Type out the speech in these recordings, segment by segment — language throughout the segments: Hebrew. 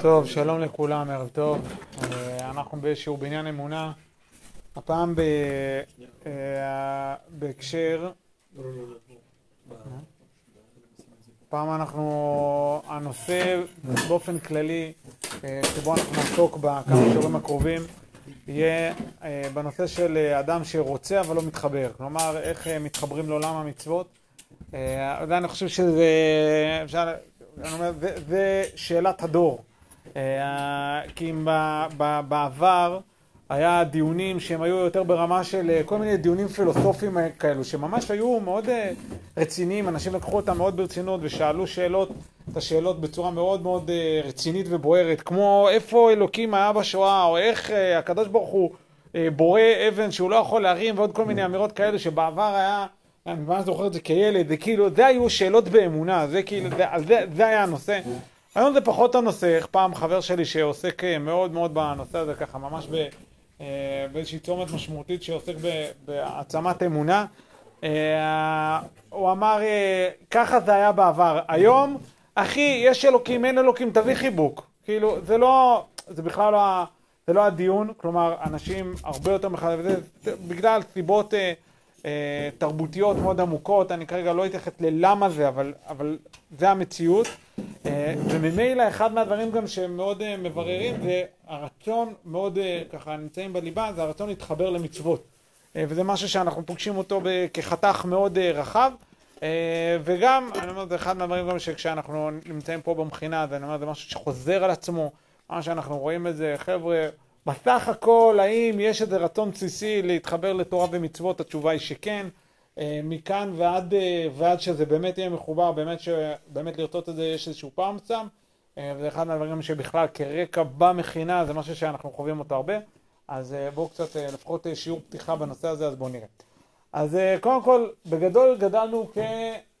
טוב, שלום לכולם, ערב טוב. אה, אנחנו בשיעור בעניין אמונה. הפעם. אה, בהקשר... הפעם אנחנו... הנושא באופן כללי, אה, שבו אנחנו נעסוק בכמה שיעורים הקרובים, יהיה בנושא של אדם שרוצה אבל לא מתחבר. כלומר, איך מתחברים לעולם המצוות. אני חושב שזה... אפשר... זה שאלת הדור. אה, כי אם בעבר היה דיונים שהם היו יותר ברמה של אה, כל מיני דיונים פילוסופיים כאלו, שממש היו מאוד אה, רציניים, אנשים לקחו אותם מאוד ברצינות ושאלו שאלות, את השאלות בצורה מאוד מאוד רצינית ובוערת, כמו איפה אלוקים היה בשואה, או איך הקדוש ברוך הוא בורא אבן שהוא לא יכול להרים, ועוד כל מיני אמירות כאלה שבעבר היה... אני ממש זוכר את זה כילד, זה כאילו, זה היו שאלות באמונה, זה כאילו, זה, זה, זה היה הנושא. היום זה פחות הנושא, פעם חבר שלי שעוסק אה, מאוד מאוד בנושא הזה, ככה ממש אה, באיזושהי צומת משמעותית שעוסק בהעצמת אמונה, אה, הוא אמר, ככה זה היה בעבר. היום, אחי, יש אלוקים, אין אלוקים, תביא חיבוק. כאילו, זה לא, זה בכלל לא, זה לא הדיון, כלומר, אנשים הרבה יותר מחלבים, בגלל סיבות... אה, תרבותיות מאוד עמוקות, אני כרגע לא אתייחס ללמה זה, אבל, אבל זה המציאות. אה, וממילא אחד מהדברים גם שהם מאוד אה, מבררים זה הרצון מאוד ככה נמצאים בליבה, זה הרצון להתחבר למצוות. וזה משהו שאנחנו פוגשים אותו כחתך מאוד רחב. וגם, אני אומר, זה אחד מהדברים גם שכשאנחנו נמצאים פה במכינה, אז אני אומר, זה משהו שחוזר על עצמו, מה שאנחנו רואים את זה, חבר'ה, בסך הכל, האם יש איזה רצון בסיסי להתחבר לתורה ומצוות? התשובה היא שכן. אה, מכאן ועד, אה, ועד שזה באמת יהיה מחובר, באמת, ש, באמת לרצות את זה יש איזשהו פעם שם. אה, וזה אחד מהדברים שבכלל כרקע במכינה זה משהו שאנחנו חווים אותו הרבה. אז בואו קצת, לפחות שיעור פתיחה בנושא הזה, אז בואו נראה. אז קודם כל, בגדול גדלנו כ...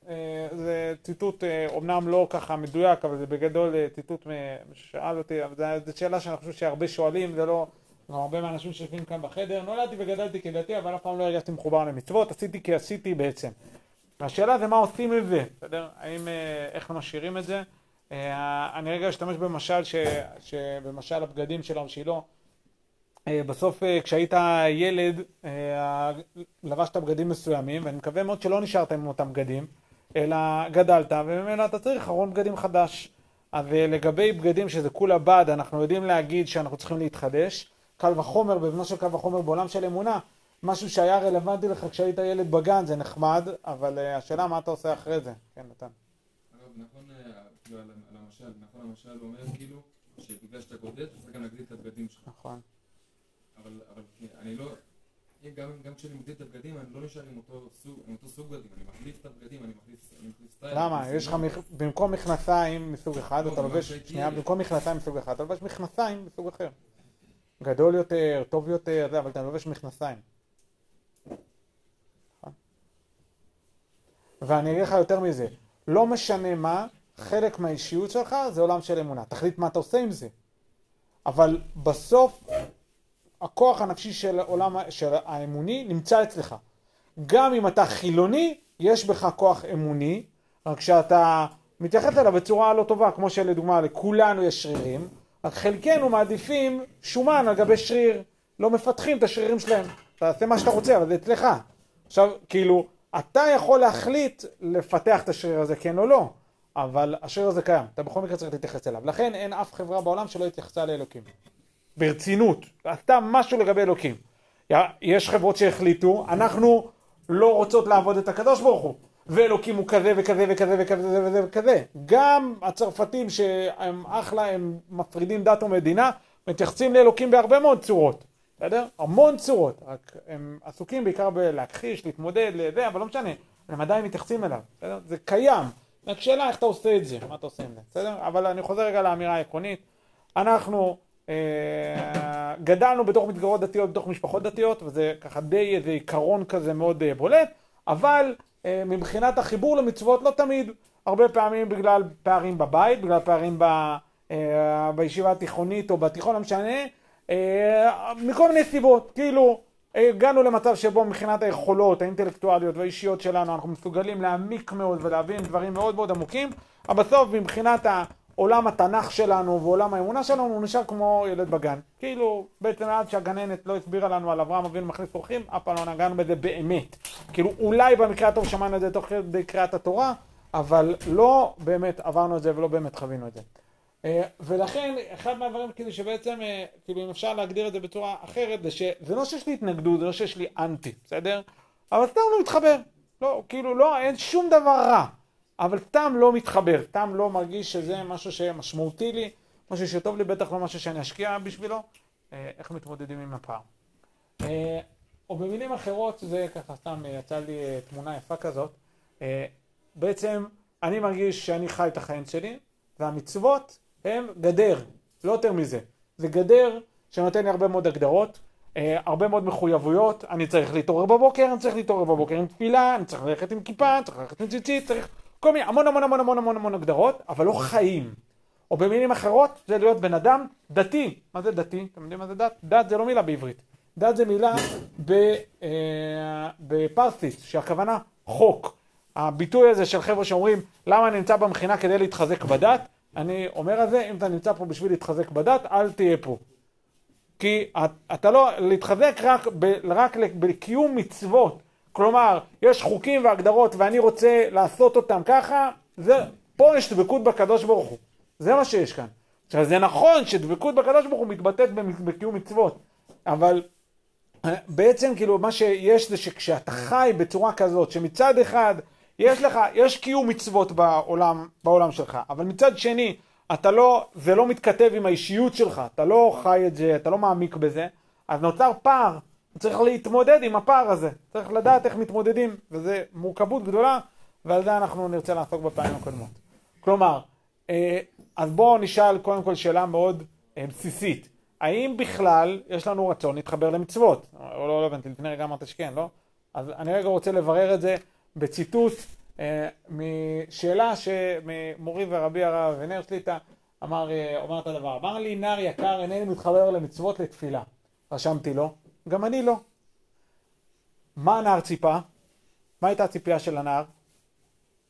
אה, זה ציטוט אומנם אה, לא ככה מדויק, אבל זה בגדול אה, ציטוט ששאל אותי, זו שאלה שאני חושב שהרבה שואלים, זה לא, הרבה מהאנשים שיושבים כאן בחדר, נולדתי וגדלתי כדתי, אבל אף פעם לא הרגשתי מחובר למצוות, עשיתי כי עשיתי בעצם. והשאלה זה מה עושים עם זה, בסדר? האם, איך משאירים את זה? אני רגע אשתמש במשל, ש, במשל הבגדים של הרשילו. בסוף כשהיית ילד לבשת בגדים מסוימים, ואני מקווה מאוד שלא נשארת עם אותם בגדים. אלא גדלת, וממילא אתה צריך ארון בגדים חדש. אז לגבי בגדים שזה כולה בד, אנחנו יודעים להגיד שאנחנו צריכים להתחדש. קל וחומר, בבנו של קל וחומר בעולם של אמונה, משהו שהיה רלוונטי לך כשהיית ילד בגן זה נחמד, אבל uh, השאלה מה אתה עושה אחרי זה. כן, נתן. נכון, כאילו, על המשל, נכון, המשל אומר כאילו, שבגלל שאתה גודל, אתה צריך גם להגדיל את הבגדים שלך. נכון. אבל אני לא... גם, גם כשאני מגדיל את הבגדים, אני לא נשאר עם אותו סוג, עם אותו סוג בגדים, אני מחליף את הבגדים, אני מחליף, אני מחליף סטייל. למה? יש לך, מח... במקום מכנסיים מסוג אחד, לא, אתה לובש, שנייה, במקום מכנסיים מסוג אחד, אתה לובש מכנסיים מסוג אחר. גדול יותר, טוב יותר, זה, אבל אתה לובש מכנסיים. נכון? ואני אגיד לך יותר מזה, לא משנה מה, חלק מהאישיות שלך זה עולם של אמונה. תחליט מה אתה עושה עם זה. אבל בסוף הכוח הנפשי של עולם של האמוני נמצא אצלך. גם אם אתה חילוני, יש בך כוח אמוני, רק שאתה מתייחס אליו בצורה לא טובה, כמו שלדוגמה לכולנו יש שרירים, רק חלקנו מעדיפים שומן על גבי שריר, לא מפתחים את השרירים שלהם. תעשה מה שאתה רוצה, אבל זה אצלך. עכשיו, כאילו, אתה יכול להחליט לפתח את השריר הזה, כן או לא, אבל השריר הזה קיים, אתה בכל מקרה צריך להתייחס אליו. לכן אין אף חברה בעולם שלא התייחסה לאלוקים. ברצינות, עשתה משהו לגבי אלוקים. יש חברות שהחליטו, אנחנו לא רוצות לעבוד את הקדוש ברוך הוא, ואלוקים הוא כזה וכזה וכזה וכזה וכזה וכזה. גם הצרפתים שהם אחלה, הם מפרידים דת ומדינה, מתייחסים לאלוקים בהרבה מאוד צורות, בסדר? המון צורות, רק הם עסוקים בעיקר בלהכחיש, להתמודד, לזה, אבל לא משנה, הם עדיין מתייחסים אליו, בסדר? זה קיים. רק שאלה איך אתה עושה את זה, מה אתה עושה עם זה, בסדר? אבל אני חוזר רגע לאמירה העקרונית. אנחנו גדלנו בתוך מסגרות דתיות, בתוך משפחות דתיות, וזה ככה די איזה עיקרון כזה מאוד אה, בולט, אבל אה, מבחינת החיבור למצוות לא תמיד, הרבה פעמים בגלל פערים בבית, בגלל פערים ב, בישיבה התיכונית או בתיכון, לא משנה, מכל מיני סיבות, כאילו הגענו למצב שבו מבחינת היכולות האינטלקטואליות והאישיות שלנו אנחנו מסוגלים להעמיק מאוד ולהבין דברים מאוד מאוד עמוקים, אבל בסוף מבחינת עולם התנ"ך שלנו ועולם האמונה שלנו, הוא נשאר כמו ילד בגן. כאילו, בעצם עד שהגננת לא הסבירה לנו על אברהם אבינו מכניס אורחים, אף פעם לא נגענו בזה באמת. כאילו, אולי במקרה הטוב שמענו את זה תוך כדי קריאת התורה, אבל לא באמת עברנו את זה ולא באמת חווינו את זה. אה, ולכן, אחד מהדברים כאילו שבעצם, אה, כאילו אם אפשר להגדיר את זה בצורה אחרת, זה שזה לא שיש לי התנגדות, זה לא שיש לי אנטי, בסדר? אבל סתם לא מתחבר. לא, כאילו, לא, אין שום דבר רע. אבל סתם לא מתחבר, סתם לא מרגיש שזה משהו שמשמעותי לי, משהו שטוב לי, בטח לא משהו שאני אשקיע בשבילו. אה, איך מתמודדים עם הפער. או במילים אחרות, זה ככה סתם יצא לי תמונה יפה כזאת. בעצם אני מרגיש שאני חי את החיים שלי, והמצוות הם גדר, לא יותר מזה. זה גדר שנותן לי הרבה מאוד הגדרות, אה, הרבה מאוד מחויבויות, אני צריך להתעורר בבוקר, אני צריך להתעורר בבוקר עם תפילה, אני צריך ללכת עם כיפה, אני צריך ללכת עם ציצית, צריך כל מיני, המון המון המון המון המון המון הגדרות, אבל לא חיים. או במילים אחרות, זה להיות בן אדם דתי. מה זה דתי? אתם יודעים מה זה דת? דת זה לא מילה בעברית. דת זה מילה אה, בפרסית, שהכוונה חוק. הביטוי הזה של חבר'ה שאומרים, למה אני נמצא במכינה כדי להתחזק בדת? אני אומר את זה, אם אתה נמצא פה בשביל להתחזק בדת, אל תהיה פה. כי אתה לא, להתחזק רק, ב, רק בקיום מצוות, כלומר, יש חוקים והגדרות ואני רוצה לעשות אותם ככה, זה, פה יש דבקות בקדוש ברוך הוא. זה מה שיש כאן. עכשיו, זה נכון שדבקות בקדוש ברוך הוא מתבטאת בקיום מצוות, אבל אה, בעצם כאילו מה שיש זה שכשאתה חי בצורה כזאת, שמצד אחד יש לך, יש קיום מצוות בעולם, בעולם שלך, אבל מצד שני, אתה לא, זה לא מתכתב עם האישיות שלך, אתה לא חי את זה, אתה לא מעמיק בזה, אז נוצר פער, צריך להתמודד עם הפער הזה, צריך לדעת איך מתמודדים, וזו מורכבות גדולה, ועל זה אנחנו נרצה לעסוק בפעמים הקודמות. כלומר, אה, אז בואו נשאל קודם כל שאלה מאוד אה, בסיסית, האם בכלל יש לנו רצון להתחבר למצוות? או לא, לא הבנתי, לפני רגע אמרת שכן, לא? אז אני רגע רוצה לברר את זה בציטוט אה, משאלה שמורי ורבי הרב ונר שליטה אמר, אה, אומר את הדבר, אמר לי נער יקר אינני מתחבר למצוות לתפילה. רשמתי לו, גם אני לא. מה הנער ציפה? מה הייתה הציפייה של הנער?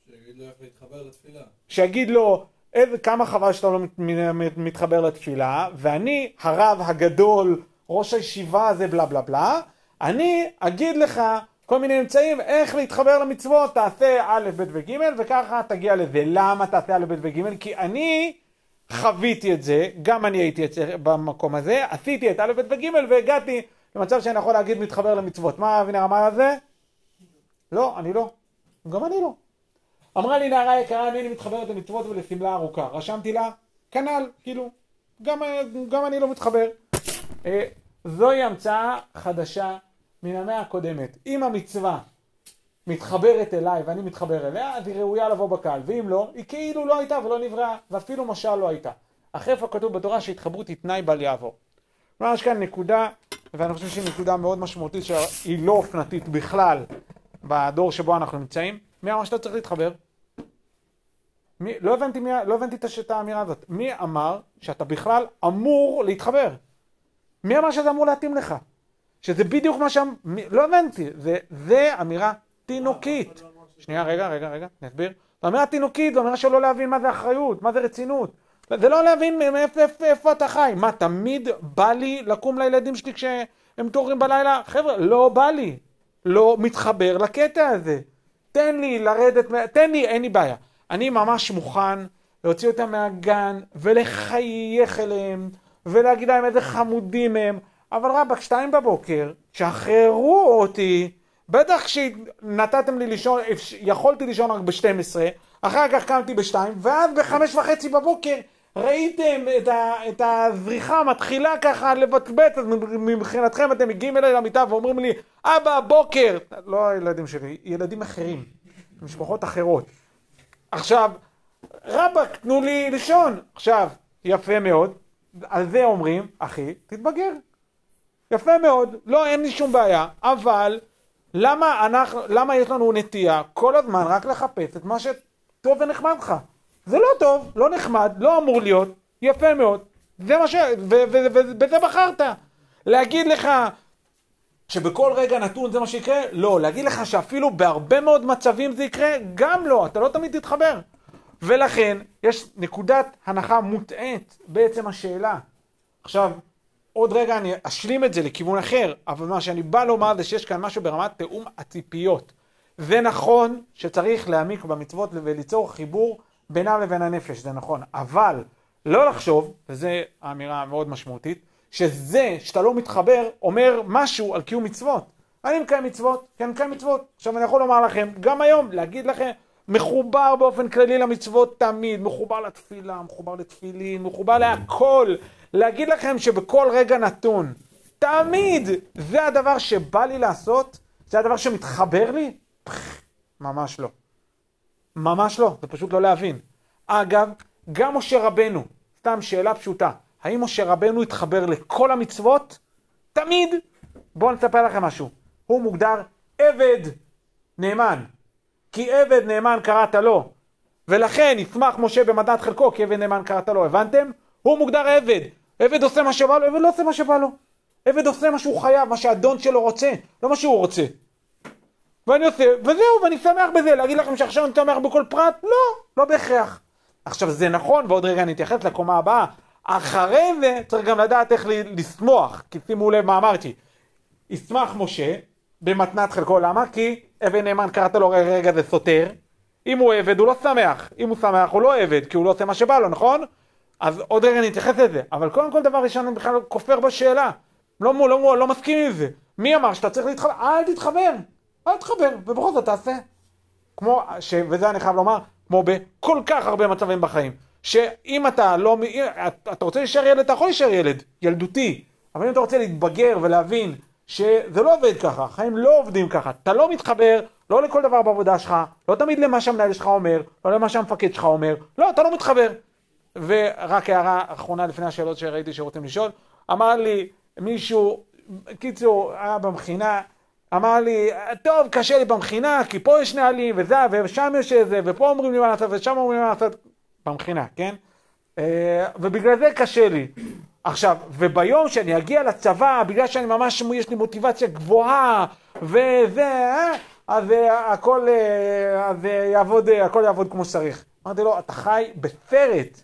שיגיד לו איך להתחבר לתפילה. שיגיד לו כמה חבל שאתה לא מתחבר לתפילה, ואני, הרב הגדול, ראש הישיבה הזה, בלה בלה בלה, אני אגיד לך כל מיני אמצעים איך להתחבר למצוות, תעשה א', ב' וג' וככה תגיע לזה. למה תעשה א', ב' וג'? כי אני חוויתי את זה, גם אני הייתי במקום הזה, עשיתי את א', ב' וג' והגעתי למצב שאני יכול להגיד מתחבר למצוות. מה אבינר אמר על זה? לא, אני לא. גם אני לא. אמרה לי נערה יקרה, אני מתחברת למצוות ולשמלה ארוכה. רשמתי לה, כנ"ל, כאילו, גם, גם אני לא מתחבר. אה, זוהי המצאה חדשה מן המאה הקודמת. אם המצווה מתחברת אליי ואני מתחבר אליה, אז היא ראויה לבוא בקהל, ואם לא, היא כאילו לא הייתה ולא נבראה, ואפילו משל לא הייתה. אחרי איפה כתוב בתורה שהתחברות היא תנאי בל יעבור. יש כאן נקודה, ואני חושב שהיא נקודה מאוד משמעותית, שהיא לא אופנתית בכלל בדור שבו אנחנו נמצאים. מי אמר שאתה צריך להתחבר? מי, לא, הבנתי מי, לא הבנתי את האמירה הזאת. מי אמר שאתה בכלל אמור להתחבר? מי אמר שזה אמור להתאים לך? שזה בדיוק מה שם, לא הבנתי, זה, זה אמירה תינוקית. שנייה, רגע, רגע, רגע, אני אסביר. זו אמירה תינוקית, זו אמירה שלא להבין מה זה אחריות, מה זה רצינות. זה לא להבין מאיפה איפה, איפה אתה חי. מה, תמיד בא לי לקום לילדים שלי כשהם מתעוררים בלילה? חבר'ה, לא בא לי. לא מתחבר לקטע הזה. תן לי לרדת, תן לי, אין לי בעיה. אני ממש מוכן להוציא אותם מהגן ולחייך אליהם ולהגיד להם איזה חמודים הם. אבל רבאק, שתיים בבוקר, שחררו אותי, בטח כשנתתם לי לישון, יכולתי לישון רק ב-12, אחר כך קמתי ב-2, ואז ב-5 וחצי בבוקר ראיתם את, ה, את הזריחה מתחילה ככה לבצבץ, אז מבחינתכם אתם מגיעים אליי למיטה ואומרים לי, אבא, בוקר! לא הילדים שלי, ילדים אחרים, משפחות אחרות. עכשיו, רבאק, תנו לי לישון. עכשיו, יפה מאוד, על זה אומרים, אחי, תתבגר. יפה מאוד, לא, אין לי שום בעיה, אבל למה, אנחנו, למה יש לנו נטייה כל הזמן רק לחפש את מה שטוב ונחמד לך? זה לא טוב, לא נחמד, לא אמור להיות, יפה מאוד, זה מה ש... ובזה בחרת. להגיד לך שבכל רגע נתון זה מה שיקרה? לא. להגיד לך שאפילו בהרבה מאוד מצבים זה יקרה? גם לא, אתה לא תמיד תתחבר. ולכן יש נקודת הנחה מוטעית בעצם השאלה. עכשיו, עוד רגע אני אשלים את זה לכיוון אחר, אבל מה שאני בא לומר זה שיש כאן משהו ברמת תיאום הציפיות. זה נכון שצריך להעמיק במצוות וליצור חיבור בינם לבין הנפש, זה נכון, אבל לא לחשוב, וזו האמירה המאוד משמעותית, שזה שאתה לא מתחבר אומר משהו על קיום מצוות. אני מקיים מצוות, כי אני מקיים מצוות. עכשיו אני יכול לומר לכם, גם היום, להגיד לכם, מחובר באופן כללי למצוות תמיד, מחובר לתפילה, מחובר לתפילין, מחובר להכל. להגיד לכם שבכל רגע נתון, תמיד, זה הדבר שבא לי לעשות, זה הדבר שמתחבר לי? ממש לא. ממש לא, זה פשוט לא להבין. אגב, גם משה רבנו, סתם שאלה פשוטה, האם משה רבנו התחבר לכל המצוות? תמיד. בואו נספר לכם משהו. הוא מוגדר עבד נאמן. כי עבד נאמן קראת לו. ולכן ישמח משה במתנת חלקו, כי עבד נאמן קראת לו. הבנתם? הוא מוגדר עבד. עבד עושה מה שבא לו, עבד לא עושה מה שבא לו. עבד עושה מה שהוא חייב, מה שהאדון שלו רוצה, לא מה שהוא רוצה. ואני עושה, וזהו, ואני שמח בזה. להגיד לכם שעכשיו אני שמח בכל פרט? לא, לא בהכרח. עכשיו זה נכון, ועוד רגע אני אתייחס לקומה הבאה. אחרי זה צריך גם לדעת איך לשמוח, כי שימו לב מה אמרתי. ישמח משה במתנת חלקו, למה? כי עבד נאמן קראת לו רגע זה סותר. אם הוא עבד הוא לא שמח, אם הוא שמח הוא לא עבד, כי הוא לא עושה מה שבא לו, נכון? אז עוד רגע אני אתייחס לזה, אבל קודם כל דבר ראשון אני בכלל כופר בשאלה. לא, לא, לא, לא מסכים עם זה. מי אמר שאתה צריך להתחבר? אל תתחבר, אל תתחבר, ובכל זאת תעשה. כמו, ש... וזה אני חייב לומר, כמו בכל כך הרבה מצבים בחיים. שאם אתה לא, אתה רוצה להישאר ילד, אתה יכול להישאר ילד, ילדותי. אבל אם אתה רוצה להתבגר ולהבין שזה לא עובד ככה, החיים לא עובדים ככה, אתה לא מתחבר לא לכל דבר בעבודה שלך, לא תמיד למה שהמנהל שלך אומר, לא למה שהמפקד שלך אומר, לא, אתה לא מתחבר. ורק הערה אחרונה לפני השאלות שראיתי שרוצים לשאול, אמר לי מישהו, קיצור, היה במכינה, אמר לי, טוב, קשה לי במכינה, כי פה יש נהלים, וזה, ושם יש איזה, ופה אומרים לי מה לעשות, ושם אומרים לי מה לעשות, במכינה, כן? אה, ובגלל זה קשה לי. עכשיו, וביום שאני אגיע לצבא, בגלל שאני ממש, יש לי מוטיבציה גבוהה, וזה, אה, אז אה, הכל, אז יעבוד, הכל יעבוד כמו שצריך. אמרתי לו, אתה חי בסרט.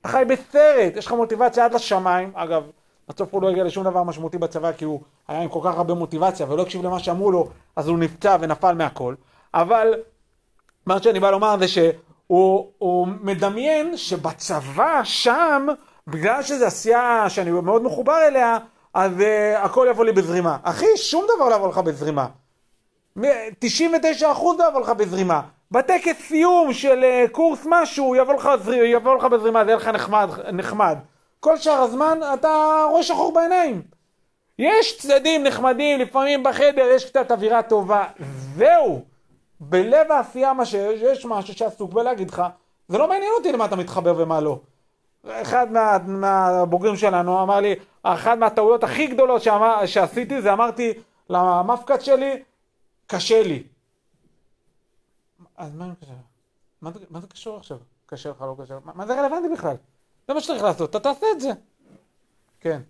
אתה חי בסרט, יש לך מוטיבציה עד לשמיים, אגב, בסוף הוא לא הגיע לשום דבר משמעותי בצבא כי הוא היה עם כל כך הרבה מוטיבציה ולא הקשיב למה שאמרו לו, אז הוא נפצע ונפל מהכל, אבל מה שאני בא לומר זה שהוא מדמיין שבצבא שם, בגלל שזו עשייה שאני מאוד מחובר אליה, אז uh, הכל יבוא לי בזרימה. אחי, שום דבר לא יבוא לך בזרימה. 99% לא יבוא לך בזרימה. בטקס סיום של uh, קורס משהו, יבוא לך, יבוא לך בזרימה, זה יהיה לך נחמד, נחמד. כל שאר הזמן אתה רואה שחור בעיניים. יש צדדים נחמדים, לפעמים בחדר יש קצת אווירה טובה, זהו. בלב העשייה מה שיש, יש משהו שעסוק בלהגיד לך, זה לא מעניין אותי למה אתה מתחבר ומה לא. אחד מה, מהבוגרים שלנו אמר לי, אחת מהטעויות הכי גדולות שאמר, שעשיתי זה אמרתי למפקד שלי, קשה לי. אז מה קשה? מה, מה זה קשור עכשיו? קשה לך, לא קשה? מה, מה זה רלוונטי בכלל? זה מה שצריך לעשות, אתה תעשה את זה. כן.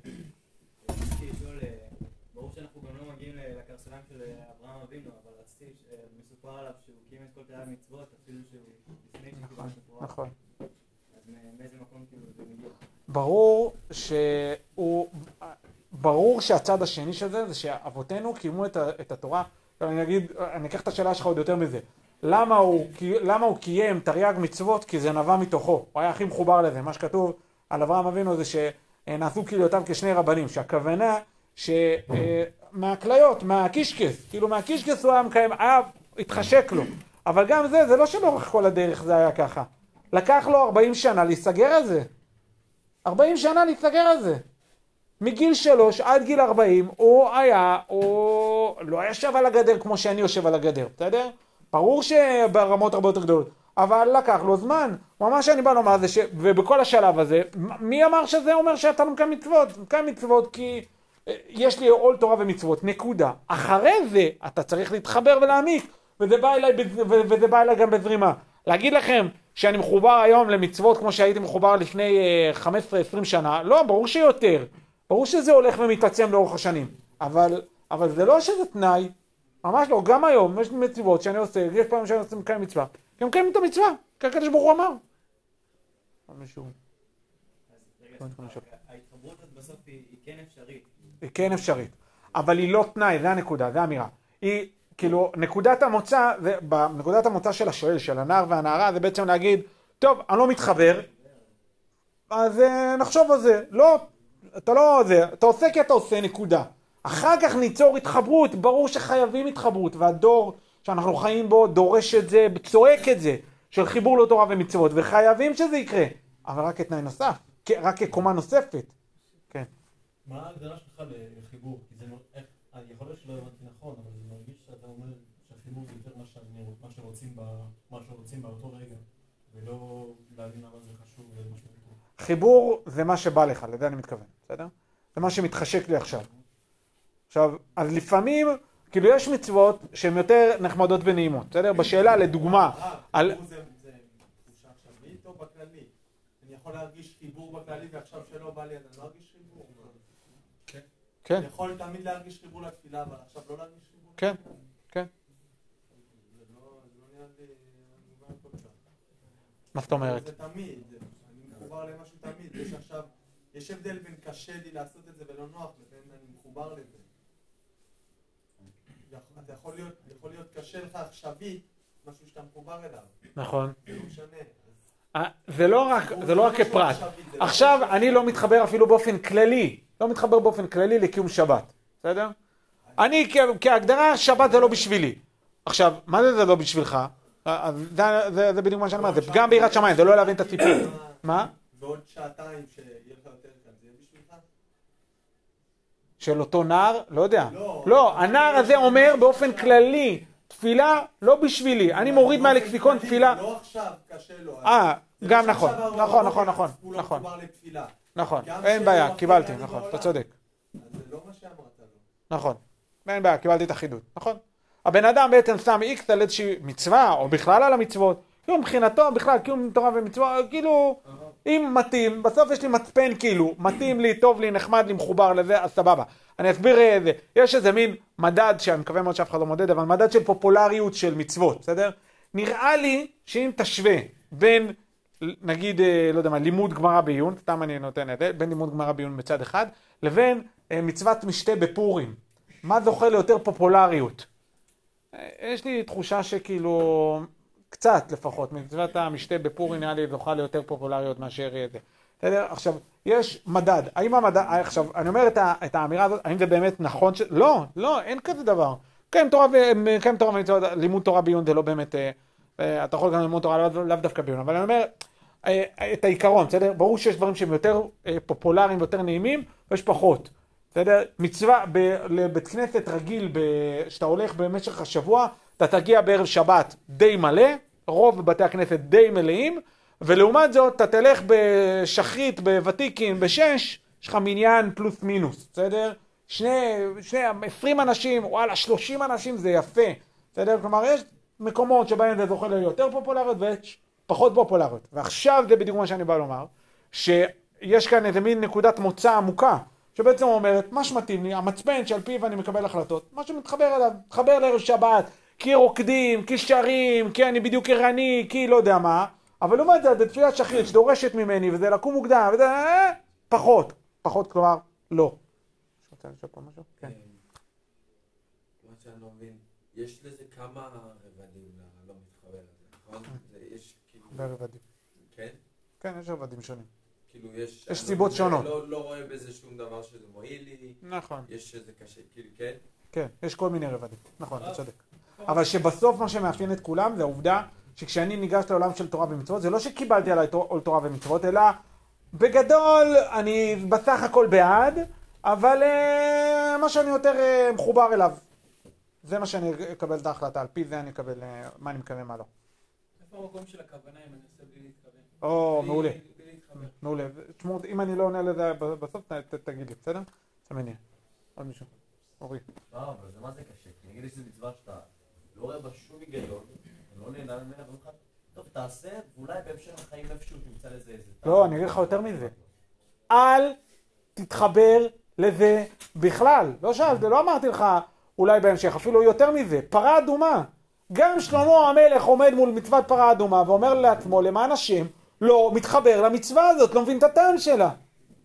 ברור שאנחנו גם לא מגיעים לקרסוליים של אברהם אבינו, אבל רציתי, מסופר עליו שהוא קיים את כל תאי המצוות, אפילו שהוא לפני שקיבל את התורה. נכון. כאילו? ברור שהוא, ברור שהצד השני של זה, זה שאבותינו קיימו את התורה. אני אגיד, אני אקח את השאלה שלך עוד יותר מזה. למה הוא, למה הוא קיים תרי"ג מצוות? כי זה נבע מתוכו. הוא היה הכי מחובר לזה. מה שכתוב על אברהם אבינו זה שנעשו כליותיו כשני רבנים. שהכוונה שמהכליות, מהקישקס, כאילו מהקישקס הוא היה מקיים, היה, התחשק לו. אבל גם זה, זה לא שלאורך כל הדרך זה היה ככה. לקח לו 40 שנה להיסגר על זה. 40 שנה להיסגר על זה. מגיל שלוש עד גיל 40 הוא היה, הוא לא ישב על הגדר כמו שאני יושב על הגדר, בסדר? ברור שברמות הרבה יותר גדולות, אבל לקח לו זמן. ממש אני בא לומר זה ש... ובכל השלב הזה, מי אמר שזה אומר שאתה לא מקיים מצוות? מקיים מצוות כי אה, יש לי עול תורה ומצוות, נקודה. אחרי זה אתה צריך להתחבר ולהעמיק, וזה בא אליי, וזה בא אליי גם בזרימה. להגיד לכם שאני מחובר היום למצוות כמו שהייתי מחובר לפני 15-20 אה, שנה, לא, ברור שיותר. ברור שזה הולך ומתעצם לאורך השנים, אבל, אבל זה לא שזה תנאי, ממש לא, גם היום יש מצוות שאני עושה, יש פעמים שאני עושה מקיים מצווה, כי מקיים את המצווה, כי הקדוש ברוך הוא אמר. נתחיל ההתחברות בסוף היא כן אפשרית. היא כן אפשרית, אבל היא לא תנאי, זה הנקודה, זה האמירה. היא, כאילו, נקודת המוצא, זה, בנקודת המוצא של השואל, של הנער והנערה, זה בעצם להגיד, טוב, אני לא מתחבר, אז אה, נחשוב על זה. לא, אתה לא זה, אתה עושה כי אתה עושה, נקודה. אחר כך ניצור התחברות, ברור שחייבים התחברות, והדור שאנחנו חיים בו דורש את זה, צועק את זה, של חיבור לתורה ומצוות, וחייבים שזה יקרה, אבל רק כתנאי נוסף, רק כקומה נוספת. כן. מה ההגדרה שלך לחיבור? כי זה יכול להיות שלא הבנתי נכון, אבל זה מרגיש שאתה אומר שהחיבור זה יותר מה, שרוצים, ב, מה שרוצים באותו רגע, ולא להבין למה זה חשוב ומשמעותי. חיבור זה מה שבא לך, לזה אני מתכוון, בסדר? זה מה שמתחשק לי עכשיו. עכשיו, אז לפעמים, כאילו יש מצוות שהן יותר נחמדות ונעימות, בסדר? בשאלה, לדוגמה, על- בכללי? אני יכול להרגיש חיבור בכללי ועכשיו שלא בא לי אני לא ארגיש חיבור? כן, אני יכול תמיד להרגיש חיבור לתפילה אבל עכשיו לא להרגיש חיבור? כן, כן. זה לא זה לא נראה לי. מה זאת אומרת? זה תמיד, אני מחובר למשהו תמיד, יש עכשיו, יש הבדל בין קשה לי לעשות את זה ולא נוח לבין אני מחובר לזה. אתה יכול להיות, יכול להיות קשה לך עכשווית משהו שאתה מחובר אליו, נכון. זה לא משנה. אה, זה לא רק, זה לא רק משהו כפרט. עכשווי, לא עכשיו, אני לא מתחבר אפילו באופן כללי, לא מתחבר באופן כללי לקיום שבת, בסדר? אני כהגדרה, שבת זה לא בשבילי. עכשיו, מה זה זה לא בשבילך? אה, אז זה, בדיוק מה שאני אומר, זה פגם ביראת שמיים, זה לא להבין את הסיפור. מה? ועוד שעתיים שיהיה לך יותר קל, זה יהיה בשבילך? של אותו נער? לא יודע. לא. לא, הנער הזה אומר באופן כללי, תפילה לא בשבילי, אני מוריד מהלקסיקון תפילה. לא עכשיו, קשה לו. אה, גם לא נכון, נכון, הרוב נכון, נכון, לא נכון. נכון, אין בעיה, קיבלתי, עני נכון, אתה. צודק, לא. נכון, אין בעיה, קיבלתי את החידוד, נכון. הבן אדם בעצם שם איקס על איזושהי מצווה, או בכלל על המצוות, כאילו מבחינתו בכלל קיום תורה ומצווה, כאילו, אם מתאים, בסוף יש לי מצפן כאילו, מתאים לי, טוב לי, נחמד לי, מחובר לזה, אז סבבה. אני אסביר אה, זה, יש איזה מין מדד, שאני מקווה מאוד שאף אחד לא מודד, אבל מדד של פופולריות של מצוות, בסדר? נראה לי שאם תשווה בין, נגיד, אה, לא יודע מה, לימוד גמרא בעיון, סתם אני נותן את זה, בין לימוד גמרא בעיון מצד אחד, לבין אה, מצוות משתה בפורים. מה זוכה ליותר פופולריות? אה, יש לי תחושה שכאילו, קצת לפחות, מצוות המשתה בפורים נראה לי זוכה ליותר פופולריות מאשר אה, זה. בסדר? עכשיו, יש מדד. האם המדד, אה, עכשיו, אני אומר את, ה, את האמירה הזאת, האם זה באמת נכון ש... לא, לא, אין כזה דבר. קיים תורה, ו- קיים תורה ומצוות, לימוד תורה בעיון זה לא באמת, אה, אתה יכול גם ללמוד תורה לאו לאו דווקא בעיון, אבל אני אומר את העיקרון, בסדר? ברור שיש דברים שהם יותר פופולריים ויותר נעימים, ויש פחות. בסדר? מצווה ב- לבית כנסת רגיל, שאתה הולך במשך השבוע, אתה תגיע בערב שבת די מלא, רוב בתי הכנסת די מלאים, ולעומת זאת אתה תלך בשחרית, בוותיקין, בשש, יש לך מניין פלוס מינוס, בסדר? שני, שני, עשרים אנשים, וואלה, שלושים אנשים זה יפה, בסדר? כלומר, יש מקומות שבהם זה זוכה ליותר פופולריות ויש פחות פופולריות. ועכשיו זה בדיוק מה שאני בא לומר, שיש כאן איזה מין נקודת מוצא עמוקה, שבעצם אומרת, מה שמתאים לי, המצפן שעל פיו אני מקבל החלטות, מה שמתחבר אליו, מתחבר לערב שבת, כי רוקדים, כי שרים, כי אני בדיוק ערני, כי לא יודע מה, אבל לעומת זאת, בתפילת שחרית שדורשת ממני, וזה לקום מוקדם, וזה אה, פחות, פחות כלומר, לא. מישהו רוצה לשאול פה משהו? כן. מה שאני לא מבין, יש לזה כמה רבדים ללא מתחבר הזה, נכון? זה- יש כאילו. כן? כן, יש רבדים שונים. כאילו יש... יש אני סיבות לא- שונות. לא לא רואה בזה שום דבר שזה מועיל לי, נכון. יש איזה קשה, כאילו, כן? כן, יש כל מיני רבדים, נכון, אתה צודק. אבל שבסוף מה שמאפיין את כולם זה העובדה שכשאני ניגש לעולם של תורה ומצוות, זה לא שקיבלתי עליי עול תורה ומצוות, אלא בגדול אני בסך הכל בעד, אבל אה, מה שאני יותר אה, מחובר אליו. זה מה שאני אקבל את ההחלטה, על פי זה אני אקבל אה, מה אני מקווה מה לא. איפה המקום של הכוונה אם אני עושה בלי להתכוון? או, בלי- מעולה, בלי להתחבר. מעולה. תשמעו, אם אני לא עונה לזה בסוף, ת- ת- תגיד לי, בסדר? יהיה. עוד מישהו. אורי. לא, אבל זה מה זה קשה? כי נגיד יש איזו מצווה שאתה לא רואה בה שום היגיון, לא נהנה ממנה, ואומרים לך, טוב, תעשה, ואולי בהמשך החיים איפשהו תמצא לזה איזה... לא, אני אגיד לך יותר מזה. אל תתחבר לזה בכלל. לא שאלתי, לא אמרתי לך אולי בהמשך, אפילו יותר מזה. פרה אדומה. גם שלמה המלך עומד מול מצוות פרה אדומה ואומר לעצמו, למען השם, לא מתחבר למצווה הזאת, לא מבין את הטעם שלה.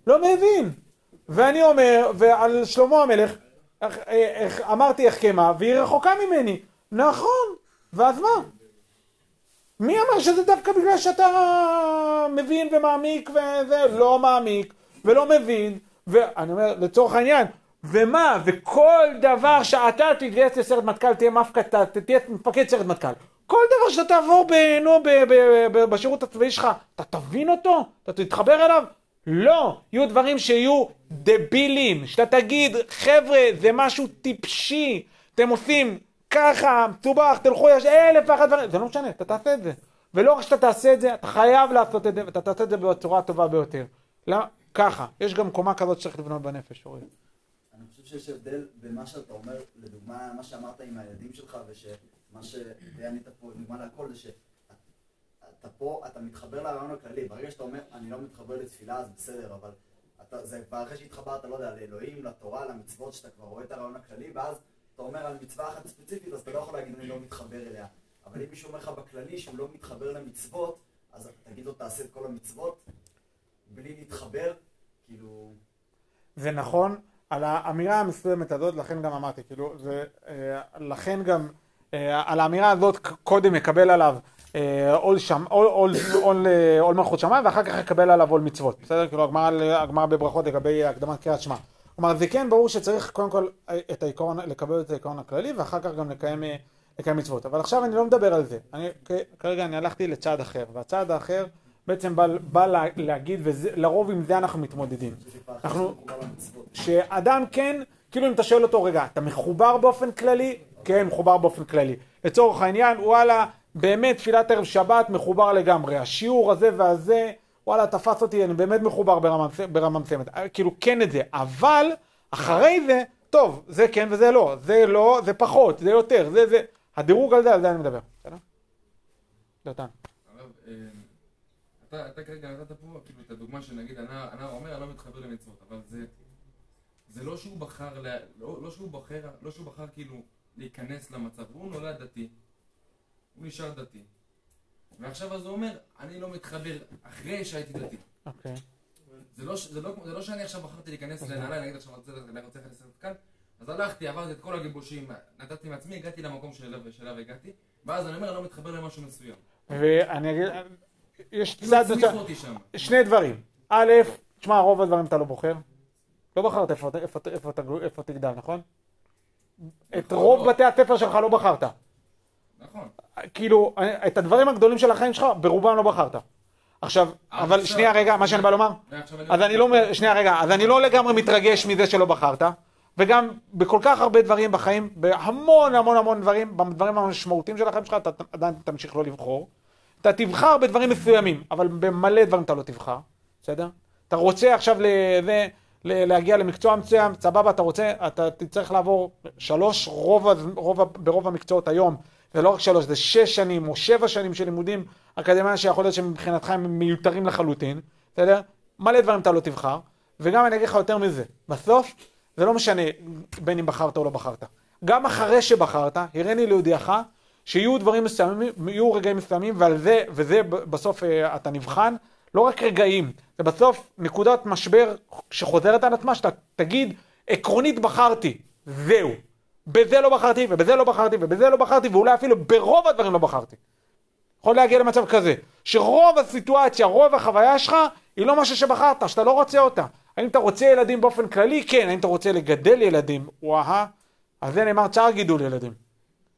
לא מבין. ואני אומר, ועל שלמה המלך, איך- אמרתי החכמה, והיא רחוקה ממני. נכון, ואז מה? מי אמר שזה דווקא בגלל שאתה מבין ומעמיק וזה, לא מעמיק ולא מבין, ואני אומר, לצורך העניין, ומה, וכל דבר שאתה תתגייס לסרט מטכ"ל, תהיה מפקד, תהיה מפקד סרט מטכ"ל. כל דבר שאתה תעבור ב- נו, ב- ב- ב- בשירות הצבאי שלך, אתה תבין אותו? אתה תתחבר אליו? לא, יהיו דברים שיהיו דבילים, שאתה תגיד, חבר'ה, זה משהו טיפשי, אתם עושים ככה, מסובך, תלכו, יש אלף ואחת דברים, זה לא משנה, אתה תעשה את זה. ולא רק שאתה תעשה את זה, אתה חייב לעשות את זה, ואתה תעשה את זה בצורה הטובה ביותר. למה? ככה, יש גם קומה כזאת שצריך לבנות בנפש, אורי. אני חושב שיש הבדל בין מה שאתה אומר, לדוגמה, מה שאמרת עם הילדים שלך, ושמה שענית פה, דוגמה לכל, זה שאתה פה, אתה מתחבר לרעיון הכללי. ברגע שאתה אומר, אני לא מתחבר לתפילה, אז בסדר, אבל אתה, זה כבר אחרי שהתחברת, לא יודע, לאלוהים, לתורה, למצוות, שאתה כבר רואה את הרעיון הכללי, ואז אתה אומר על מצווה אחת ספציפית, אז אתה לא יכול להגיד, אני לא מתחבר אליה. אבל אם מישהו אומר לך בכללי שהוא לא מתחבר למצוות, אז תגיד לו, תעשה את כל המצוות, בלי להתחבר, כאילו... זה נכון, על האמירה המסוימת הזאת, לכן גם אמרתי, כאילו, זה, אה, לכן גם, אה, על האמירה הזאת קודם יקבל עליו אה, עול אה, מלכות שמיים, ואחר כך יקבל עליו עול מצוות, בסדר? כאילו, הגמרא בברכות לגבי הקדמת קריאת שמע. כלומר, זה כן ברור שצריך קודם כל אה, את העיקרון, לקבל את העיקרון הכללי, ואחר כך גם לקיים, אה, לקיים מצוות. אבל עכשיו אני לא מדבר על זה. אני, כרגע אני הלכתי לצעד אחר, והצעד האחר בעצם בא, בא לה, להגיד, ולרוב עם זה אנחנו מתמודדים. אנחנו-. שאדם כן, כאילו אם אתה שואל אותו, רגע, אתה מחובר באופן כללי? כן, מחובר באופן כללי. לצורך העניין, וואלה, באמת תפילת ערב שבת מחובר לגמרי. השיעור הזה והזה, וואלה, תפס אותי, אני באמת מחובר ברמה, מסוימת. אה, כאילו, כן את זה. אבל, אחרי זה, טוב, זה כן וזה לא. זה לא, זה פחות, זה יותר, זה זה. הדירוג על זה, על זה אני מדבר. בסדר? דותן. אה, אתה, אתה כרגע נתת פה כאילו את הדוגמה שנגיד הנער, אומר אני לא מתחבר למצוות, אבל זה, זה לא שהוא בחר, לא, לא שהוא בוחר, לא שהוא בחר כאילו להיכנס למצב, הוא נולד דתי, הוא נשאר דתי, ועכשיו אז הוא אומר אני לא מתחבר אחרי שהייתי דתי. אוקיי. זה לא, זה, לא, זה לא שאני עכשיו בחרתי להיכנס לנעליים, נגיד עכשיו אני רוצה להיכנס כאן, אז הלכתי, עברתי את כל הגיבושים, נתתי מעצמי, הגעתי למקום שאליו, הגעתי, ואז אני אומר אני לא מתחבר למשהו מסוים. ואני אגיד, יש כאילו צד... שני דברים. א', תשמע, רוב הדברים אתה לא בוחר. לא בחרת איפה תגדל, נכון? את נכון, רוב לא. בתי הספר שלך לא בחרת. נכון. כאילו, את הדברים הגדולים של החיים שלך, ברובם לא בחרת. עכשיו, אבל עכשיו- שנייה רגע, מה שאני בא לומר, ועכשיו אז אני לא, שנייה רגע, אז אני לא לגמרי מתרגש מזה שלא בחרת, וגם בכל כך הרבה דברים בחיים, בהמון המון המון דברים, בדברים המשמעותיים של החיים שלך, אתה עדיין תמשיך לא לבחור. אתה תבחר בדברים מסוימים, אבל במלא דברים אתה לא תבחר, בסדר? אתה רוצה עכשיו לזה, להגיע למקצוע מסוים, סבבה, אתה רוצה, אתה תצטרך לעבור שלוש, רוב, רוב, ברוב המקצועות היום, זה לא רק שלוש, זה שש שנים או שבע שנים של לימודים אקדמיים שיכול להיות שמבחינתך הם מיותרים לחלוטין, בסדר? מלא דברים אתה לא תבחר, וגם אני אגיד לך יותר מזה, בסוף זה לא משנה בין אם בחרת או לא בחרת. גם אחרי שבחרת, הראני להודיעך שיהיו דברים מסוימים, יהיו רגעים מסוימים, ועל זה, וזה בסוף אה, אתה נבחן, לא רק רגעים, זה בסוף נקודת משבר שחוזרת על עצמה, שאתה תגיד, עקרונית בחרתי, זהו. בזה לא בחרתי, ובזה לא בחרתי, ובזה לא בחרתי, ואולי אפילו ברוב הדברים לא בחרתי. יכול להגיע למצב כזה, שרוב הסיטואציה, רוב החוויה שלך, היא לא משהו שבחרת, שאתה לא רוצה אותה. האם אתה רוצה ילדים באופן כללי? כן. האם אתה רוצה לגדל ילדים? וואה. אז זה נאמר צער גידול ילדים.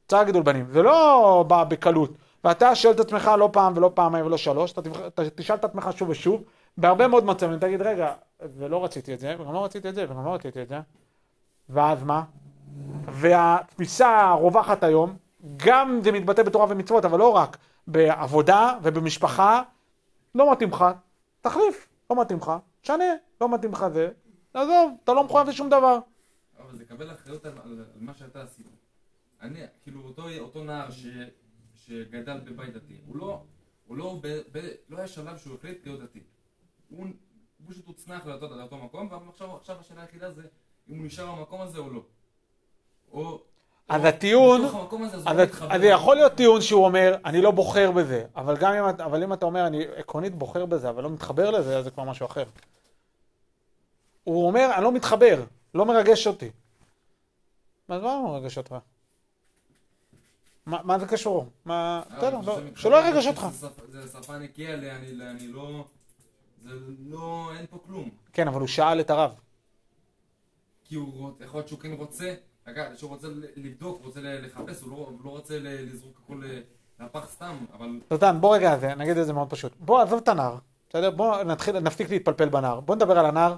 צער גידול בנים. זה לא בא בקלות. ואתה שואל את עצמך לא פעם ולא פעמיים ולא שלוש. אתה תשאל את עצמך שוב ושוב, בהרבה מאוד מצבים, תגיד, רגע, ולא רציתי את זה, וגם לא רציתי את זה, וגם לא רציתי את זה, ואז מה? והתפיסה הרווחת היום, גם זה מתבטא בתורה ומצוות, אבל לא רק, בעבודה ובמשפחה, לא מתאים לך, תחליף, לא מתאים לך, תשנה, לא מתאים לך זה, עזוב, אתה לא מחויב לשום דבר. אבל זה קבל אחריות על, על, על מה שאתה עשית. אני, כאילו, אותו, אותו נער ש, שגדל בבית דתי, הוא לא, הוא לא, ב, ב, לא היה שלב שהוא החליט להיות דתי. הוא, פשוט הוצנח לאותו, מקום, ועכשיו עכשיו השאלה היחידה זה אם הוא נשאר במקום הזה או לא. או אז הטיעון, אז הוא אז לא. זה יכול להיות טיעון שהוא אומר, אני לא בוחר בזה, אבל גם אם, אבל אם אתה אומר, אני עקרונית בוחר בזה, אבל לא מתחבר לזה, אז זה כבר משהו אחר. הוא אומר, אני לא מתחבר, לא מרגש אותי. אז מה לא מרגש אותך? מה, מה זה קשור? מה, אה, בסדר, לא, שלא ירגש אותך. זה שפה נקייה, אני לא... זה לא... אין פה כלום. כן, אבל הוא שאל את הרב. כי הוא יכול להיות שהוא כן רוצה, אגב, שהוא רוצה לבדוק, הוא רוצה לחפש, הוא לא, הוא לא רוצה לזרוק הכל ל- לפח סתם, אבל דותן, בוא רגע, נגיד את זה מאוד פשוט. בוא, עזוב את הנער, בסדר? בוא נתחיל, נפסיק להתפלפל בנער. בוא נדבר על הנער.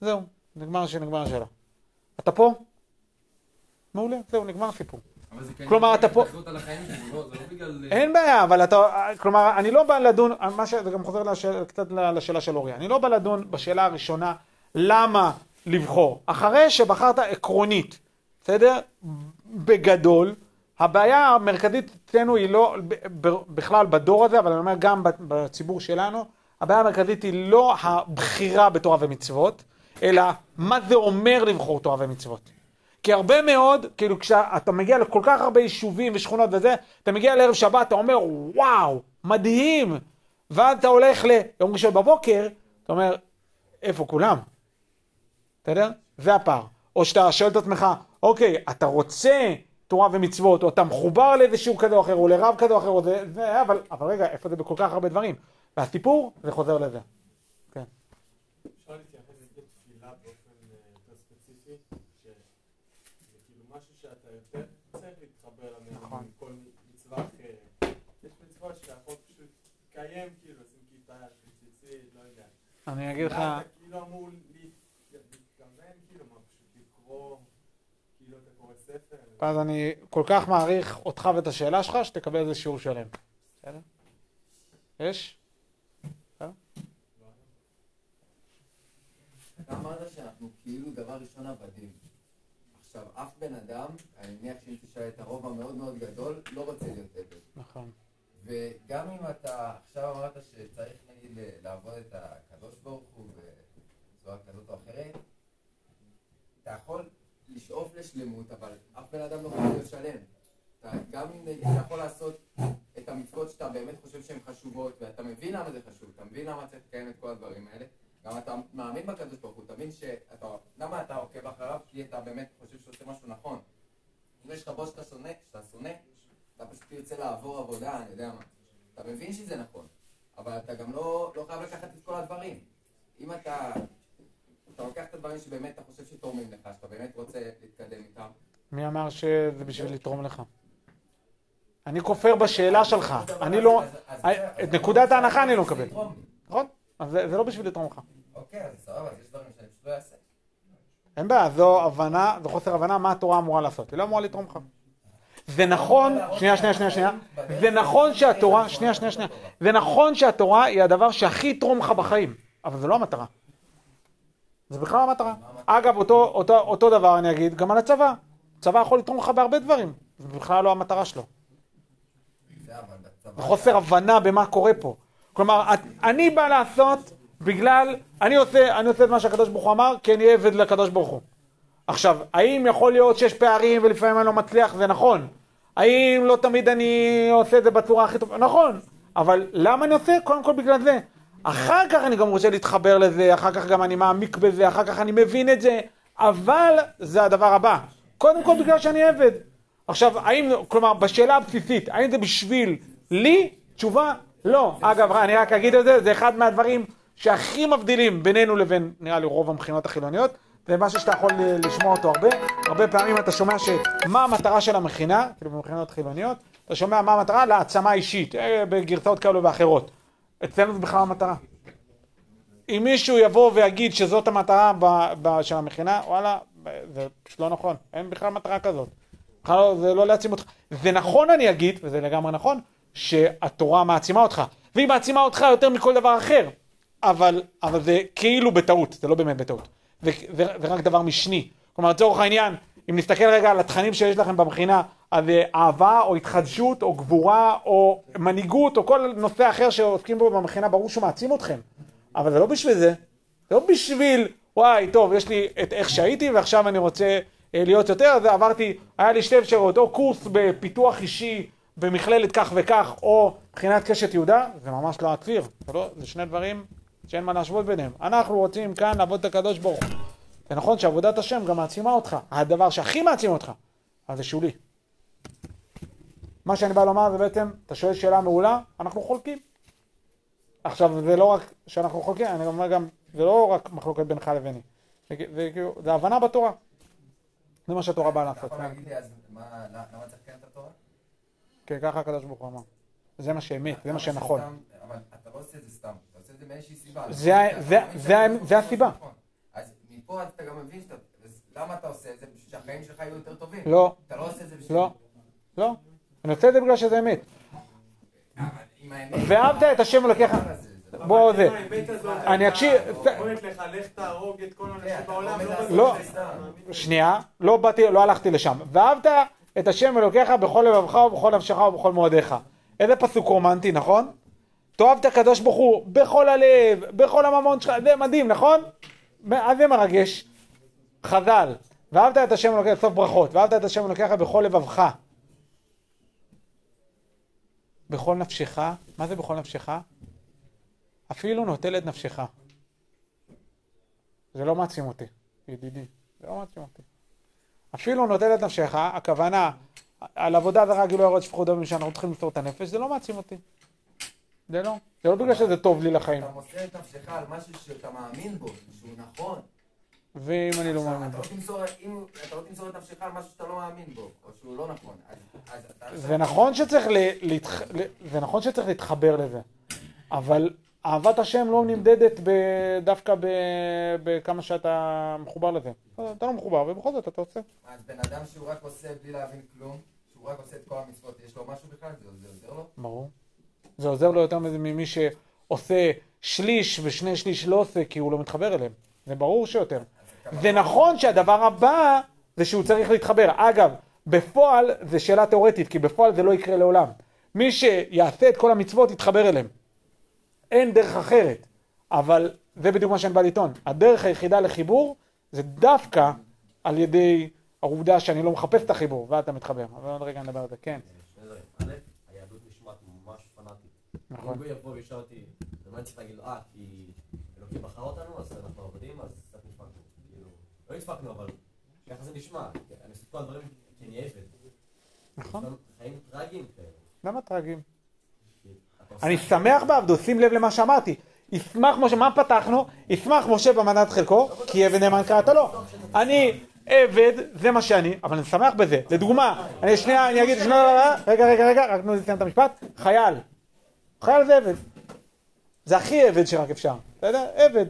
זהו, נגמר, נגמר השאלה. אתה פה? מעולה, זהו, נגמר הסיפור. כלומר, אתה פה- לא- לא בגלל... אין בעיה, אבל אתה, כלומר, אני לא בא לדון, מה ש... זה גם חוזר לשאל, קצת לשאלה של אורי, אני לא בא לדון בשאלה הראשונה, למה לבחור. אחרי שבחרת עקרונית, בסדר? בגדול, הבעיה המרכזית אצלנו היא לא, בכלל בדור הזה, אבל אני אומר גם בציבור שלנו, הבעיה המרכזית היא לא הבחירה בתורה ומצוות, אלא מה זה אומר לבחור תורה ומצוות. כי הרבה מאוד, כאילו כשאתה מגיע לכל כך הרבה יישובים ושכונות וזה, אתה מגיע לערב שבת, אתה אומר, וואו, מדהים. ואז אתה הולך ליום ראשון בבוקר, אתה אומר, איפה כולם? בסדר? זה הפער. או שאתה שואל את עצמך, אוקיי, אתה רוצה תורה ומצוות, או אתה מחובר לאיזשהו כזה או אחר, או לרב כזה או אחר, או זה, זה, אבל, אבל רגע, איפה זה בכל כך הרבה דברים? והסיפור, זה חוזר לזה. כן. אפשר להתייחס לתפילה ספר. אז אני כל כך מעריך אותך ואת השאלה שלך, שתקבל איזה שיעור שלם. בסדר? יש? אתה אמרת שאנחנו כאילו דבר ראשון עבדים. עכשיו, אף בן אדם, אני מניח שאם תשאל את הרוב המאוד מאוד גדול, לא רוצה להיות עבד. נכון. וגם אם אתה עכשיו אמרת שצריך נגיד לעבוד את הקדוש ברוך הוא בצורה כזאת או אחרת, אתה יכול לשאוף לשלמות, אבל אף בן אדם לא יכול להיות שלם. אתה, גם אתה יכול לעשות את המצוות שאתה באמת חושב שהן חשובות, ואתה מבין למה זה חשוב, אתה מבין למה צריך לקיים את כל הדברים האלה, גם אתה מאמין בקדוש ברוך הוא, אתה מבין שאתה, למה אתה עוקב אחריו? כי אתה באמת חושב שהוא עושה משהו נכון. אם יש לך בוס שאתה שונא, שאתה שונא, אתה פשוט תרצה לעבור עבודה, אני יודע מה. אתה מבין שזה נכון, אבל אתה גם לא, לא חייב לקחת את כל הדברים. אם אתה, אתה לוקח את הדברים שבאמת אתה חושב שתורמים לך, שאתה באמת רוצה להתקדם איתם, מי אמר שזה בשביל לתרום לך? אני כופר בשאלה שלך. אני לא... אז- את נקודת ההנחה אני לא מקבל. נכון? אז זה לא בשביל לתרום לך. אוקיי, אז סבבה, יש דברים שאני לא אעשה. אין בעיה, זו הבנה, זו חוסר הבנה מה התורה אמורה לעשות. היא לא אמורה לתרום לך. זה נכון, שנייה, שנייה, שנייה, שנייה. זה נכון שהתורה, שנייה, שנייה, שנייה. זה נכון שהתורה היא הדבר שהכי יתרום לך בחיים, אבל זה לא המטרה. זה בכלל המטרה. אגב, אותו, אותו, אותו דבר אני אגיד גם על הצבא. צבא יכול לתרום לך בהרבה דברים, זה בכלל לא המטרה שלו. זה חוסר הבנה במה קורה פה. כלומר, את- אני בא לעשות בגלל, אני עושה, אני עושה את מה שהקדוש ברוך הוא אמר, כי אני עבד לקדוש ברוך הוא. עכשיו, האם יכול להיות שיש פערים ולפעמים אני לא מצליח? זה נכון. האם לא תמיד אני עושה את זה בצורה הכי טובה? נכון. אבל למה אני עושה? קודם כל בגלל זה. אחר כך אני גם רוצה להתחבר לזה, אחר כך גם אני מעמיק בזה, אחר כך אני מבין את זה, אבל זה הדבר הבא. קודם כל בגלל שאני עבד. עכשיו, האם, כלומר, בשאלה הבסיסית, האם זה בשביל לי? תשובה, לא. אגב, אני רק אגיד את זה, זה אחד מהדברים שהכי מבדילים בינינו לבין, נראה לי, רוב המכינות החילוניות. זה משהו שאתה יכול ל- לשמוע אותו הרבה. הרבה פעמים אתה שומע שמה המטרה של המכינה, כאילו במכינות חילוניות, אתה שומע מה המטרה? להעצמה אישית, אה, בגרסאות כאלו ואחרות. אצלנו זה בכלל המטרה. אם מישהו יבוא ויגיד שזאת המטרה ב- ב- של המכינה, וואלה, זה פשוט לא נכון. אין בכלל מטרה כזאת. בכלל לא- זה לא להעצים אותך. זה נכון אני אגיד, וזה לגמרי נכון, שהתורה מעצימה אותך. והיא מעצימה אותך יותר מכל דבר אחר. אבל, אבל זה כאילו בטעות, זה לא באמת בטעות. זה, זה, זה רק דבר משני. כלומר, לצורך העניין, אם נסתכל רגע על התכנים שיש לכם במכינה, אז אה, אהבה או התחדשות או גבורה או מנהיגות או כל נושא אחר שעוסקים בו במכינה, ברור שהוא מעצים אתכם. אבל זה לא בשביל זה. זה לא בשביל, וואי, טוב, יש לי את איך שהייתי ועכשיו אני רוצה אה, להיות יותר, אז עברתי, היה לי שתי אפשרויות, או קורס בפיתוח אישי במכללת כך וכך, או מבחינת קשת יהודה, זה ממש לא הכפיר, זה, לא, זה שני דברים שאין מה להשוות ביניהם. אנחנו רוצים כאן לעבוד את הקדוש ברוך הוא. זה נכון שעבודת השם גם מעצימה אותך, הדבר שהכי מעצים אותך, אבל זה שולי. מה שאני בא לומר זה בעצם, אתה שואל שאלה מעולה, אנחנו חולקים. עכשיו, זה לא רק שאנחנו חולקים, אני אומר גם, זה לא רק מחלוקת בינך לביני. זה, זה, כאילו- זה הבנה בתורה. זה מה שהתורה באה אתה לעשות. יכול כן. להגיד לי אז מה- למה צריך לקיים את התורה? כן, ככה הקדוש ברוך הוא אמר. זה מה שאמת, זה מה שנכון. אבל אתה לא עושה את זה סתם, אתה עושה את זה מאיזושהי סיבה. זה אתה הסיבה. מפה אתה גם מבין שאתה... אז למה אתה עושה את זה? בשביל שהחיים שלך יהיו יותר טובים. לא. אתה לא עושה את זה בשביל... לא, לא. אני עושה את זה בגלל שזה אמת. ואהבת את השם אלוקיך. בוא זה. אני אקשיב- הייתה אומרת לך, לך תהרוג את כל האנשים אתה בעולם, עומד לא לא. שנייה, לא באתי, לא הלכתי לשם. ואהבת את השם אלוקיך בכל לבבך ובכל נפשך ובכל מאודיך. איזה פסוק רומנטי, נכון? תאהב את הקדוש ברוך הוא בכל הלב, בכל הממון שלך, זה מדהים, נכון? אז זה מרגש. חז"ל, ואהבת את השם אלוקיך, סוף ברכות, ואהבת את השם אלוקיך בכל לבבך. בכל נפשך, מה זה בכל נפשך? אפילו נוטל את נפשך. זה לא מעצים אותי, ידידי, זה לא מעצים אותי. אפילו נוטל את נפשך, הכוונה, על עבודה זרה גילוי הראש שפכות דמים שאנחנו צריכים למסור את הנפש, זה לא מעצים אותי. זה לא. זה לא בגלל שזה טוב לי לחיים. אתה מוסר את נפשך על משהו שאתה מאמין בו, שהוא נכון. ואם אני לא מאמין בו. לא אתה לא תמסור את נפשך על משהו שאתה לא מאמין בו, או שהוא לא נכון. אתה... זה נכון שצריך זה נכון שצריך להתחבר לזה, אבל אהבת השם לא נמדדת דווקא בכמה שאתה מחובר לזה. אתה לא מחובר, ובכל זאת אתה עושה. אז בן אדם שהוא רק עושה בלי להבין כלום, שהוא רק עושה את כל המצוות, יש לו משהו בכלל? זה עוזר לו? ברור. זה עוזר לו יותר מזה ממי שעושה שליש ושני שליש לא עושה כי הוא לא מתחבר אליהם. זה ברור שיותר. זה נכון שהדבר הבא זה שהוא צריך להתחבר. אגב, בפועל זה שאלה תיאורטית, כי בפועל זה לא יקרה לעולם. מי שיעשה את כל המצוות יתחבר אליהם. אין דרך אחרת. אבל זה בדיוק מה שאני בא לטעון. הדרך היחידה לחיבור זה דווקא על ידי העובדה שאני לא מחפש את החיבור, ואתה מתחבר. אבל עוד רגע נדבר על זה. כן, שני דברים. א', היהדות נשמעת ממש פנאטית. נכון. אם הוא יבוא וישאל אותי, ומה אני צריך להגיד לו, אה, כי אלוקים בחר אותנו, אז אנחנו עובדים, אז קצת נדפקנו. כאילו, לא נדפקנו, אבל ככה זה נשמע. אני עושה את כל הדברים כי אני עבד. נכון. חיים טרגיים כאלה. למה עושה- אני שמח בעבדו, שים לב למה שאמרתי. ישמח משה, מה פתחנו? ישמח משה במנת חלקו, כי עבד נאמן קראת לו. אני עבד, זה מה שאני, אבל אני שמח בזה. לדוגמה, אני שנייה, אני אגיד, רגע, רגע, רגע, רק תנו לי לסיים את המשפט. חייל. חייל זה עבד. זה הכי עבד שרק אפשר. אתה יודע, עבד.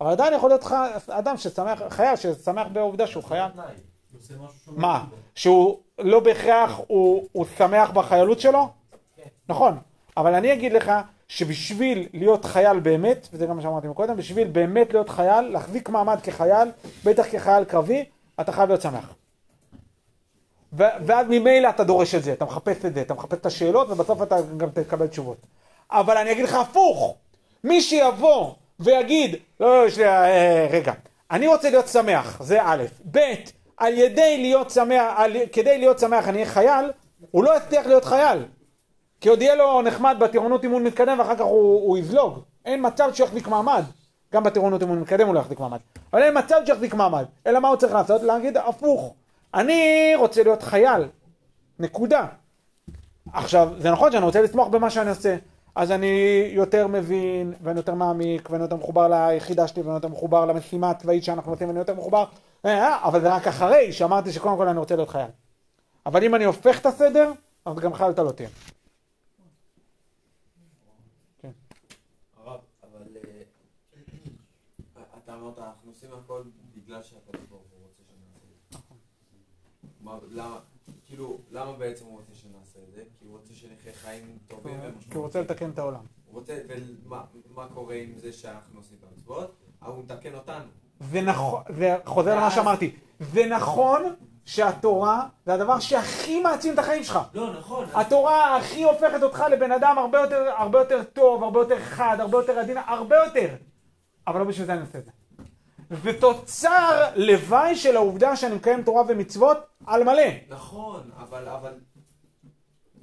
אבל עדיין יכול להיות ח- אדם ששמח, חייל ששמח בעובדה שהוא חייל. מה? בו. שהוא לא בהכרח הוא, הוא שמח בחיילות שלו? נכון. אבל אני אגיד לך שבשביל להיות חייל באמת, וזה גם מה שאמרתי מקודם, בשביל באמת להיות חייל, להחזיק מעמד כחייל, בטח כחייל קרבי, אתה חייב להיות שמח. ואז ממילא אתה דורש את זה, אתה מחפש את זה, אתה מחפש את השאלות, ובסוף אתה גם תקבל תשובות. אבל אני אגיד לך הפוך, מי שיבוא ויגיד, לא, יש לי, אה, רגע, אני רוצה להיות שמח, זה א', ב', על ידי להיות שמח, על, כדי להיות שמח אני אהיה חייל, הוא לא יצליח להיות חייל. כי עוד יהיה לו נחמד בטירונות אימון מתקדם ואחר כך הוא, הוא יזלוג. אין מצב שהוא יחזיק מעמד. גם בטירונות אימון מתקדם הוא לא יחזיק מעמד. אבל אין מצב שהוא יחזיק מעמד. אלא מה הוא צריך לעשות? להגיד הפוך. אני רוצה להיות חייל. נקודה. עכשיו, זה נכון שאני רוצה לתמוך במה שאני עושה. אז אני יותר מבין, ואני יותר מעמיק, ואני יותר מחובר ליחידה שלי, ואני יותר מחובר למשימה הצבאית שאנחנו עושים, ואני יותר מחובר... אה, אבל זה רק אחרי שאמרתי שקודם כל אני רוצה להיות חייל. אבל אם אני הופך את הסדר, אז גם חייל אתה לא תהיה. אבל אה, אמרת, אנחנו עושים הכל בגלל שהקדוש ברוך הוא רוצה שנעשה את זה. למה, כאילו, למה בעצם הוא רוצה זה? כי הוא רוצה שנחיה חיים טובים כי הוא ומשמעותיים. רוצה לתקן את העולם. הוא רוצה, ומה מה קורה עם זה שאנחנו עושים את המצוות? אבל הוא מתקן אותנו. זה נכון, זה חוזר למה שאמרתי. זה נכון שהתורה זה הדבר שהכי מעצים את החיים שלך. לא, נכון. התורה הכי הופכת אותך לבן אדם הרבה יותר, הרבה יותר טוב, הרבה יותר חד, הרבה יותר עדין, הרבה יותר. אבל לא בשביל זה אני עושה את זה. זה תוצר לוואי של העובדה שאני מקיים תורה ומצוות על מלא. נכון, אבל, אבל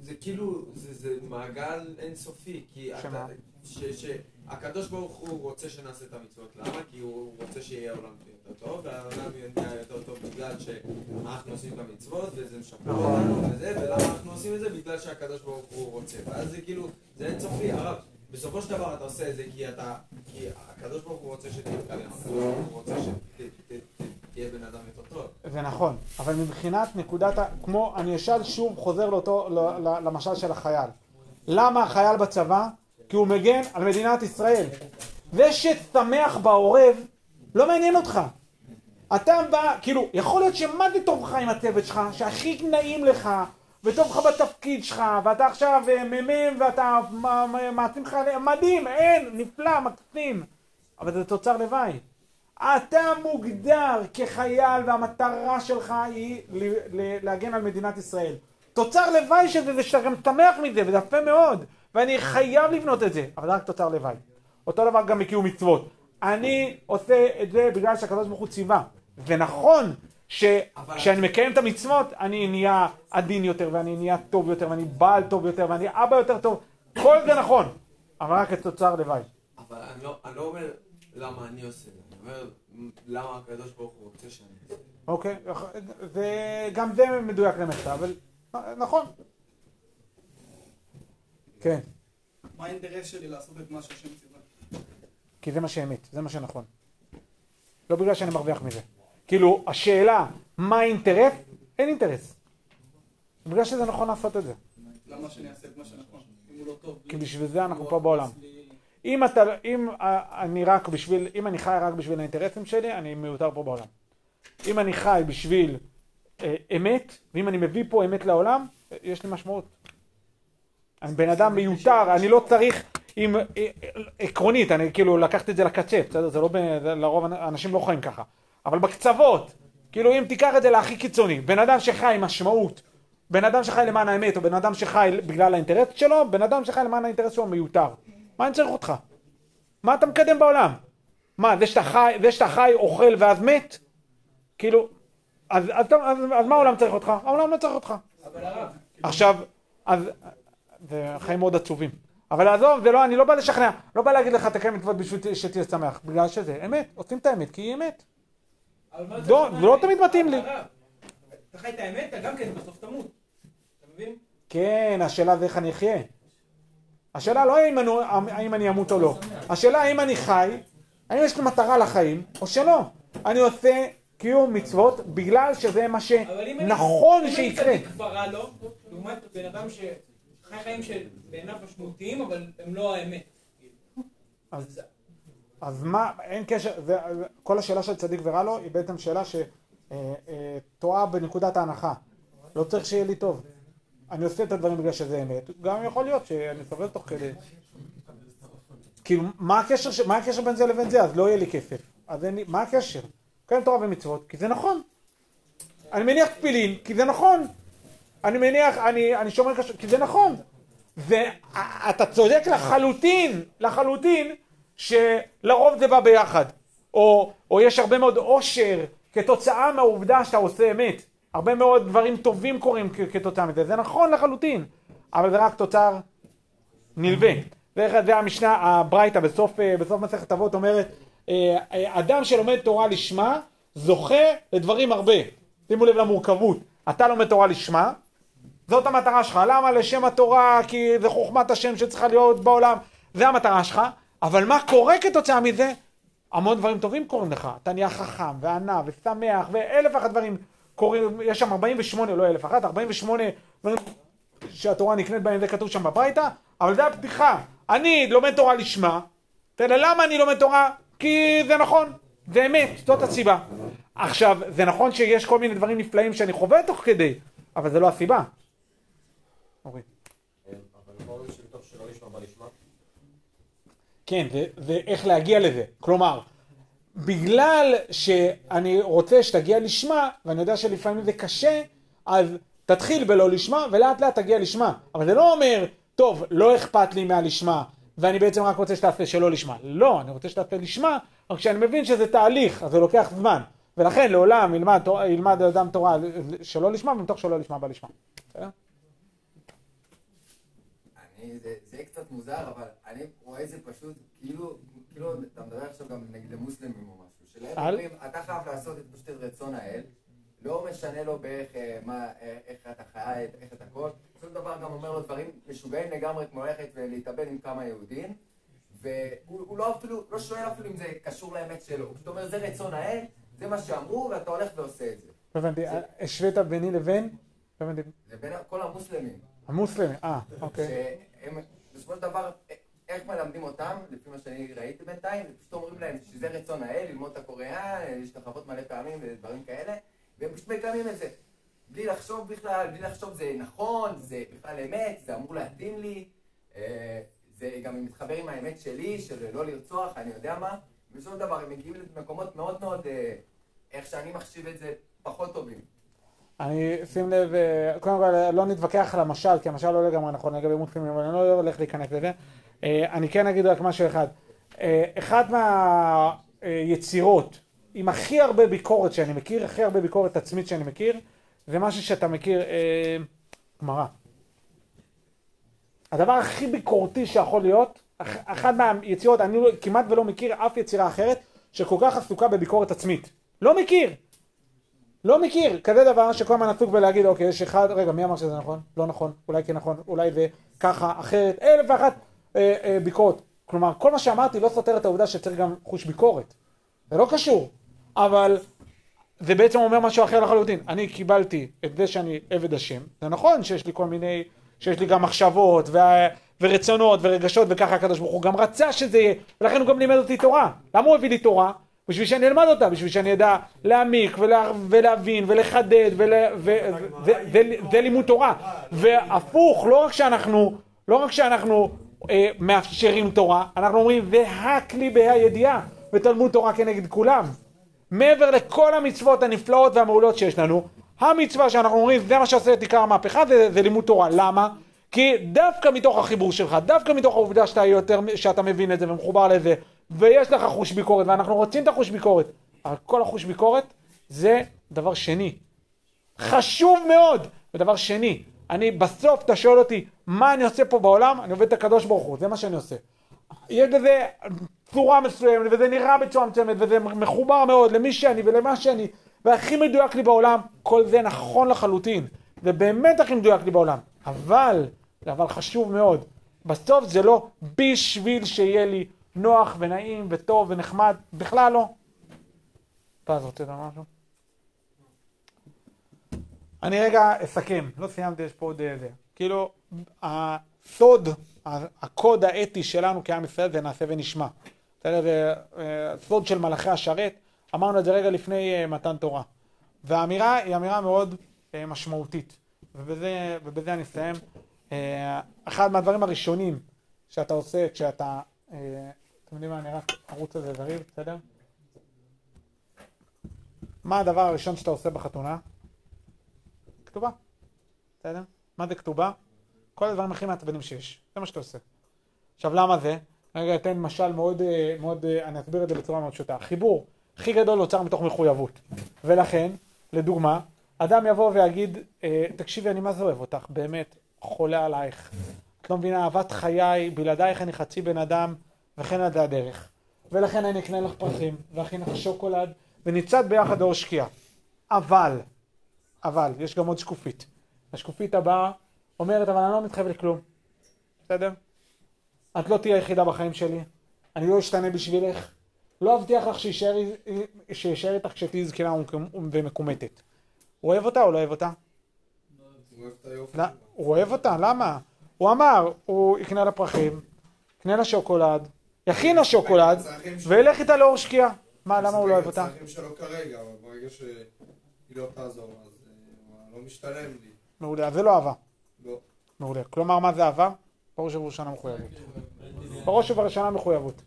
זה כאילו, זה, זה מעגל אינסופי, כי שמה? אתה, ש, שהקדוש ברוך הוא רוצה שנעשה את המצוות, למה? כי הוא רוצה שיהיה עולם יותר טוב, והעולם יהיה יותר טוב בגלל שאנחנו עושים את המצוות, וזה משפר נכון. אותנו וזה, ולמה אנחנו עושים את זה? בגלל שהקדוש ברוך הוא רוצה, ואז זה כאילו, זה אינסופי, הרב. בסופו של דבר אתה עושה את זה כי אתה, כי הקדוש ברוך הוא רוצה שתתקדם, הקדוש ברוך הוא רוצה שתהיה בן אדם יותר טוב. זה נכון, אבל מבחינת נקודת ה... כמו, אני אשאל שוב, חוזר לאותו, למשל של החייל. למה החייל בצבא? כי הוא מגן על מדינת ישראל. זה ששמח בעורב, לא מעניין אותך. אתה בא, כאילו, יכול להיות שמה זה טוב לך עם הצוות שלך, שהכי נעים לך, וטוב לך בתפקיד שלך, ואתה עכשיו אה, מ"מ ואתה מעצים לך, מדהים, אין, נפלא, מקסים. אבל זה תוצר לוואי. אתה מוגדר כחייל והמטרה שלך היא להגן על מדינת ישראל. תוצר לוואי של זה זה שאתה גם שמח מזה וזה יפה מאוד ואני חייב לבנות את זה, אבל זה רק תוצר לוואי. אותו דבר גם מקיום מצוות. אני עושה את זה בגלל שהקדוש ברוך הוא ציווה. ונכון שכשאני מקיים את המצוות אני נהיה עדין יותר ואני נהיה טוב יותר ואני בעל טוב יותר ואני אבא יותר טוב. כל זה נכון, אבל רק כתוצר לוואי. אבל אני לא, אני לא אומר למה אני עושה את אומר למה הקדוש ברוך הוא רוצה שאני אעשה את זה. אוקיי, וגם זה מדויק למחתה, אבל נכון. כן, מה האינטרס שלי לעשות את מה שהשם ציווה? כי זה מה שאמת, זה מה שנכון. לא בגלל שאני מרוויח מזה. כאילו, השאלה, מה האינטרס? אין אינטרס. בגלל שזה נכון לעשות את זה. למה שאני אעשה את מה שנכון? אם הוא לא טוב כי בשביל זה אנחנו פה בעולם. לי- אם אתה, אם אה, אני רק בשביל, אם אני חי רק בשביל האינטרסים שלי, אני מיותר פה בעולם. אם אני חי בשביל אה, אמת, ואם אני מביא פה אמת לעולם, יש לי משמעות. אני בן אדם מיותר, אני לא צריך, אם, אה, אה, עקרונית, אני כאילו לקחתי את זה לקצה, בסדר? זה לא, ב- לרוב אנשים לא חיים ככה. אבל בקצוות, כאילו אם תיקח את זה להכי קיצוני, בן אדם שחי עם משמעות, בן אדם שחי למען האמת, או בן אדם שחי בגלל האינטרס שלו, בן אדם שחי למען האינטרס שלו מיותר. מה אני צריך אותך? מה אתה מקדם בעולם? מה, זה שאתה חי, זה שאתה חי, אוכל ואז מת? כאילו, אז, אז, אז, אז, אז מה העולם צריך אותך? העולם לא צריך אותך. הרב, עכשיו, אז, זה חיים מאוד עצובים. אבל עזוב, זה לא, אני לא בא לשכנע, לא בא להגיד לך תקיים מצוות בשביל שתהיה שמח, בגלל שזה אמת, עושים את האמת, כי היא אמת. לא? זה לא תמיד מתאים לי. אתה חי את האמת, אתה גם כן בסוף תמות. אתה מבין? כן, השאלה זה איך אני אחיה. השאלה לא האם אני, האם אני אמות או לא. השאלה האם אני חי, האם יש לי מטרה לחיים, או שלא. אני עושה קיום מצוות בגלל שזה מה אבל אם אני- שנכון אם אני שיקרה. צדיק כבר לו, לעומת בן אדם שחי חיים שבעיניו משמעותיים, אבל הם לא האמת. אז, אז מה, אין קשר, זה, כל השאלה של צדיק ורע לו היא בעצם שאלה שטועה בנקודת ההנחה. לא צריך שיהיה לי טוב. אני עושה את הדברים בגלל שזה אמת. גם יכול להיות שאני סובל תוך כדי. כאילו, מה הקשר. מה הקשר בין זה לבין זה? אז לא יהיה לי כסף. אז אין לי, מה הקשר? כן תורה ומצוות, כי זה נכון. אני מניח תפילין, כי זה נכון. אני מניח, אני, אני שומר כשרות, כי זה נכון. ואתה צודק לחלוטין, לחלוטין, שלרוב זה בא ביחד. או, או יש הרבה מאוד אושר כתוצאה מהעובדה שאתה עושה אמת. הרבה מאוד דברים טובים קורים כתוצאה מזה. זה נכון לחלוטין, אבל זה רק תוצר נלווה. זה, זה המשנה, הברייתא בסוף, אה, בסוף מסכת אבות אומרת, אה, אה, אדם שלומד תורה לשמה, זוכה לדברים הרבה. שימו לב למורכבות. אתה לומד תורה לשמה, זאת המטרה שלך. למה? לשם התורה, כי זה חוכמת השם שצריכה להיות בעולם. זה המטרה שלך. אבל מה קורה כתוצאה מזה? המון דברים טובים קורים לך. אתה נהיה חכם, וענה, ושמח, ואלף ואחת דברים קורים. יש שם 48, לא אלף אחת, 48 דברים שהתורה נקנית בהם, זה כתוב שם בברייתא, אבל זה הפתיחה. אני לומד תורה לשמה. יודע למה אני לומד תורה? כי זה נכון, זה אמת, זאת הסיבה. עכשיו, זה נכון שיש כל מיני דברים נפלאים שאני חווה תוך כדי, אבל זה לא הסיבה. אורי. כן, ואיך להגיע לזה. כלומר, בגלל שאני רוצה שתגיע לשמה, ואני יודע שלפעמים זה קשה, אז תתחיל בלא לשמה, ולאט לאט תגיע לשמה. אבל זה לא אומר, טוב, לא אכפת לי מהלשמה, ואני בעצם רק רוצה שתעשה שלא לשמה. לא, אני רוצה שתעשה לשמה, רק שאני מבין שזה תהליך, אז זה לוקח זמן. ולכן לעולם ילמד, ילמד אדם תורה שלא לשמה, ומתוך שלא לשמה בא לשמה. זה, זה קצת מוזר, אבל אני רואה את זה פשוט כאילו, כאילו אתה מדבר עכשיו גם נגיד למוסלמים או משהו, שלהם? אומרים, אתה חייב לעשות את פשוט את רצון האל, לא משנה לו באיך, אה, מה, אה, איך אתה חי, איך אתה הכל, בסופו של דבר גם אומר לו דברים משוגעים לגמרי, כמו ללכת ולהתאבד עם כמה יהודים, והוא הוא לא אפילו, לא שואל אפילו אם זה קשור לאמת שלו, הוא פשוט אומר, זה רצון האל, זה מה שאמרו, ואתה הולך ועושה את זה. לא הבנתי, השווית ביני לבין? לא הבנתי, זה בין כל המוסלמים. המוסלמים, אה, אוקיי. שהם בסופו של דבר, איך מלמדים אותם, לפי מה שאני ראיתי בינתיים, פשוט אומרים להם שזה רצון האל, ללמוד את הקוריאה, להשתחוות מלא פעמים ודברים כאלה, והם פשוט מקיימים את זה. בלי לחשוב בכלל, בלי לחשוב זה נכון, זה בכלל אמת, זה אמור להתאים לי, אה, זה גם מתחבר עם האמת שלי, של לא לרצוח, אני יודע מה. של דבר הם מגיעים למקומות מאוד מאוד, אה, איך שאני מחשיב את זה, פחות טובים. אני, שים לב, אה, קודם כל לא נתווכח על המשל, כי המשל לא לגמרי נכון לגבי מוסלמים, אבל אני לא הולך להיכנס לזה. אה, אני כן אגיד רק משהו אחד. אה, אחת מהיצירות עם הכי הרבה ביקורת שאני מכיר, הכי הרבה ביקורת עצמית שאני מכיר, זה משהו שאתה מכיר, אה, גמרא. הדבר הכי ביקורתי שיכול להיות, אח- אחת מהיצירות, אני לא- כמעט ולא מכיר אף יצירה אחרת שכל כך עסוקה בביקורת עצמית. לא מכיר. לא מכיר כזה דבר שכל הזמן עסוק בלהגיד אוקיי יש אחד רגע מי אמר שזה נכון לא נכון אולי כן נכון אולי זה ככה אחרת אלף ואחת ביקורת. כלומר כל מה שאמרתי לא סותר את העובדה שצריך גם חוש ביקורת. זה לא קשור אבל זה בעצם אומר משהו אחר לחלוטין. אני קיבלתי את זה שאני עבד השם. זה נכון שיש לי כל מיני שיש לי גם מחשבות וה, ורצונות ורגשות וככה הקדוש ברוך הוא גם רצה שזה יהיה. ולכן הוא גם לימד אותי תורה. למה הוא הביא לי תורה? בשביל שאני אלמד אותה, בשביל שאני אדע להעמיק ולה, ולהבין ולחדד, ול, ו, ו, ו, זה לימוד תורה. והפוך, לא רק שאנחנו, לא רק שאנחנו אה, מאפשרים תורה, אנחנו אומרים זה הכלי בה"א הידיעה, ותלמוד תורה כנגד כולם. מעבר לכל המצוות הנפלאות והמעולות שיש לנו, המצווה שאנחנו אומרים זה מה שעושה את עיקר המהפכה זה, זה לימוד תורה. למה? כי דווקא מתוך החיבור שלך, דווקא מתוך העובדה שאתה יותר, שאתה מבין את זה ומחובר לזה, ויש לך חוש ביקורת, ואנחנו רוצים את החוש ביקורת, אבל כל החוש ביקורת זה דבר שני. חשוב מאוד. ודבר שני, אני בסוף, אתה שואל אותי, מה אני עושה פה בעולם? אני עובד את הקדוש ברוך הוא, זה מה שאני עושה. יש לזה צורה מסוימת, וזה נראה בצורה מסוימת, וזה מחובר מאוד למי שאני ולמה שאני, והכי מדויק לי בעולם, כל זה נכון לחלוטין. זה באמת הכי מדויק לי בעולם. אבל, אבל חשוב מאוד, בסוף זה לא בשביל שיהיה לי נוח ונעים וטוב ונחמד, בכלל לא. פז, רוצה לדעת משהו? אני רגע אסכם, לא סיימתי, יש פה עוד זה. כאילו, הסוד, הקוד האתי שלנו כעם ישראל זה נעשה ונשמע. בסדר? זה אה, סוד של מלאכי השרת, אמרנו את זה רגע לפני אה, מתן תורה. והאמירה היא אמירה מאוד אה, משמעותית, ובזה, ובזה אני אסיים. אה, אחד מהדברים הראשונים שאתה עושה כשאתה, אה, אתם יודעים מה, אני רק ארוץ על זה זריז, בסדר? מה הדבר הראשון שאתה עושה בחתונה? כתובה, בסדר? מה זה כתובה? כל הדברים הכי מעצבנים שיש, זה מה שאתה עושה. עכשיו למה זה? רגע אתן משל מאוד, אה, מאוד, אה, אני אסביר את זה בצורה מאוד פשוטה. חיבור הכי גדול נוצר מתוך מחויבות. ולכן, לדוגמה, אדם יבוא ויגיד, אה, תקשיבי, אני מה זה אוהב אותך, באמת, חולה עלייך. את לא מבינה, אהבת חיי, בלעדייך אני חצי בן אדם, וכן עד הדרך. ולכן אני אקנה לך פרחים, ואכין לך שוקולד, ונצעד ביחד לאור שקיעה. אבל, אבל, יש גם עוד שקופית. השקופית הבאה אומרת, אבל אני לא מתחייב לכלום. בסדר? את לא תהיה היחידה בחיים שלי, אני לא אשתנה בשבילך, לא אבטיח לך שישאר, איתך כשתהיי זקנה ומקומטת. הוא אוהב אותה או לא אוהב אותה? הוא אוהב לא. הוא אוהב אותה, למה? הוא אמר, הוא יקנה לה פרחים, יקנה לה שוקולד, יכין לה שוקולד. וילך איתה לאור שקיעה. מה, למה הוא לא אוהב אותה? הצרכים שלו כרגע, אבל ברגע שהיא לא תעזור, לא משתלם לי. מעולה, אז זה לא אהבה. לא. מעולה. כלומר, מה זה אהבה? בראש ובראשונה מחויבות. בראש ובראשונה מחויבות.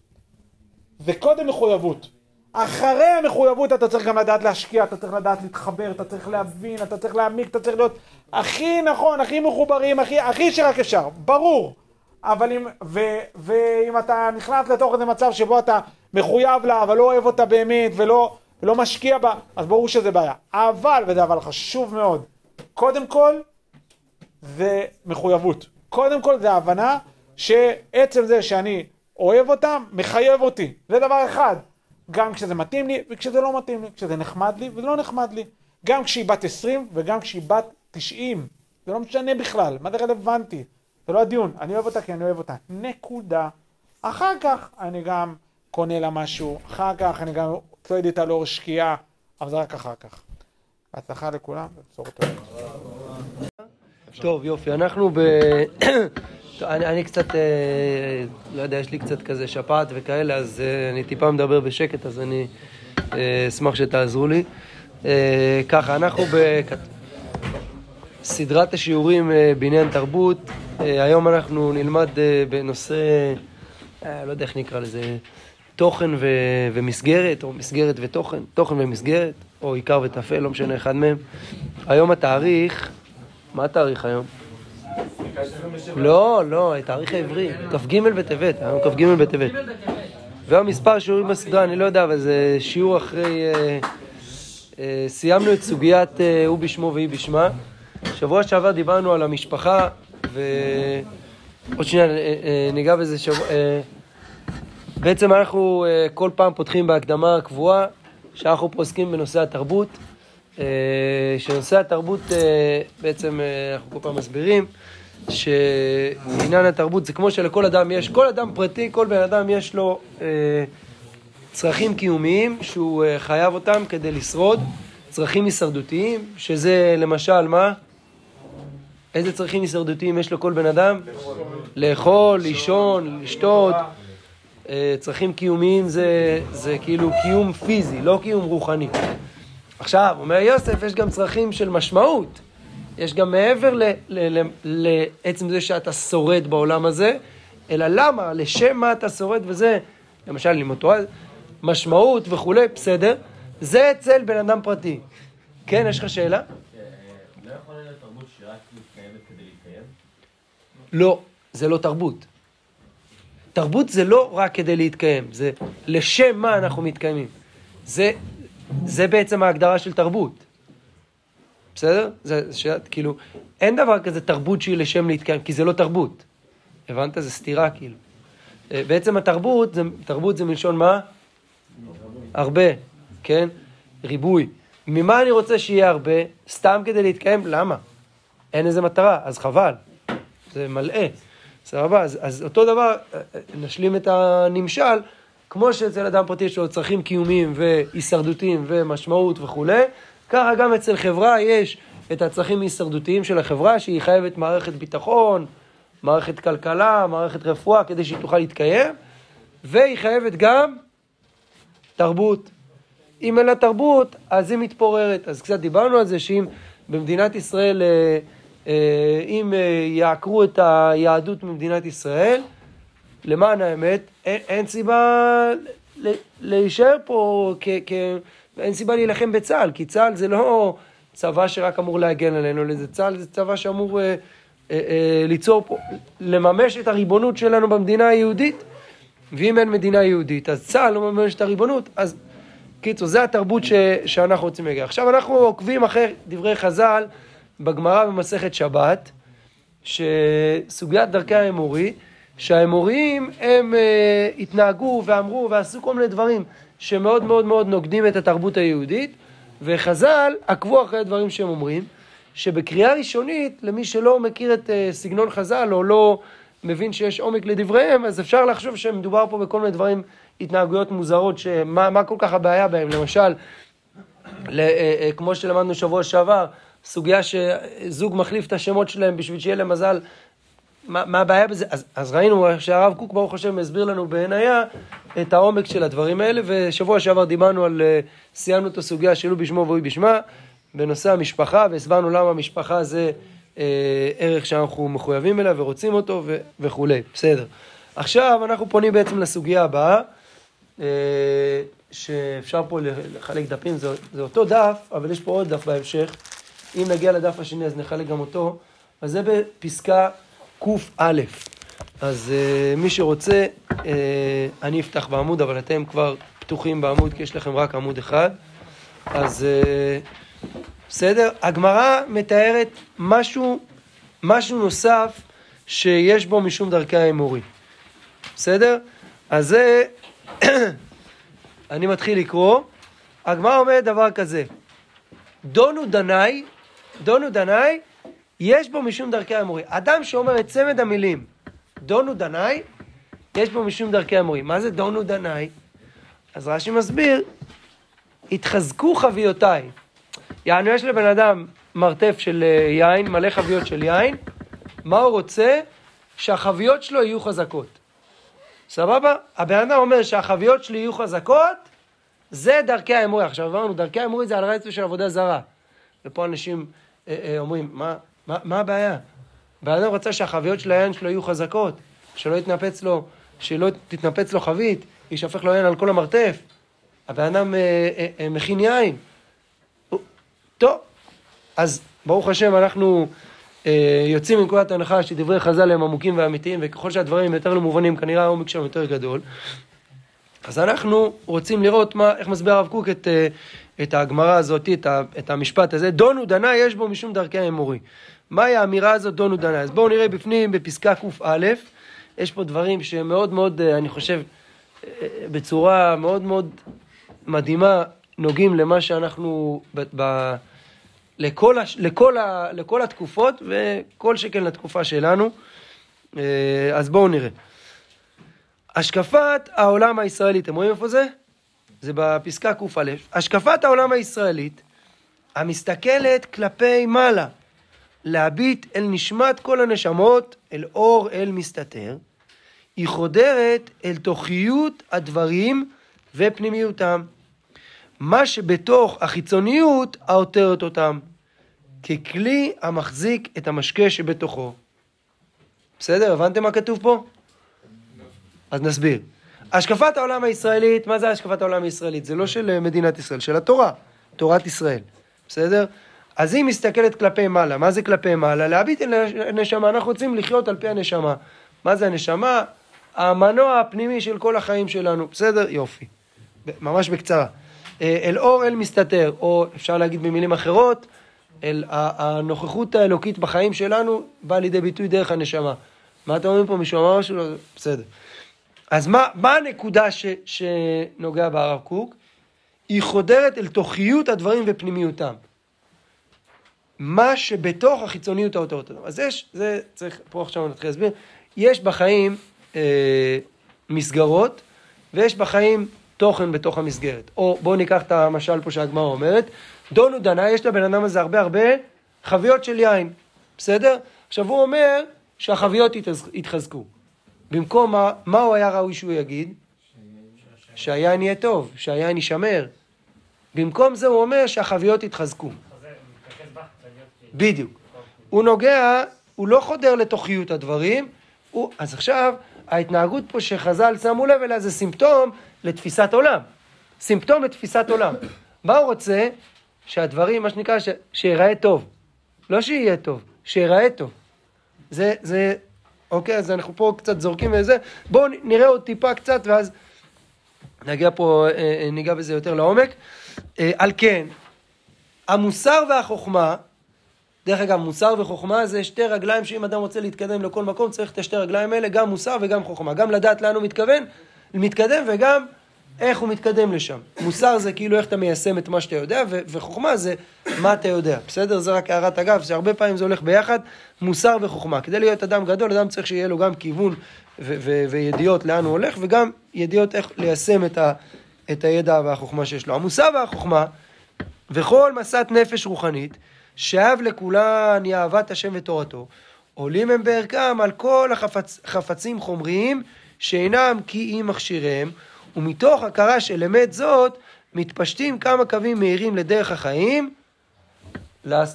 זה קודם מחויבות. אחרי המחויבות אתה צריך גם לדעת להשקיע, אתה צריך לדעת להתחבר, אתה צריך להבין, אתה צריך להעמיק, אתה צריך להיות הכי נכון, הכי מחוברים, הכי, הכי שרק אפשר, ברור. אבל אם, ו, ואם אתה נכנס לתוך איזה מצב שבו אתה מחויב לה, אבל לא אוהב אותה באמת, ולא, ולא משקיע בה, אז ברור שזה בעיה. אבל, וזה אבל חשוב מאוד, קודם כל, זה מחויבות. קודם כל זה ההבנה שעצם זה שאני אוהב אותם, מחייב אותי. זה דבר אחד. גם כשזה מתאים לי וכשזה לא מתאים לי, כשזה נחמד לי וזה לא נחמד לי. גם כשהיא בת 20 וגם כשהיא בת 90. זה לא משנה בכלל, מה זה רלוונטי? זה לא הדיון, אני אוהב אותה כי אני אוהב אותה. נקודה. אחר כך אני גם קונה לה משהו, אחר כך אני גם צועד איתה לאור שקיעה, אבל זה רק אחר כך. בהצלחה לכולם, ובשורות טובות. טוב, יופי, אנחנו ב... אני, אני קצת, אה, לא יודע, יש לי קצת כזה שפעת וכאלה, אז אה, אני טיפה מדבר בשקט, אז אני אה, אשמח שתעזרו לי. אה, ככה, אנחנו בסדרת השיעורים אה, בעניין תרבות, אה, היום אנחנו נלמד אה, בנושא, אה, לא יודע איך נקרא לזה, תוכן ו- ומסגרת, או מסגרת ותוכן, תוכן ומסגרת, או עיקר וטפל, לא משנה, אחד מהם. היום התאריך, מה התאריך היום? לא, לא, התאריך העברי, כ"ג בטבת, היום כ"ג בטבת. והמספר שיעורים בסדרה, אני לא יודע, אבל זה שיעור אחרי... אה, אה, סיימנו את סוגיית אה, הוא בשמו והיא בשמה. שבוע שעבר דיברנו על המשפחה, ועוד שנייה ניגע בזה שבוע... בעצם אנחנו כל פעם פותחים בהקדמה הקבועה, שאנחנו פה עוסקים בנושא התרבות. אה, שנושא התרבות, אה, בעצם אה, אנחנו כל פעם מסבירים, שעניין התרבות זה כמו שלכל אדם יש, כל אדם פרטי, כל בן אדם יש לו צרכים קיומיים שהוא חייב אותם כדי לשרוד, צרכים הישרדותיים, שזה למשל מה? איזה צרכים הישרדותיים יש לכל בן אדם? לאכול, לישון, לשתות. אה, צרכים קיומיים זה, זה כאילו קיום פיזי, לא קיום רוחני. עכשיו, אומר יוסף, יש גם צרכים של משמעות. יש גם מעבר ל, ל, ל, לעצם זה שאתה שורד בעולם הזה, אלא למה, לשם מה אתה שורד וזה, למשל לימוד תורה, משמעות וכולי, בסדר, זה אצל בן אדם פרטי. כן, יש לך שאלה? לא יכול להיות תרבות שרק מתקיימת כדי להתקיים? לא, זה לא תרבות. תרבות זה לא רק כדי להתקיים, זה לשם מה אנחנו מתקיימים. זה, זה בעצם ההגדרה של תרבות. בסדר? זה, שאלה, כאילו, אין דבר כזה תרבות שהיא לשם להתקיים, כי זה לא תרבות. הבנת? זה סתירה, כאילו. אה, בעצם התרבות, זה, תרבות זה מלשון מה? הרבה, כן? ריבוי. ממה אני רוצה שיהיה הרבה? סתם כדי להתקיים? למה? אין איזה מטרה, אז חבל. זה מלאה. סבבה? אז, אז אותו דבר, אה, אה, נשלים את הנמשל, כמו שאצל אדם פרטי יש לו צרכים קיומיים והישרדותיים ומשמעות וכולי, ככה גם אצל חברה יש את הצרכים ההישרדותיים של החברה, שהיא חייבת מערכת ביטחון, מערכת כלכלה, מערכת רפואה, כדי שהיא תוכל להתקיים, והיא חייבת גם תרבות. אם אין לה תרבות, אז היא מתפוררת. אז קצת דיברנו על זה שאם במדינת ישראל, אה, אם אה, יעקרו את היהדות ממדינת ישראל, למען האמת, אין, אין סיבה להישאר פה, כ, כ, אין סיבה להילחם בצה"ל, כי צה"ל זה לא צבא שרק אמור להגן עלינו, זה צה"ל זה צבא שאמור אה, אה, אה, ליצור פה, לממש את הריבונות שלנו במדינה היהודית, ואם אין מדינה יהודית, אז צה"ל לא מממש את הריבונות, אז קיצור, זה התרבות ש, שאנחנו רוצים להגיע. עכשיו אנחנו עוקבים אחרי דברי חז"ל בגמרא במסכת שבת, שסוגיית דרכי האמורי, שהאמוריים הם אה, התנהגו ואמרו ועשו כל מיני דברים שמאוד מאוד מאוד נוגדים את התרבות היהודית, וחז"ל עקבו אחרי הדברים שהם אומרים, שבקריאה ראשונית, למי שלא מכיר את אה, סגנון חז"ל או לא מבין שיש עומק לדבריהם, אז אפשר לחשוב שמדובר פה בכל מיני דברים, התנהגויות מוזרות, שמה מה כל כך הבעיה בהם, למשל, ל, אה, אה, כמו שלמדנו שבוע שעבר, סוגיה שזוג מחליף את השמות שלהם בשביל שיהיה להם מזל מה, מה הבעיה בזה? אז, אז ראינו שהרב קוק, ברוך השם, הסביר לנו בעינייה את העומק של הדברים האלה, ושבוע שעבר דיברנו על, אה, סיימנו את הסוגיה של הוא בשמו והוא בשמה, בנושא המשפחה, והסברנו למה המשפחה זה אה, ערך שאנחנו מחויבים אליו ורוצים אותו ו, וכולי, בסדר. עכשיו אנחנו פונים בעצם לסוגיה הבאה, אה, שאפשר פה לחלק דפים, זה, זה אותו דף, אבל יש פה עוד דף בהמשך. אם נגיע לדף השני אז נחלק גם אותו, אז זה בפסקה קא. אז uh, מי שרוצה, uh, אני אפתח בעמוד, אבל אתם כבר פתוחים בעמוד, כי יש לכם רק עמוד אחד. אז uh, בסדר? הגמרא מתארת משהו, משהו נוסף שיש בו משום דרכי האמורי. בסדר? אז זה, אני מתחיל לקרוא. הגמרא אומרת דבר כזה, דונו דנאי, דונו דנאי, יש בו משום דרכי האמורי. אדם שאומר את צמד המילים דונו דנאי, יש בו משום דרכי האמורי. מה זה דונו דנאי? אז רש"י מסביר, התחזקו חביותיי. יענו, יש לבן אדם מרתף של אה, יין, מלא חביות של יין, מה הוא רוצה? שהחביות שלו יהיו חזקות. סבבה? הבן אדם אומר שהחביות שלי יהיו חזקות, זה דרכי האמורי. עכשיו אמרנו, דרכי האמורי זה על רצף של עבודה זרה. ופה אנשים אומרים, מה, מה, מה הבעיה? בן אדם רצה שהחביות של היין שלו יהיו חזקות, שלא יתנפץ לו, שלא תתנפץ לו חבית, יישפך לו יין על כל המרתף. הבן אדם אה, אה, אה, מכין יין. טוב, אז ברוך השם אנחנו אה, יוצאים מנקודת הנחה שדברי חז"ל הם עמוקים ואמיתיים, וככל שהדברים יותר לא מובנים, כנראה העומק שלהם יותר גדול. אז אנחנו רוצים לראות מה, איך מסביר הרב קוק את, אה, את הגמרא הזאת, את, ה, את המשפט הזה. דונו דנה יש בו משום דרכי האמורי. מהי האמירה הזאת דונו דנה? אז בואו נראה בפנים בפסקה קא, יש פה דברים שמאוד מאוד, אה, אני חושב, אה, בצורה מאוד מאוד מדהימה, נוגעים למה שאנחנו, ב, ב, לכל, הש, לכל, ה, לכל התקופות, וכל שכן לתקופה שלנו. אז בואו נראה. השקפת העולם הישראלית, אתם רואים איפה זה? זה בפסקה קא. השקפת העולם הישראלית המסתכלת כלפי מעלה, להביט אל נשמת כל הנשמות, אל אור, אל מסתתר, היא חודרת אל תוכיות הדברים ופנימיותם. מה שבתוך החיצוניות העותרת אותם, ככלי המחזיק את המשקה שבתוכו. בסדר? הבנתם מה כתוב פה? אז נסביר. השקפת העולם הישראלית, מה זה השקפת העולם הישראלית? זה לא של אה, מדינת ישראל, של התורה, תורת ישראל, בסדר? אז היא מסתכלת כלפי מעלה, מה זה כלפי מעלה? להביט אל הנשמה, אנחנו רוצים לחיות על פי הנשמה. מה זה הנשמה? המנוע הפנימי של כל החיים שלנו, בסדר? יופי. ממש בקצרה. אה, אל אור אל מסתתר, או אפשר להגיד במילים אחרות, אל הנוכחות האלוקית בחיים שלנו באה לידי ביטוי דרך הנשמה. מה אתם אומרים פה? מישהו אמר משהו? בסדר. אז מה, מה הנקודה ש, שנוגע בהרב קוק? היא חודרת אל תוכיות הדברים ופנימיותם. מה שבתוך החיצוניות האותות. אז יש, זה צריך, פה עכשיו נתחיל להסביר, יש בחיים אה, מסגרות ויש בחיים תוכן בתוך המסגרת. או בואו ניקח את המשל פה שהגמרא אומרת, דונו דנה, יש לבן אדם הזה הרבה הרבה חביות של יין, בסדר? עכשיו הוא אומר שהחביות יתחזקו. במקום מה, מה הוא היה ראוי שהוא יגיד? שהיין יהיה טוב, שהיין יישמר. במקום זה הוא אומר שהחביות יתחזקו. בדיוק. הוא נוגע, הוא לא חודר לתוכיות הדברים, הוא, אז עכשיו ההתנהגות פה שחז"ל שמו לב אליה זה סימפטום לתפיסת עולם. סימפטום לתפיסת עולם. מה הוא רוצה? שהדברים, מה שנקרא, ש... שיראה טוב. לא שיהיה טוב, שיראה טוב. זה, זה אוקיי, אז אנחנו פה קצת זורקים וזה. בואו נראה עוד טיפה קצת ואז נגיע פה, אה, אה, ניגע בזה יותר לעומק. אה, על כן, המוסר והחוכמה, דרך אגב, מוסר וחוכמה זה שתי רגליים שאם אדם רוצה להתקדם לכל מקום צריך את השתי רגליים האלה, גם מוסר וגם חוכמה. גם לדעת לאן הוא מתכוון, מתקדם וגם איך הוא מתקדם לשם. מוסר זה כאילו איך אתה מיישם את מה שאתה יודע, ו- וחוכמה זה מה אתה יודע. בסדר? זה רק הערת אגב, שהרבה פעמים זה הולך ביחד, מוסר וחוכמה. כדי להיות אדם גדול, אדם צריך שיהיה לו גם כיוון ו- ו- וידיעות לאן הוא הולך, וגם ידיעות איך ליישם את, ה- את הידע והחוכמה שיש לו. המוסר והחוכמה, וכל משאת נפש רוחנית, שאב לכולן היא אהבת השם ותורתו, עולים הם בערכם על כל החפצים חומריים שאינם כי אם מכשיריהם, ומתוך הכרה של אמת זאת, מתפשטים כמה קווים מהירים לדרך החיים.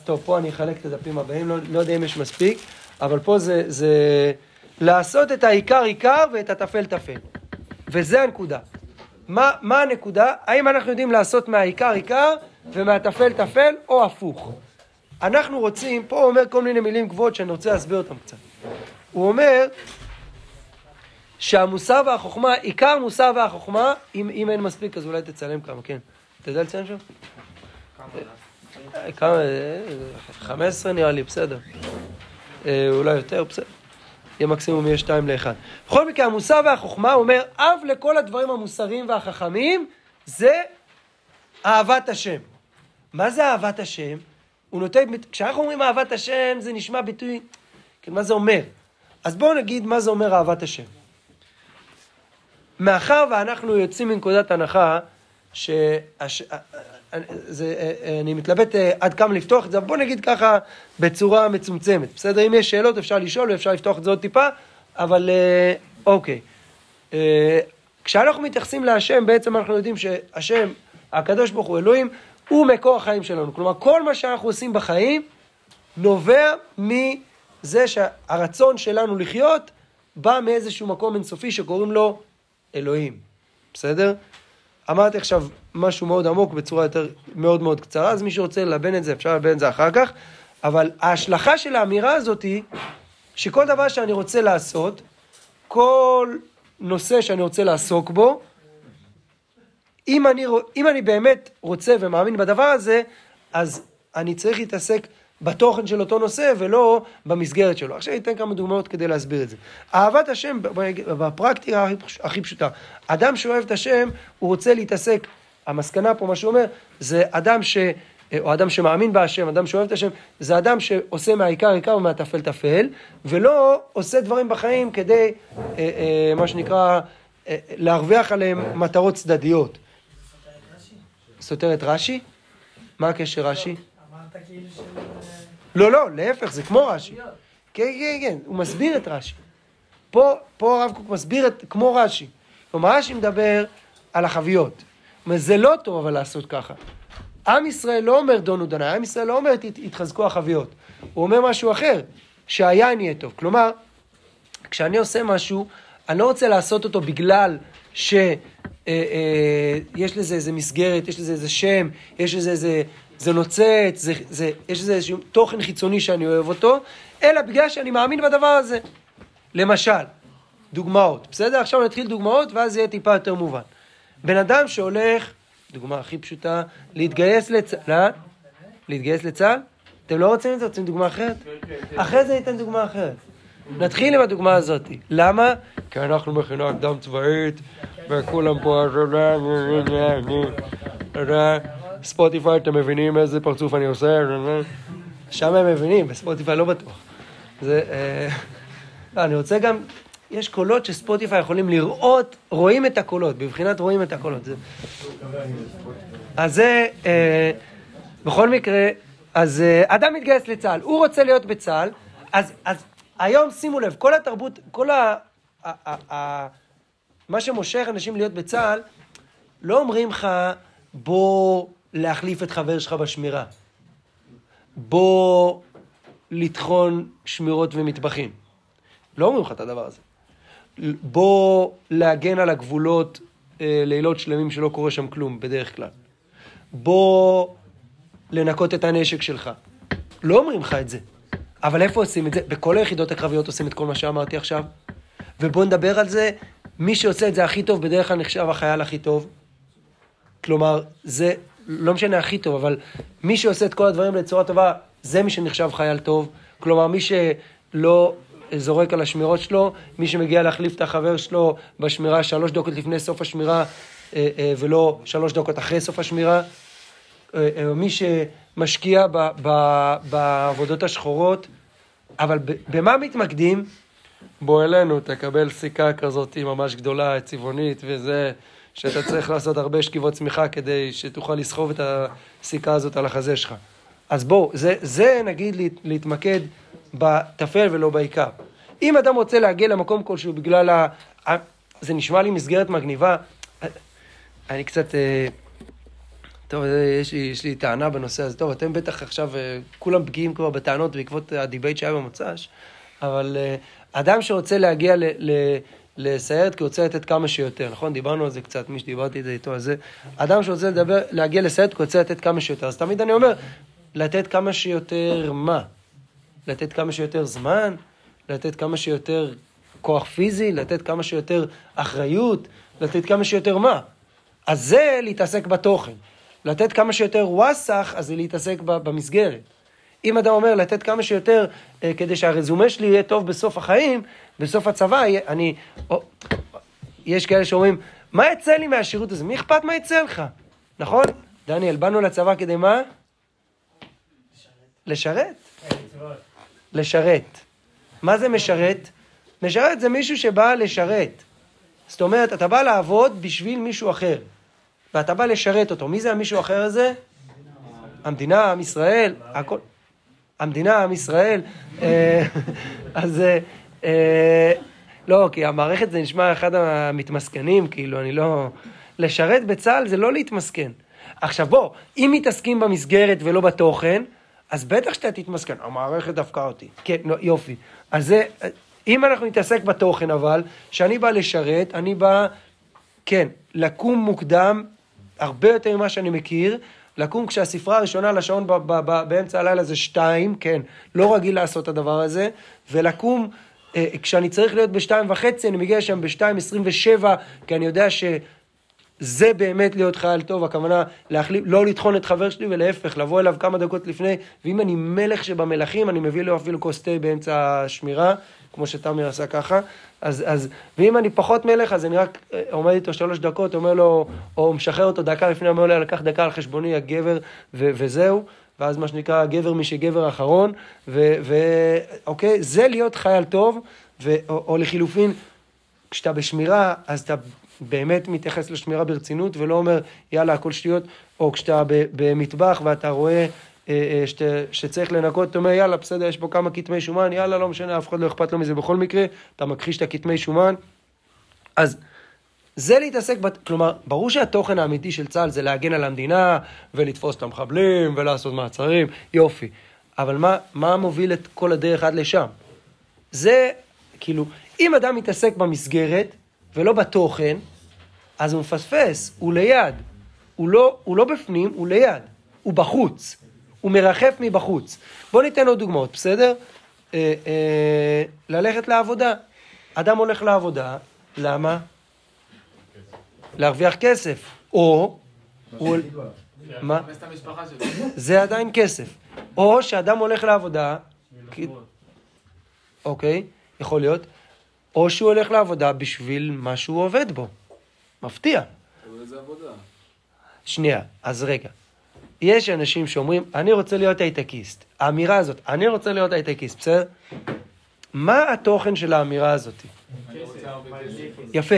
טוב, פה אני אחלק את הדפים הבאים, לא, לא יודע אם יש מספיק, אבל פה זה, זה לעשות את העיקר עיקר ואת הטפל טפל. וזה הנקודה. מה, מה הנקודה? האם אנחנו יודעים לעשות מהעיקר עיקר ומהטפל טפל, או הפוך? אנחנו רוצים, פה הוא אומר כל מיני מילים גבוהות שאני רוצה להסביר אותן קצת. הוא אומר, שהמוסר והחוכמה, עיקר מוסר והחוכמה, אם, אם אין מספיק אז אולי תצלם כמה, כן. אתה יודע לציין שם? אה, כמה? אה, 15 נראה לי, בסדר. אה, אולי יותר, בסדר. יהיה מקסימום יהיה שתיים לאחד. בכל מקרה, המוסר והחוכמה, אומר, אב לכל הדברים המוסריים והחכמים, זה אהבת השם. מה זה אהבת השם? הוא נותן, כשאנחנו אומרים אהבת השם, זה נשמע ביטוי, כן, מה זה אומר? אז בואו נגיד מה זה אומר אהבת השם. מאחר ואנחנו יוצאים מנקודת הנחה, שהש... זה, אני מתלבט אה, עד כמה לפתוח את זה, אבל בוא נגיד ככה בצורה מצומצמת, בסדר? אם יש שאלות אפשר לשאול ואפשר לפתוח את זה עוד טיפה, אבל אה, אוקיי. אה, כשאנחנו מתייחסים להשם, בעצם אנחנו יודעים שהשם, הקדוש ברוך הוא אלוהים, הוא מקור החיים שלנו. כלומר, כל מה שאנחנו עושים בחיים נובע מזה שהרצון שלנו לחיות בא מאיזשהו מקום אינסופי שקוראים לו אלוהים. בסדר? אמרתי עכשיו משהו מאוד עמוק בצורה יותר מאוד מאוד קצרה, אז מי שרוצה ללבן את זה, אפשר ללבן את זה אחר כך, אבל ההשלכה של האמירה הזאת היא שכל דבר שאני רוצה לעשות, כל נושא שאני רוצה לעסוק בו, אם אני, אם אני באמת רוצה ומאמין בדבר הזה, אז אני צריך להתעסק בתוכן של אותו נושא ולא במסגרת שלו. עכשיו אני אתן כמה דוגמאות כדי להסביר את זה. אהבת השם בפרקטיקה הכי פשוטה. אדם שאוהב את השם, הוא רוצה להתעסק, המסקנה פה, מה שהוא אומר, זה אדם ש... או אדם שמאמין בהשם, אדם שאוהב את השם, זה אדם שעושה מהעיקר עיקר ומהטפל טפל, ולא עושה דברים בחיים כדי, אה, אה, מה שנקרא, אה, להרוויח עליהם מטרות צדדיות. סותר את רש"י? מה הקשר רש"י? אמרת כאילו. לא, לא, להפך, זה כמו רש"י. כן, כן, כן, הוא מסביר את רש"י. פה, פה הרב קוק מסביר את, כמו רש"י. כלומר, רש"י מדבר על החביות. זה לא טוב אבל לעשות ככה. עם ישראל לא אומר דונו דוני, עם ישראל לא אומר התחזקו החביות. הוא אומר משהו אחר, שהיין יהיה טוב. כלומר, כשאני עושה משהו, אני לא רוצה לעשות אותו בגלל ש... אה, אה, לזה איזה מסגרת, יש לזה איזה שם, יש לזה איזה, זה נוצץ, זה, זה, יש לזה איזשהו תוכן חיצוני שאני אוהב אותו, אלא בגלל שאני מאמין בדבר הזה. למשל, דוגמאות, בסדר? עכשיו נתחיל דוגמאות ואז יהיה טיפה יותר מובן. בן אדם שהולך, דוגמה הכי פשוטה, להתגייס לצה"ל, להתגייס לצה"ל? אתם לא רוצים את זה? רוצים דוגמה אחרת? אחרי זה ניתן דוגמה אחרת. נתחיל עם הדוגמה הזאת. למה? כי אנחנו מכינה קדם צבאית, וכולם פה... ספוטיפיי, אתם מבינים איזה פרצוף אני עושה? שם הם מבינים, בספוטיפיי לא בטוח. זה... אה, לא, אני רוצה גם... יש קולות שספוטיפיי יכולים לראות, רואים את הקולות, בבחינת רואים את הקולות. זה... אז זה, אה, בכל מקרה, אז אה, אדם מתגייס לצה"ל, הוא רוצה להיות בצה"ל, אז, אז היום שימו לב, כל התרבות, כל ה... ה, ה, ה מה שמושך אנשים להיות בצה"ל, לא אומרים לך, בוא להחליף את חבר שלך בשמירה. בוא לטחון שמירות ומטבחים. לא אומרים לך את הדבר הזה. בוא להגן על הגבולות אה, לילות שלמים שלא קורה שם כלום, בדרך כלל. בוא לנקות את הנשק שלך. לא אומרים לך את זה. אבל איפה עושים את זה? בכל היחידות הקרביות עושים את כל מה שאמרתי עכשיו. ובואו נדבר על זה, מי שעושה את זה הכי טוב, בדרך כלל נחשב החייל הכי טוב. כלומר, זה לא משנה הכי טוב, אבל מי שעושה את כל הדברים בצורה טובה, זה מי שנחשב חייל טוב. כלומר, מי שלא זורק על השמירות שלו, מי שמגיע להחליף את החבר שלו בשמירה שלוש דקות לפני סוף השמירה, אה, אה, ולא שלוש דקות אחרי סוף השמירה. אה, מי שמשקיע ב, ב, בעבודות השחורות, אבל במה מתמקדים? בוא אלינו, תקבל סיכה כזאת ממש גדולה, צבעונית וזה, שאתה צריך לעשות הרבה שכיבות צמיחה כדי שתוכל לסחוב את הסיכה הזאת על החזה שלך. אז בואו, זה, זה נגיד להתמקד בטפל ולא בעיקר. אם אדם רוצה להגיע למקום כלשהו בגלל ה... זה נשמע לי מסגרת מגניבה, אני קצת... אה, טוב, יש לי, יש לי טענה בנושא הזה. טוב, אתם בטח עכשיו, אה, כולם פגיעים כבר בטענות בעקבות ה debate שהיה במוצ"ש, אבל אה, אדם שרוצה להגיע ל, ל, לסיירת כי הוא רוצה לתת כמה שיותר, נכון? דיברנו על זה קצת, מי שדיברתי איתו, על זה. אדם שרוצה לדבר, להגיע לסיירת כי הוא רוצה לתת כמה שיותר. אז תמיד אני אומר, לתת כמה שיותר מה? לתת כמה שיותר זמן? לתת כמה שיותר כוח פיזי, לתת כמה שיותר אחריות, לתת כמה שיותר מה. אז זה להתעסק בתוכן. לתת כמה שיותר וואסך, אז זה להתעסק במסגרת. אם אדם אומר לתת כמה שיותר אה, כדי שהרזומה שלי יהיה טוב בסוף החיים, בסוף הצבא, אני... או, יש כאלה שאומרים, מה יצא לי מהשירות הזה? מי אכפת מה יצא לך? נכון? דניאל, באנו לצבא כדי מה? לשרת. לשרת. מה זה משרת? משרת זה מישהו שבא לשרת. זאת אומרת, אתה בא לעבוד בשביל מישהו אחר, ואתה בא לשרת אותו. מי זה המישהו האחר הזה? המדינה, עם ישראל, הכל... המדינה, עם ישראל. אה, אז אה, לא, כי המערכת זה נשמע אחד המתמסכנים, כאילו, אני לא... לשרת בצה"ל זה לא להתמסכן. עכשיו בוא, אם מתעסקים במסגרת ולא בתוכן, אז בטח שאתה תתמסכן. המערכת דפקה אותי. כן, לא, יופי. אז זה, אם אנחנו נתעסק בתוכן אבל, שאני בא לשרת, אני בא, כן, לקום מוקדם, הרבה יותר ממה שאני מכיר, לקום כשהספרה הראשונה לשעון ב- ב- ב- באמצע הלילה זה שתיים, כן, לא רגיל לעשות את הדבר הזה, ולקום אה, כשאני צריך להיות בשתיים וחצי, אני מגיע שם בשתיים עשרים ושבע, כי אני יודע ש... זה באמת להיות חייל טוב, הכוונה להחליף, לא לטחון את חבר שלי ולהפך, לבוא אליו כמה דקות לפני, ואם אני מלך שבמלכים, אני מביא לו אפילו כוס תה באמצע השמירה, כמו שתמיר עשה ככה, אז, אז, ואם אני פחות מלך, אז אני רק אה, עומד איתו שלוש דקות, אומר לו, או משחרר אותו דקה לפני, אומר לו, לקח דקה על חשבוני הגבר, ו, וזהו, ואז מה שנקרא, גבר מי שגבר אחרון, ואוקיי, זה להיות חייל טוב, ו, או, או לחילופין, כשאתה בשמירה, אז אתה באמת מתייחס לשמירה ברצינות ולא אומר יאללה הכל שטויות, או כשאתה במטבח ואתה רואה אה, אה, שת, שצריך לנקות, אתה אומר יאללה בסדר יש פה כמה כתמי שומן, יאללה לא משנה אף אחד לא אכפת לו מזה בכל מקרה, אתה מכחיש את הכתמי שומן. אז זה להתעסק, בת... כלומר, ברור שהתוכן האמיתי של צה"ל זה להגן על המדינה ולתפוס את המחבלים ולעשות מעצרים, יופי. אבל מה, מה מוביל את כל הדרך עד לשם? זה, כאילו, אם אדם מתעסק במסגרת ולא בתוכן, אז הוא מפספס, הוא ליד. הוא לא, הוא לא בפנים, הוא ליד. הוא בחוץ. הוא מרחף מבחוץ. בואו ניתן עוד דוגמאות, בסדר? אה, אה, ללכת לעבודה. אדם הולך לעבודה, למה? להרוויח כסף. או, הוא... מה? זה עדיין כסף. או שאדם הולך לעבודה, אוקיי, יכול להיות, או שהוא הולך לעבודה בשביל מה שהוא עובד בו. מפתיע. אבל איזה עבודה. שנייה, אז רגע. יש אנשים שאומרים, אני רוצה להיות הייטקיסט. האמירה הזאת, אני רוצה להיות הייטקיסט, בסדר? מה התוכן של האמירה הזאת? יפה.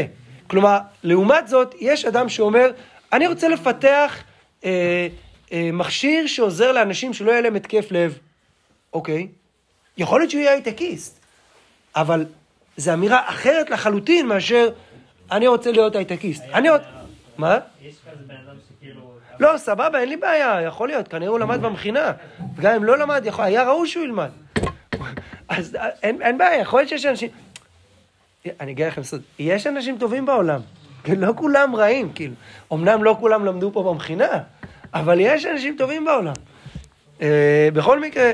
כלומר, לעומת זאת, יש אדם שאומר, אני רוצה לפתח אה, אה, מכשיר שעוזר לאנשים שלא יהיה להם התקף לב. אוקיי. יכול להיות שהוא יהיה הייטקיסט, אבל זו אמירה אחרת לחלוטין מאשר אני רוצה להיות הייטקיסט. אני רוצה... מה? יש כזה בן אדם שכאילו... לא, סבבה, אין לי בעיה, יכול להיות, כנראה הוא למד במכינה. גם אם לא למד, יכול, היה ראוי שהוא ילמד. אז אה, אין, אין בעיה, יכול להיות שיש אנשים... אני אגיד לכם סוד, יש אנשים טובים בעולם, לא כולם רעים, כאילו. אמנם לא כולם למדו פה במכינה, אבל יש אנשים טובים בעולם. אה, בכל מקרה,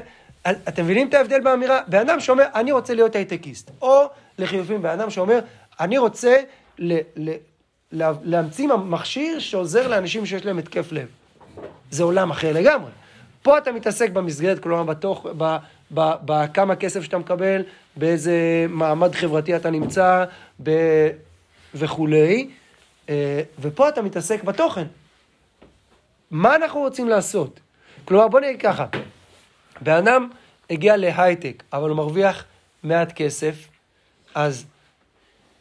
אתם מבינים את ההבדל באמירה? בן אדם שאומר, אני רוצה להיות הייטקיסט, או לחילופין, בן אדם שאומר, אני רוצה ל, ל, לה, להמציא מכשיר שעוזר לאנשים שיש להם התקף לב. זה עולם אחר לגמרי. פה אתה מתעסק במסגרת, כלומר, בתוך, בכמה כסף שאתה מקבל, באיזה מעמד חברתי אתה נמצא, ב, וכולי, אה, ופה אתה מתעסק בתוכן. מה אנחנו רוצים לעשות? כלומר, בוא נגיד ככה, בן אדם הגיע להייטק, אבל הוא מרוויח מעט כסף, אז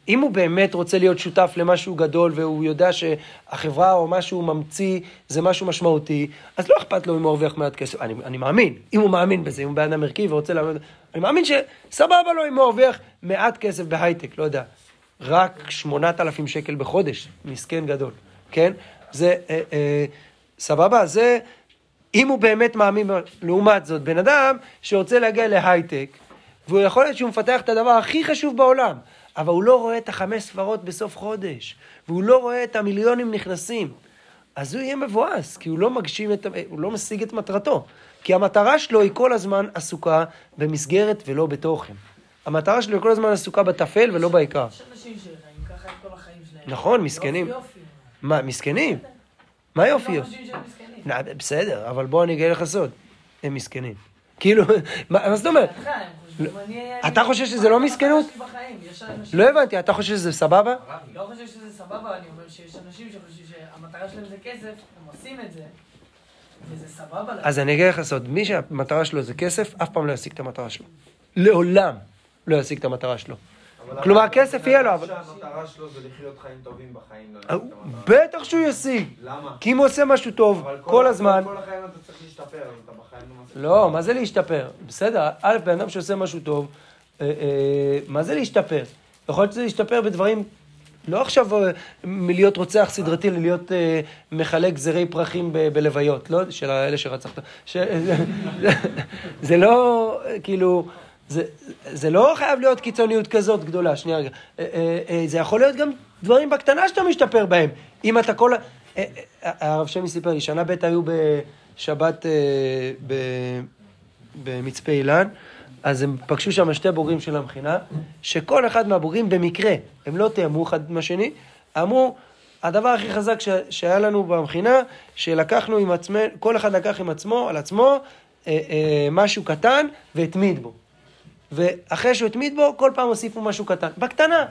אם הוא באמת רוצה להיות שותף למשהו גדול והוא יודע שהחברה או מה שהוא ממציא זה משהו משמעותי, אז לא אכפת לו אם הוא מרוויח מעט כסף. אני, אני מאמין, אם הוא מאמין בזה, אם הוא בן אדם ערכי ורוצה לעבוד, אני מאמין שסבבה לו אם הוא מרוויח מעט כסף בהייטק, לא יודע, רק 8,000 שקל בחודש, מסכן גדול, כן? זה, אה, אה, סבבה, זה, אם הוא באמת מאמין, לעומת זאת, בן אדם שרוצה להגיע להייטק, והוא יכול להיות שהוא מפתח את הדבר הכי חשוב בעולם, אבל הוא לא רואה את החמש ספרות בסוף חודש, והוא לא רואה את המיליונים נכנסים. אז הוא יהיה מבואס, כי הוא לא מגשים את, הוא לא משיג את מטרתו. כי המטרה שלו היא כל הזמן עסוקה במסגרת ולא בתוכן. המטרה שלי כל הזמן עסוקה בטפל ולא בעיקר. יש אנשים שחיים ככה את כל החיים שלהם. נכון, מסכנים. יופי, יופי. מה, מסכנים? מה יופי? לא בסדר, אבל בוא אני אגלה לך סוד. הם מסכנים. כאילו, מה זאת אומרת? אני- אתה אני- חושב שזה לא מסכנות? לא הבנתי, אתה חושב שזה סבבה? לא חושב שזה סבבה, אני אומר שיש אנשים שחושבים שהמטרה שלהם זה כסף, הם עושים את זה, וזה סבבה. אז אני אגיד לך סוד, מי שהמטרה שלו זה כסף, אף פעם לא ישיג את המטרה שלו. לעולם לא ישיג את המטרה שלו. כלומר, כסף יהיה לו, אבל... שהמטרה שלו זה לחיות חיים טובים בחיים, לא המטרה. בטח שהוא ישיג. למה? כי אם הוא עושה משהו טוב אבל כל הזמן... כל החיים אתה צריך להשתפר, אתה בחיים לא מצליח. לא, מה זה להשתפר? בסדר, א', בן אדם שעושה משהו טוב, אה, אה, מה זה להשתפר? יכול להיות שזה להשתפר בדברים, לא עכשיו אה, מלהיות רוצח סדרתי ללהיות אה, מחלק זרי פרחים בלוויות, לא של אלה שרצחת. זה, לא, אה, כאילו, זה, זה לא חייב להיות קיצוניות כזאת גדולה, שנייה רגע. אה, אה, אה, זה יכול להיות גם דברים בקטנה שאתה משתפר בהם. אם אתה כל... הרב שמי סיפר לי, שנה ב' היו בשבת ב- במצפה אילן, אז הם פגשו שם שתי בוגרים של המכינה, שכל אחד מהבוגרים במקרה, הם לא תיאמו אחד עם השני, אמרו, הדבר הכי חזק ש- שהיה לנו במכינה, שלקחנו עם עצמנו, כל אחד לקח עם עצמו, על עצמו, משהו קטן והתמיד בו. ואחרי שהוא התמיד בו, כל פעם הוסיפו משהו קטן, בקטנה.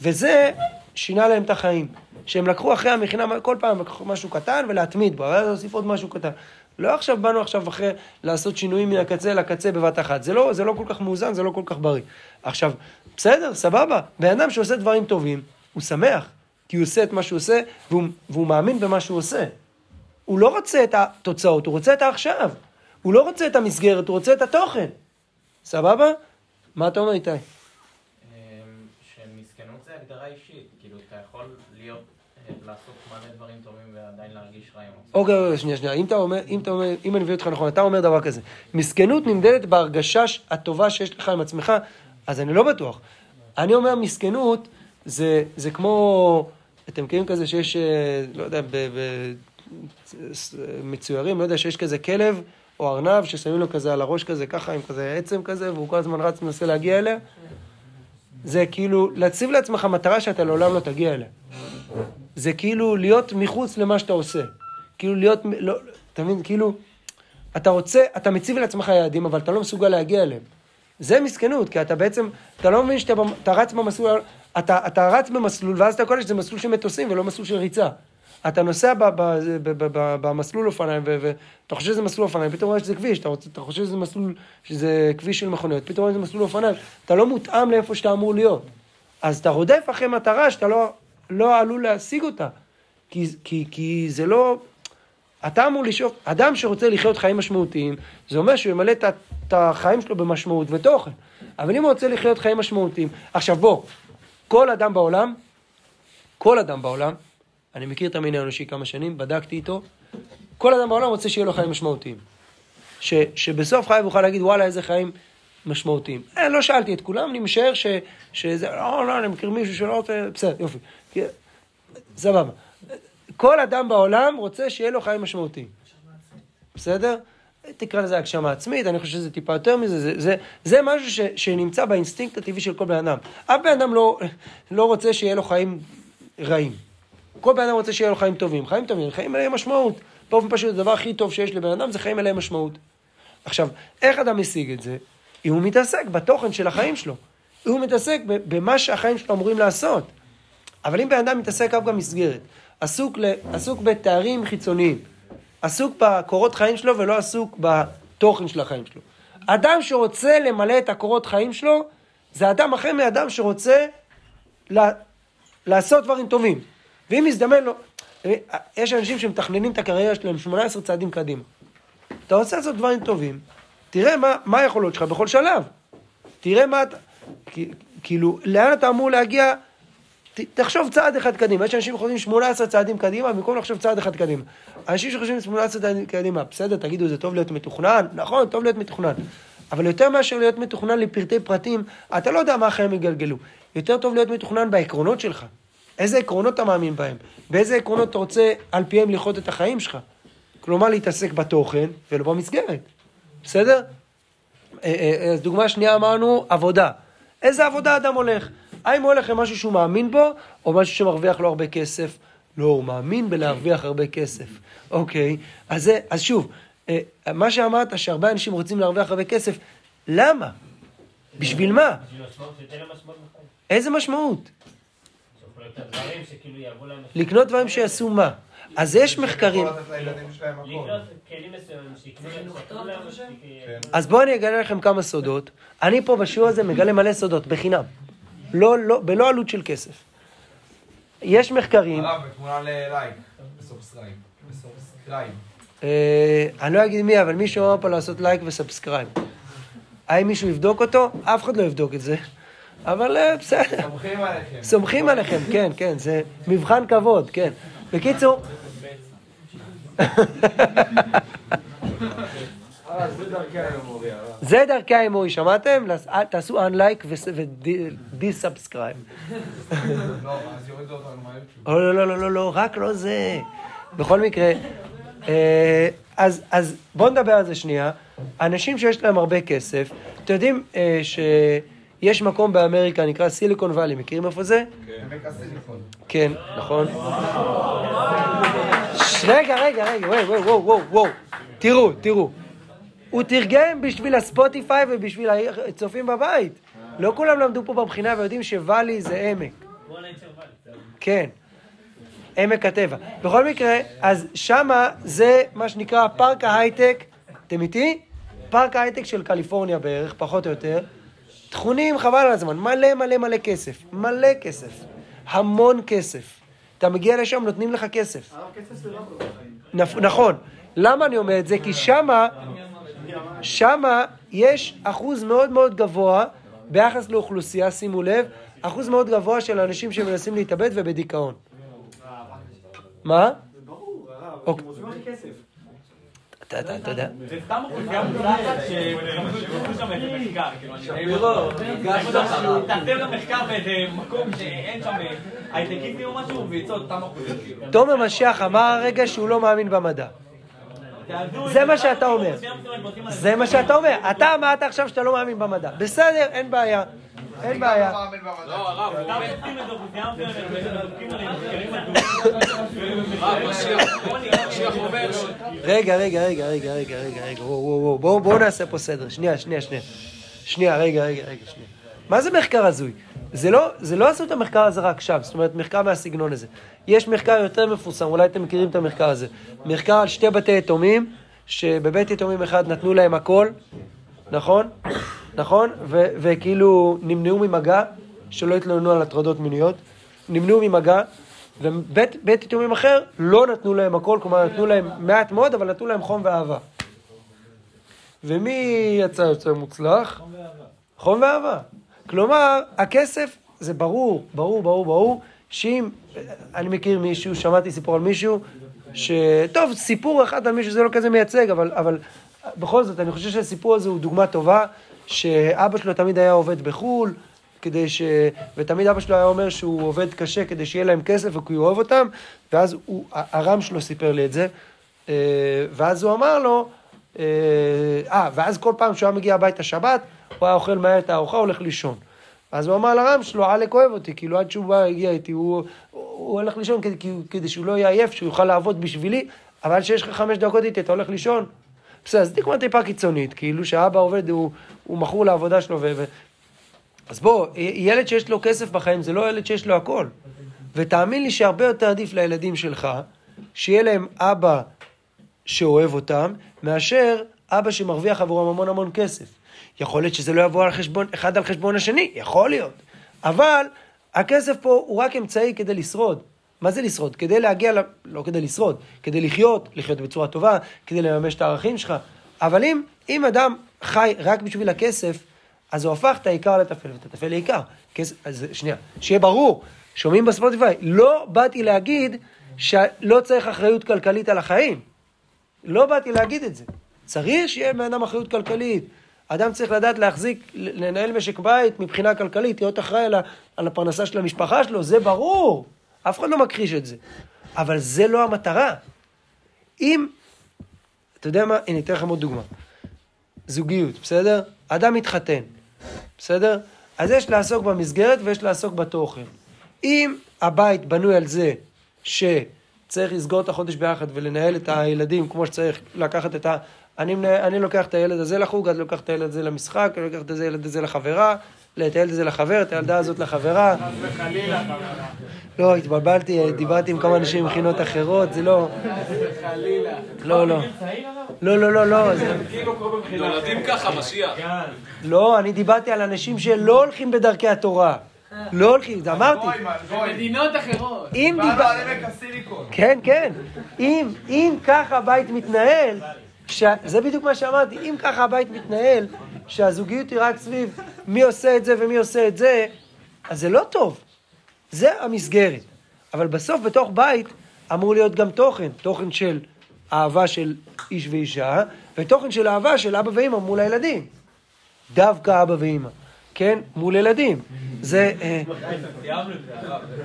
וזה שינה להם את החיים. שהם לקחו אחרי המכינה, כל פעם לקחו משהו קטן ולהתמיד בו, אבל להוסיף עוד משהו קטן. לא עכשיו באנו עכשיו אחרי לעשות שינויים מן הקצה לקצה בבת אחת. זה לא, זה לא כל כך מאוזן, זה לא כל כך בריא. עכשיו, בסדר, סבבה. בן אדם שעושה דברים טובים, הוא שמח. כי הוא עושה את מה שהוא עושה, והוא, והוא מאמין במה שהוא עושה. הוא לא רוצה את התוצאות, הוא רוצה את העכשיו. הוא לא רוצה את המסגרת, הוא רוצה את התוכן. סבבה? מה אתה אומר איתי? אמ, שמסכנות זה הגדרה אישית, כאילו אתה יכול להיות, אה, לעשות מלא דברים טובים ועדיין להרגיש רע עם. אוקיי, אוקיי, שנייה, שנייה. אם אתה אומר, אם אתה אומר, אם אני מבין אותך נכון, אתה אומר דבר כזה. מסכנות נמדדת בהרגשה הטובה שיש לך עם עצמך, אז אני לא בטוח. אני אומר מסכנות, זה, זה כמו, אתם מכירים כזה שיש, אה, לא יודע, ב, מצוירים, לא יודע, שיש כזה כלב או ארנב ששמים לו כזה על הראש כזה, ככה, עם כזה עצם כזה, והוא כל הזמן רץ ומנסה להגיע אליה. זה כאילו להציב לעצמך מטרה שאתה לעולם לא תגיע אליה. זה כאילו להיות מחוץ למה שאתה עושה. כאילו להיות, לא, אתה מבין, כאילו, אתה רוצה, אתה מציב לעצמך יעדים, אבל אתה לא מסוגל להגיע אליהם. זה מסכנות, כי אתה בעצם, אתה לא מבין שאתה אתה רץ במסלול, אתה, אתה רץ במסלול, ואז אתה קולט שזה מסלול של מטוסים ולא מסלול של ריצה. אתה נוסע במסלול אופניים, ואתה חושב שזה מסלול אופניים, פתאום רואה שזה כביש, אתה, רוצה, אתה חושב שזה מסלול, שזה כביש של מכוניות, פתאום רואה שזה מסלול אופניים, אתה לא מותאם לאיפה שאתה אמור להיות. אז אתה רודף אחרי מטרה שאתה לא, לא עלול להשיג אותה. כי, כי, כי זה לא... אתה אמור לשאוף, אדם שרוצה לחיות חיים משמעותיים, זה אומר שהוא ימלא את החיים שלו במשמעות ותוכן. אבל אם הוא רוצה לחיות חיים משמעותיים, עכשיו בוא, כל אדם בעולם, כל אדם בעולם, אני מכיר את המין האנושי כמה שנים, בדקתי איתו, כל אדם בעולם רוצה שיהיה לו חיים משמעותיים. ש, שבסוף חייו יוכל להגיד, וואלה, איזה חיים משמעותיים. אה, לא שאלתי את כולם, אני משער ש, שזה, לא, לא, אני מכיר מישהו שלא רוצה, בסדר, יופי. סבבה. כל אדם בעולם רוצה שיהיה לו חיים משמעותיים. בסדר? תקרא לזה הגשמה עצמית, אני חושב שזה טיפה יותר מזה, זה, זה, זה משהו ש, שנמצא באינסטינקט הטבעי של כל בן אדם. אף בן אדם לא, לא רוצה שיהיה לו חיים רעים. כל בן אדם רוצה שיהיה לו חיים טובים. חיים טובים, חיים מלאי משמעות. באופן פשוט, הדבר הכי טוב שיש לבן אדם זה חיים מלאי משמעות. עכשיו, איך אדם משיג את זה? אם הוא מתעסק בתוכן של החיים שלו. אם הוא מתעסק במה שהחיים שלו אמורים לעשות. אבל אם בן אדם מתעסק רק במסגרת, עסוק, ל, עסוק בתארים חיצוניים, עסוק בקורות חיים שלו ולא עסוק בתוכן של החיים שלו. אדם שרוצה למלא את הקורות חיים שלו, זה אדם אחר מאדם שרוצה לה, לעשות דברים טובים. ואם יזדמן לו, יש אנשים שמתכננים את הקריירה שלהם 18 צעדים קדימה. אתה רוצה לעשות דברים טובים, תראה מה, מה היכולות שלך בכל שלב. תראה מה אתה, כאילו, לאן אתה אמור להגיע, ת, תחשוב צעד אחד קדימה. יש אנשים שחושבים 18 צעדים קדימה, במקום לחשוב צעד אחד קדימה. אנשים שחושבים 18 צעדים קדימה, בסדר, תגידו, זה טוב להיות מתוכנן? נכון, טוב להיות מתוכנן. אבל יותר מאשר להיות מתוכנן לפרטי פרטים, אתה לא יודע מה החיים יגלגלו. יותר טוב להיות מתוכנן בעקרונות שלך. איזה עקרונות אתה מאמין בהם? באיזה עקרונות אתה רוצה על פיהם לחיות את החיים שלך? כלומר, להתעסק בתוכן ולא במסגרת. בסדר? אה, אה, אז דוגמה שנייה אמרנו, עבודה. איזה עבודה אדם הולך? האם הוא הולך למשהו שהוא מאמין בו, או משהו שמרוויח לו הרבה כסף? לא, הוא מאמין בלהרוויח הרבה כסף. אוקיי, אז, זה, אז שוב, אה, מה שאמרת, שהרבה אנשים רוצים להרוויח הרבה כסף, למה? בשביל מה? איזה משמעות? לקנות דברים שיעשו מה? אז יש מחקרים. להם, שיקנו- אז בואו אני אגלה לכם כמה סודות. אני פה בשיעור הזה מגלה מלא סודות, בחינם. לא, לא, בלא עלות של כסף. יש מחקרים, הרב, בתמונה ללייק, ב subscribe. ב subscribe. אה, אני לא אגיד מי, אבל מישהו אמר פה לעשות לייק ו subscribe. האם מישהו יבדוק אותו? אף אחד לא יבדוק את זה. אבל אה, בסדר. סומכים עליכם. סומכים עליכם, כן, כן, זה מבחן כבוד, כן. בקיצור, אה, זה דרכי דרכי האמורי, שמעתם? תעשו unlike ו-desubscribe. לא. לא, לא, לא, לא, לא, רק לא זה. בכל מקרה, אה, אז, בואו נדבר על זה שנייה. אנשים שיש להם הרבה כסף, אתם יודעים אה, שיש מקום באמריקה נקרא סיליקון וואלי, מכירים איפה זה? כן, נכון. רגע, רגע, רגע, וואו, וואו, וואו, וואו. תראו, תראו. הוא תרגם בשביל הספוטיפיי ובשביל הצופים בבית. לא כולם למדו פה בבחינה ויודעים שוואלי זה עמק. כן. עמק הטבע. בכל מקרה, אז שמה זה מה שנקרא פארק ההייטק, אתם איתי? פארק ההייטק של קליפורניה בערך, פחות או יותר. תכונים חבל על הזמן, מלא מלא מלא כסף, מלא כסף, המון כסף. אתה מגיע לשם, נותנים לך כסף. נפ- נכון. למה אני אומר את זה? כי שמה, שמה יש אחוז מאוד מאוד גבוה ביחס לאוכלוסייה, שימו לב, אחוז מאוד גבוה של אנשים שמנסים להתאבד ובדיכאון. מה? אוקיי. אתה יודע. זה סתם אוכלוסייה מוצלחת שחשבו שם איזה מחקר, כאילו, אני... תעשה לו מחקר באיזה מקום שאין שם הייטקיסטים או משהו, וייצור אותם אחוזים, כאילו. תומר משיח אמר הרגע שהוא לא מאמין במדע. זה מה שאתה אומר. זה מה שאתה אומר. אתה אמרת עכשיו שאתה לא מאמין במדע. בסדר, אין בעיה. אין בעיה. לא, הרב, הוא אומר... רגע, רגע, רגע, רגע, רגע, רגע, רגע, וואו, וואו, וואו, בואו בואו נעשה פה סדר. שנייה, שנייה, שנייה. שנייה, רגע, רגע, רגע, שנייה. מה זה מחקר הזוי? זה לא, זה לא עשו את המחקר הזה רק שם, זאת אומרת, מחקר מהסגנון הזה. יש מחקר יותר מפורסם, אולי אתם מכירים את המחקר הזה. מחקר על שתי בתי יתומים, שבבית יתומים אחד נתנו להם הכל, נכון? נכון? ו- וכאילו נמנעו ממגע, שלא התלוננו על הטרדות מיניות, נמנעו ממגע, ובית בית יתומים אחר לא נתנו להם הכל, כלומר נתנו להם מעט מאוד, אבל נתנו להם חום ואהבה. ומי יצא יותר מוצלח? חום ואהבה. כלומר, הכסף, זה ברור, ברור, ברור, ברור, שאם, אני מכיר מישהו, שמעתי סיפור על מישהו, ש... טוב, סיפור אחד על מישהו זה לא כזה מייצג, אבל, אבל בכל זאת, אני חושב שהסיפור הזה הוא דוגמה טובה, שאבא שלו תמיד היה עובד בחו"ל, כדי ש... ותמיד אבא שלו היה אומר שהוא עובד קשה כדי שיהיה להם כסף וכי הוא אוהב אותם, ואז הוא, הרם שלו סיפר לי את זה, אה, ואז הוא אמר לו, אה, אה, ואז כל פעם שהוא היה מגיע הביתה שבת, הוא היה אוכל מהר את הארוחה, הולך לישון. אז הוא אמר לרם שלו, עלק אוהב אותי, כאילו עד שהוא בא, הגיע איתי, הוא, הוא הולך לישון כדי, כדי- שהוא לא יהיה עייף, שהוא יוכל לעבוד בשבילי, אבל כשיש לך חמש דקות איתי, אתה הולך לישון. בסדר, אז דוגמה טיפה קיצונית, כאילו שאבא עובד, הוא, הוא מכור לעבודה שלו. ו... אז בוא, ילד שיש לו כסף בחיים זה לא ילד שיש לו הכל. ותאמין לי שהרבה יותר עדיף לילדים שלך, שיהיה להם אבא שאוהב אותם, מאשר אבא שמרוויח עבורם המון המון כסף. יכול להיות שזה לא יבוא על חשבון, אחד על חשבון השני, יכול להיות. אבל הכסף פה הוא רק אמצעי כדי לשרוד. מה זה לשרוד? כדי להגיע, ל... לא כדי לשרוד, כדי לחיות, לחיות בצורה טובה, כדי לממש את הערכים שלך. אבל אם, אם אדם חי רק בשביל הכסף, אז הוא הפך את העיקר לטפל ואת הטפל לעיקר. כס... אז שנייה, שיהיה ברור, שומעים בספוטיפיי, לא באתי להגיד שלא צריך אחריות כלכלית על החיים. לא באתי להגיד את זה. צריך שיהיה בן אדם אחריות כלכלית. אדם צריך לדעת להחזיק, לנהל משק בית מבחינה כלכלית, להיות אחראי על, הפרנסה של המשפחה שלו, זה ברור. אף אחד לא מכחיש את זה. אבל זה לא המטרה. אם, אתה יודע מה, הנה, אתן לכם עוד דוגמה. זוגיות, בסדר? אדם מתחתן, בסדר? אז יש לעסוק במסגרת ויש לעסוק בתוכן. אם הבית בנוי על זה שצריך לסגור את החודש ביחד ולנהל את הילדים כמו שצריך, לקחת את ה... אני, מנה- אני לוקח את הילד הזה לחוג, אני לוקח את הילד הזה למשחק, אני לוקח את הילד הזה לחברה, את הילד הזה לחבר, את הילדה הזאת לחברה. חס וחלילה, חברה. לא, התבלבלתי, דיברתי עם כמה אנשים ממכינות אחרות, זה לא... לא, לא. לא, לא, לא, לא. זה- נולדים ככה, משיח. לא, אני דיברתי על אנשים שלא הולכים בדרכי התורה. לא הולכים, זה אמרתי. במדינות אחרות. אם באנו דיבר- על עמק הסיליקון. כן, כן. אם, אם ככה הבית מתנהל. זה בדיוק מה שאמרתי, אם ככה הבית מתנהל, שהזוגיות היא רק סביב מי עושה את זה ומי עושה את זה, אז זה לא טוב. זה המסגרת. אבל בסוף בתוך בית אמור להיות גם תוכן, תוכן של אהבה של איש ואישה, ותוכן של אהבה של אבא ואימא מול הילדים. דווקא אבא ואימא, כן? מול ילדים. זה... אה.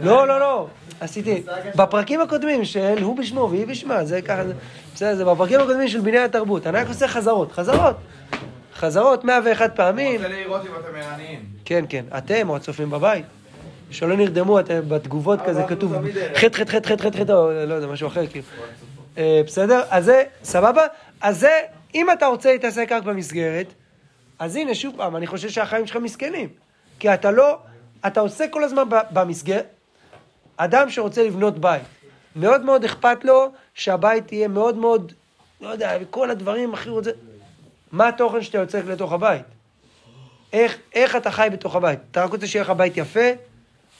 לא, לא, לא, עשיתי. בפרקים הקודמים של הוא בשמו והיא בשמה, זה ככה, בסדר, זה בפרקים הקודמים של בניין התרבות. אני רק עושה חזרות, חזרות. חזרות 101 פעמים. רוצה לראות אם אתם ערניים. כן, כן, אתם או הצופים בבית. שלא נרדמו, אתם בתגובות כזה כתוב חטא, חטא, חטא, חטא, חטא, לא יודע, משהו אחר, כאילו. אה, בסדר? אז זה, סבבה? אז זה, אם אתה רוצה להתעסק רק במסגרת, אז הנה, שוב פעם, אני חושב שהחיים שלך מסכנים. כי אתה לא, אתה עושה כל הזמן במסגרת. אדם שרוצה לבנות בית, מאוד מאוד אכפת לו שהבית יהיה מאוד מאוד, לא יודע, כל הדברים הכי רוצה... מה התוכן שאתה יוצק לתוך הבית? איך, איך אתה חי בתוך הבית? אתה רק רוצה שיהיה לך בית יפה,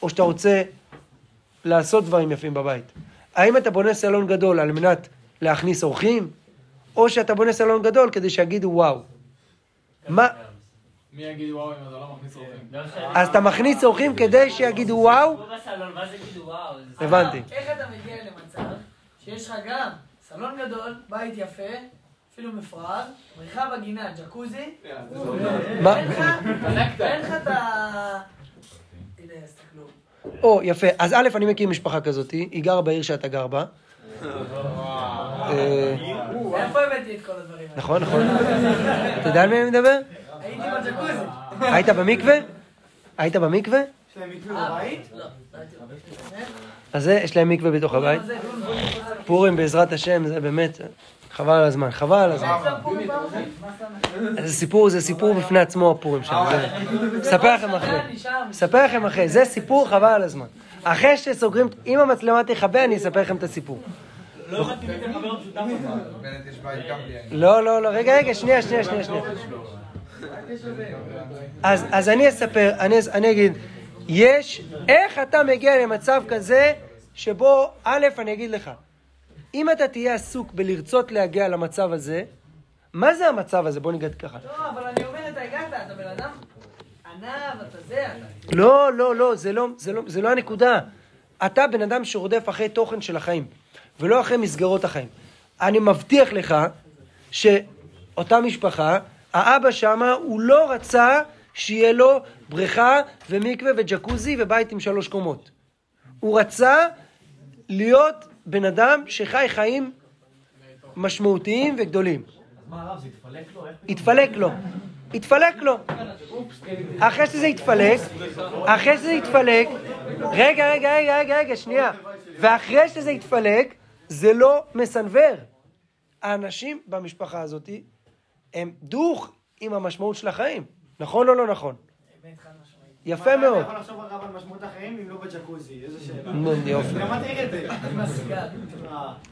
או שאתה רוצה לעשות דברים יפים בבית? האם אתה בונה סלון גדול על מנת להכניס אורחים, או שאתה בונה סלון גדול כדי שיגידו וואו. מה, מי יגיד וואו אם אתה לא מכניס אורחים? אז אתה מכניס אורחים כדי שיגידו וואו? הבנתי. איך אתה מגיע למצב שיש לך גם סלון גדול, בית יפה, אפילו מפואר, בריכה בגינה, ג'קוזי? ואין לך ואין לך את ה... הנה, תסתכלו. או, יפה. אז א', אני מכיר משפחה כזאת, היא גרה בעיר שאתה גר בה. אה, איפה הבאתי את כל הדברים האלה? נכון, נכון. אתה יודע על מי אני מדבר? הייתי בג'קוזי. היית במקווה? היית במקווה? יש להם מקווה בבית? לא, לא. אז זה, יש להם מקווה בתוך הבית. פורים בעזרת השם, זה באמת, חבל על הזמן, חבל על הזמן. זה סיפור, זה סיפור בפני עצמו הפורים שם. אספר לכם אחרי. אספר לכם אחרי, זה סיפור חבל על הזמן. אחרי שסוגרים, אם המצלמה תכבה, אני אספר לכם את הסיפור. לא. לא, לא, לא, רגע, רגע, שנייה, שנייה, שנייה, שנייה. אז, אז אני אספר, אני, אס- אני אגיד, יש, איך אתה מגיע למצב כזה שבו, א', אני אגיד לך, אם אתה תהיה עסוק בלרצות להגיע למצב הזה, מה זה המצב הזה? בוא נגיד ככה. לא, אבל אני אומרת, אתה הגעת, אתה בן אדם ענב, אתה זה, אתה... לא, לא, לא, זה לא, זה לא, זה לא הנקודה. אתה בן אדם שרודף אחרי תוכן של החיים, ולא אחרי מסגרות החיים. אני מבטיח לך שאותה משפחה, האבא שמה, הוא לא רצה שיהיה לו בריכה ומקווה וג'קוזי ובית עם שלוש קומות. הוא רצה להיות בן אדם שחי חיים משמעותיים וגדולים. מה הרב, זה התפלק לו? התפלק לו. התפלק לו. אחרי שזה התפלק, אחרי שזה התפלק, רגע, רגע, רגע, רגע, רגע, שנייה. ואחרי שזה התפלק, זה לא מסנוור. האנשים במשפחה הזאת הם דוך עם המשמעות של החיים. נכון או לא נכון? יפה מאוד. אני יכול לחשוב הרב על משמעות החיים אם לא בג'קוזי, איזה שאלה. נו, יופי. גם את זה.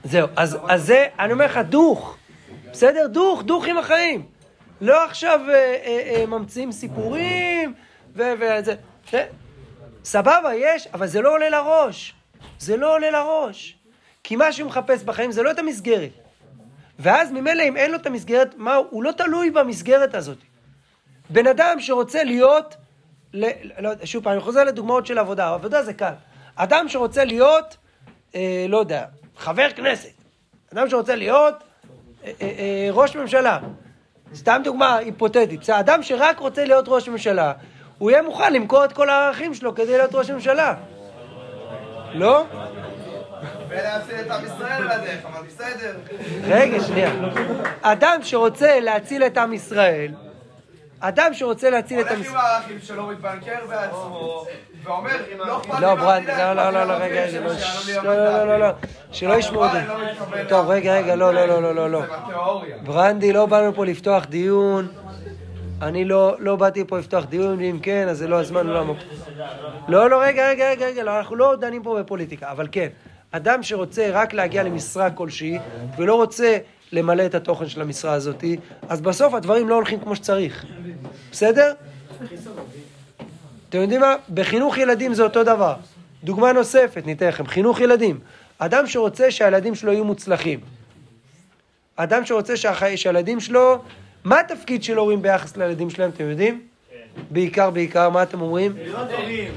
זהו, אז, זה, אני אומר לך, דוך. בסדר? דוך, דוך עם החיים. לא עכשיו אה, אה, אה, ממציאים סיפורים וזה. סבבה, יש, אבל זה לא עולה לראש. זה לא עולה לראש. כי מה שהוא מחפש בחיים זה לא את המסגרת. ואז ממילא אם אין לו את המסגרת, מה, הוא הוא לא תלוי במסגרת הזאת. בן אדם שרוצה להיות, ל, לא, שוב פעם, אני חוזר לדוגמאות של עבודה, עבודה זה קל. אדם שרוצה להיות, אה, לא יודע, חבר כנסת, אדם שרוצה להיות אה, אה, אה, ראש ממשלה, סתם דוגמה היפותטית, אדם שרק רוצה להיות ראש ממשלה, הוא יהיה מוכן למכור את כל הערכים שלו כדי להיות ראש ממשלה. לא? ולהפסיד את עם ישראל בדרך, אמרתי בסדר. רגע, שנייה. אדם שרוצה להציל את עם ישראל, אדם שרוצה להציל את הולך המס... עם הערכים שלו, מתבנקר בעצמו, ואומר, לא אכפת לי לא, מה ברנד, המדינה, לא, לא, לא, לא, רגע, לא, לא, לא, לא, לא. שלא ישמעו את זה. טוב, רגע, רגע, לא, לא, לא, לא, לא. זה בתיאוריה. ברנדי, לא באנו פה לפתוח דיון. אני לא, לא באתי פה לפתוח דיון, ואם כן, אז זה לא הזמן, לא המקום. לא, לא, רגע, רגע, רגע, רגע, אנחנו לא דנים פה בפוליטיקה, אבל כן, אדם שרוצה רק להגיע למשרה כלשהי, ולא רוצה למלא את התוכן של המשרה הזאת, אז בסוף הדברים לא הולכים כמו שצריך. בסדר? אתם יודעים מה? בחינוך ילדים זה אותו דבר. דוגמה נוספת, ניתן לכם, חינוך ילדים. אדם שרוצה שהילדים שלו יהיו מוצלחים. אדם שרוצה שהחי... שהילדים שלו... מה התפקיד של הורים ביחס לילדים שלהם, אתם יודעים? בעיקר, בעיקר, מה אתם אומרים? להיות טובים.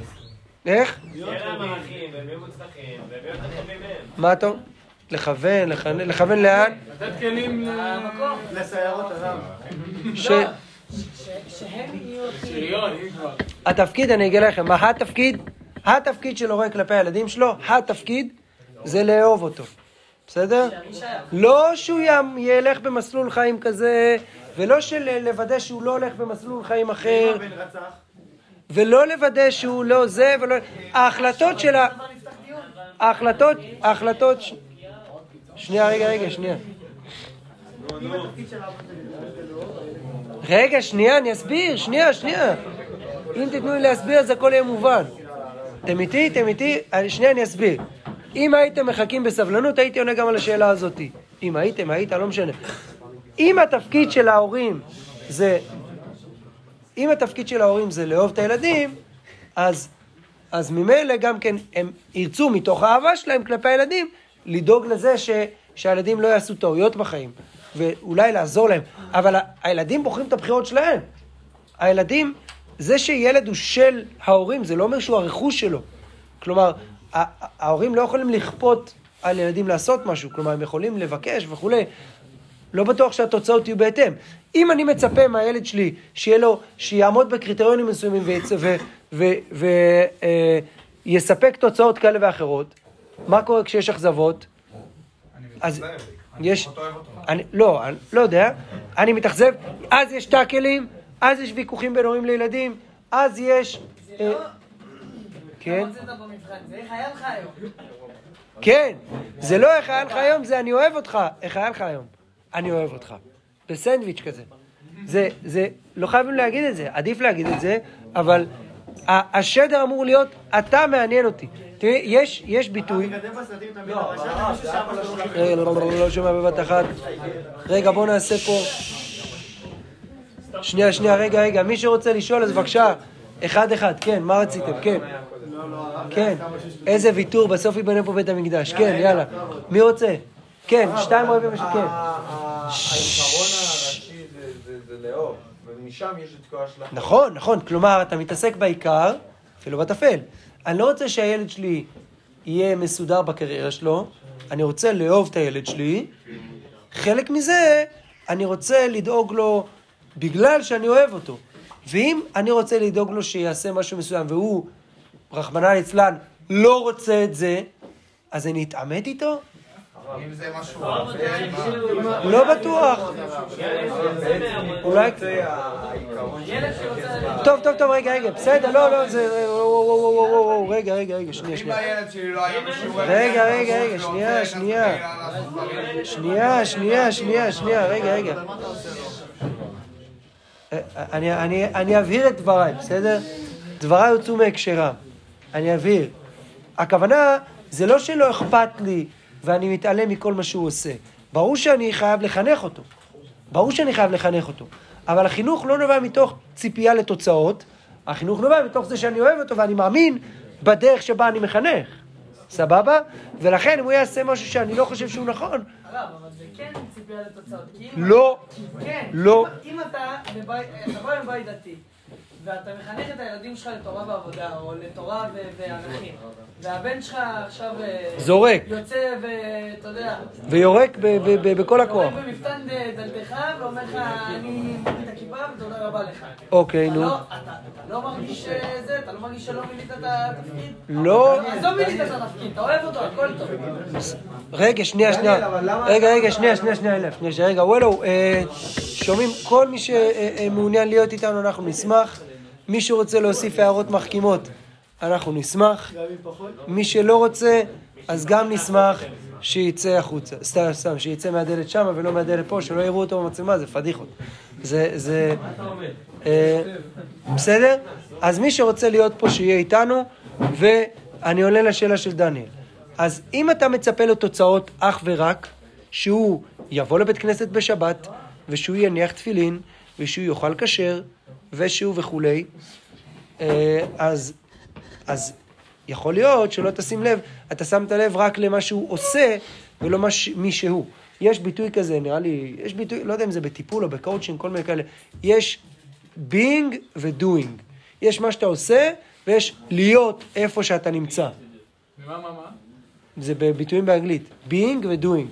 איך? שיהיה להם ערכים, והם יהיו מוצלחים, והם יהיו יותר טובים מהם. מה אתה... לכוון, לכוון, לכוון לאן? לתת כלים. לסיירות אדם. ש... שהם יהיו... שריון, אם כבר. התפקיד, אני אגיד לכם, מה התפקיד? התפקיד של הורה כלפי הילדים שלו, התפקיד זה לאהוב אותו. בסדר? לא שהוא ילך במסלול חיים כזה, ולא של לוודא שהוא לא הולך במסלול חיים אחר, ולא לוודא שהוא לא זה, ולא... ההחלטות של ה... ההחלטות, ההחלטות... שנייה, רגע, רגע, שנייה. רגע, שנייה, אני אסביר, שנייה, שנייה. אם תיתנו לי להסביר אז הכל יהיה מובן. אתם איתי? אתם איתי? אני- שנייה, אני אסביר. אם הייתם מחכים בסבלנות, הייתי עונה גם על השאלה הזאת. אם הייתם, היית, לא משנה. אם התפקיד של ההורים זה... אם התפקיד של ההורים זה לאהוב את הילדים, אז, אז ממילא גם כן הם ירצו מתוך האהבה שלהם כלפי הילדים לדאוג לזה ש, שהילדים לא יעשו טעויות בחיים ואולי לעזור להם. אבל הילדים בוחרים את הבחירות שלהם. הילדים, זה שילד הוא של ההורים, זה לא אומר שהוא הרכוש שלו. כלומר, ההורים לא יכולים לכפות על ילדים לעשות משהו, כלומר, הם יכולים לבקש וכולי. לא בטוח שהתוצאות יהיו בהתאם. אם אני מצפה מהילד שלי שיהיה לו, שיעמוד בקריטריונים מסוימים ויספק תוצאות כאלה ואחרות, מה קורה כשיש אכזבות? אז יש, אני, לא, אני לא יודע, אני מתאכזב, אז יש טאקלים, אז יש ויכוחים בין הורים לילדים, אז יש... אה, כן? כן, זה לא איך היה לך היום, זה אני אוהב אותך. איך היה לך היום? אני אוהב אותך. בסנדוויץ' כזה. זה, זה, לא חייבים להגיד את זה, עדיף להגיד את זה, אבל השדר אמור להיות, אתה מעניין אותי. תראי, יש, יש ביטוי, רגע, לא, לא, לא, לא שומע בבת אחת. רגע, בוא נעשה פה... שנייה, שנייה, רגע, רגע, מי שרוצה לשאול, אז בבקשה, אחד אחד, כן, מה רציתם? כן. כן, איזה ויתור, בסוף ייבנה פה בית המקדש. כן, יאללה. מי רוצה? כן, שתיים רבים ושכן. העיקרון הראשי זה- זה- ומשם יש את כל ההשלכות. נכון, נכון, כלומר, אתה מתעסק בעיקר, אפילו בטפל. אני לא רוצה שהילד שלי יהיה מסודר בקריירה שלו, אני רוצה לאהוב את הילד שלי. חלק מזה, אני רוצה לדאוג לו בגלל שאני אוהב אותו. ואם אני רוצה לדאוג לו שיעשה משהו מסוים והוא, רחמנא ליצלן, לא רוצה את זה, אז אני אתעמת איתו? אם זה משהו... לא בטוח. אולי... טוב, טוב, טוב, רגע, רגע, בסדר, לא, לא, זה... רגע, רגע, רגע, שנייה, שנייה. לא. רגע, רגע, רגע, שנייה, שנייה. שנייה, שנייה, שנייה, שנייה, רגע, רגע. אה, אני, אני, אני אבהיר את דבריי, בסדר? דבריי הוצאו מהקשרם. אני אבהיר. הכוונה, זה לא שלא אכפת לי ואני מתעלם מכל מה שהוא עושה. ברור שאני חייב לחנך אותו. ברור שאני חייב לחנך אותו. אבל החינוך לא נובע מתוך ציפייה לתוצאות, החינוך נובע מתוך זה שאני אוהב אותו ואני מאמין בדרך שבה אני מחנך. סבבה? ולכן אם הוא יעשה משהו שאני לא חושב שהוא נכון, הרב, אבל זה כן ציפייה לתוצאות. לא. כן. לא. אם אתה בא מבית דתי, ואתה מחנך את הילדים שלך לתורה ועבודה, או לתורה ו- וערכים, והבן שלך עכשיו אה, זורק. יוצא ואתה יודע, ויורק ב- ב- ב- בכל הכוח. יורק במפתן דלתך ואומר לך, אני מוריד את הכיפה ותודה רבה לך. אוקיי, אתה נו. לא- אתה אתה לא מרגיש אה, זה, אתה לא מרגיש שלא מילאת את התפקיד? לא. עזוב מילאת את התפקיד, אתה אוהב אותו, הכל טוב. רגע, שנייה, שנייה. רגע, רגע, שנייה, שנייה, שנייה, אלף. שנייה, רגע, וולו, אה, שומעים, כל מי שמעוניין להיות איתנו, אנחנו נשמח. מי שרוצה להוסיף הערות מחכימות, אנחנו נשמח. מי שלא רוצה, אז גם נשמח שיצא החוצה. סתם, סתם, שיצא מהדלת שמה ולא מהדלת פה, שלא יראו אותו במצלמה, זה פדיחות. זה, זה... אה, בסדר? אז מי שרוצה להיות פה, שיהיה איתנו, ואני עולה לשאלה של דניאל. אז אם אתה מצפה לתוצאות אך ורק, שהוא יבוא לבית כנסת בשבת, ושהוא יניח תפילין, ושהוא יאכל כשר, ושהוא וכולי, אה, אז, אז יכול להיות שלא תשים לב, אתה שמת לב רק למה שהוא עושה, ולא מה ש- מי שהוא. יש ביטוי כזה, נראה לי, יש ביטוי, לא יודע אם זה בטיפול או בקואוצ'ינג, כל מיני כאלה. יש being ו-doing. יש מה שאתה עושה, ויש להיות איפה שאתה נמצא. ומה, מה, מה? זה בביטויים באנגלית. being ו-doing.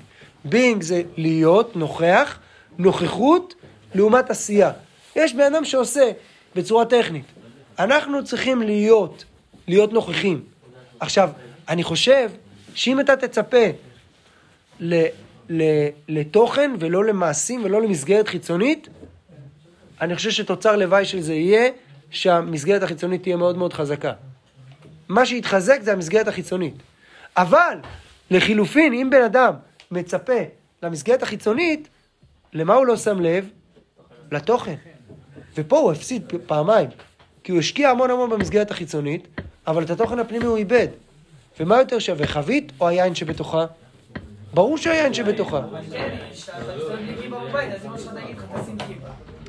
being זה להיות, נוכח, נוכחות, לעומת עשייה. יש בן אדם שעושה בצורה טכנית. אנחנו צריכים להיות, להיות נוכחים. עכשיו, אני חושב שאם אתה תצפה ל, ל, לתוכן ולא למעשים ולא למסגרת חיצונית, אני חושב שתוצר לוואי של זה יהיה שהמסגרת החיצונית תהיה מאוד מאוד חזקה. מה שיתחזק זה המסגרת החיצונית. אבל, לחילופין, אם בן אדם מצפה למסגרת החיצונית, למה הוא לא שם לב? לתוכן. ופה הוא הפסיד פעמיים. כי הוא השקיע המון המון במסגרת החיצונית, אבל את התוכן הפנימי הוא איבד. ומה יותר שווה, חבית או היין שבתוכה? ברור שהיין שבתוכה.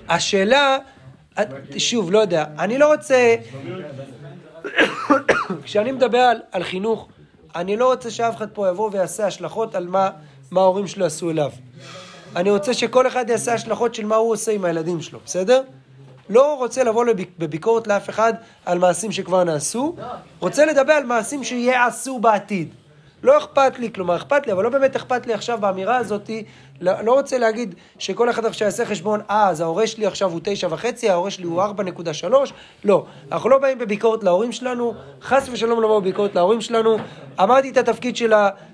השאלה, שוב, לא יודע, אני לא רוצה, כשאני מדבר על, על חינוך, אני לא רוצה שאף אחד פה יבוא ויעשה השלכות על מה, מה ההורים שלו עשו אליו. אני רוצה שכל אחד יעשה השלכות של מה הוא עושה עם הילדים שלו, בסדר? לא רוצה לבוא לביק, בביקורת לאף אחד על מעשים שכבר נעשו, רוצה לדבר על מעשים שיעשו בעתיד. לא אכפת לי, כלומר אכפת לי, אבל לא באמת אכפת לי עכשיו באמירה הזאת, לא, לא רוצה להגיד שכל אחד עכשיו יעשה חשבון, אה, אז ההורה שלי עכשיו הוא תשע וחצי, ההורה שלי הוא ארבע נקודה שלוש, לא. אנחנו לא באים בביקורת להורים שלנו, חס ושלום לא באו בביקורת להורים שלנו. אמרתי את התפקיד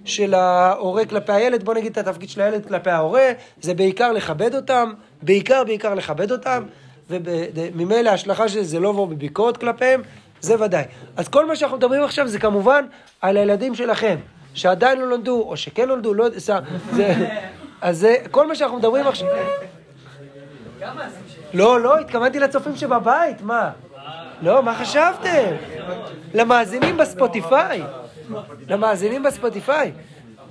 של, ההורה כלפי הילד, בוא נגיד את התפקיד של הילד כלפי ההורה, זה בעיקר לכבד אותם, בעיקר בעיקר לכבד אותם, וממילא ההשלכה של זה לא לבוא בביקורת כלפיהם, זה ודאי. אז כל מה שאנחנו מדברים עכשיו זה כמובן על הילדים שלכם, שעדיין לא נולדו, או שכן נולדו, לא יודע, זה, אז זה, כל מה שאנחנו מדברים עכשיו... לא, לא, התכוונתי לצופים שבבית, מה? לא, מה חשבתם? למאזינים בספוטיפיי. למאזינים בספוטיפיי.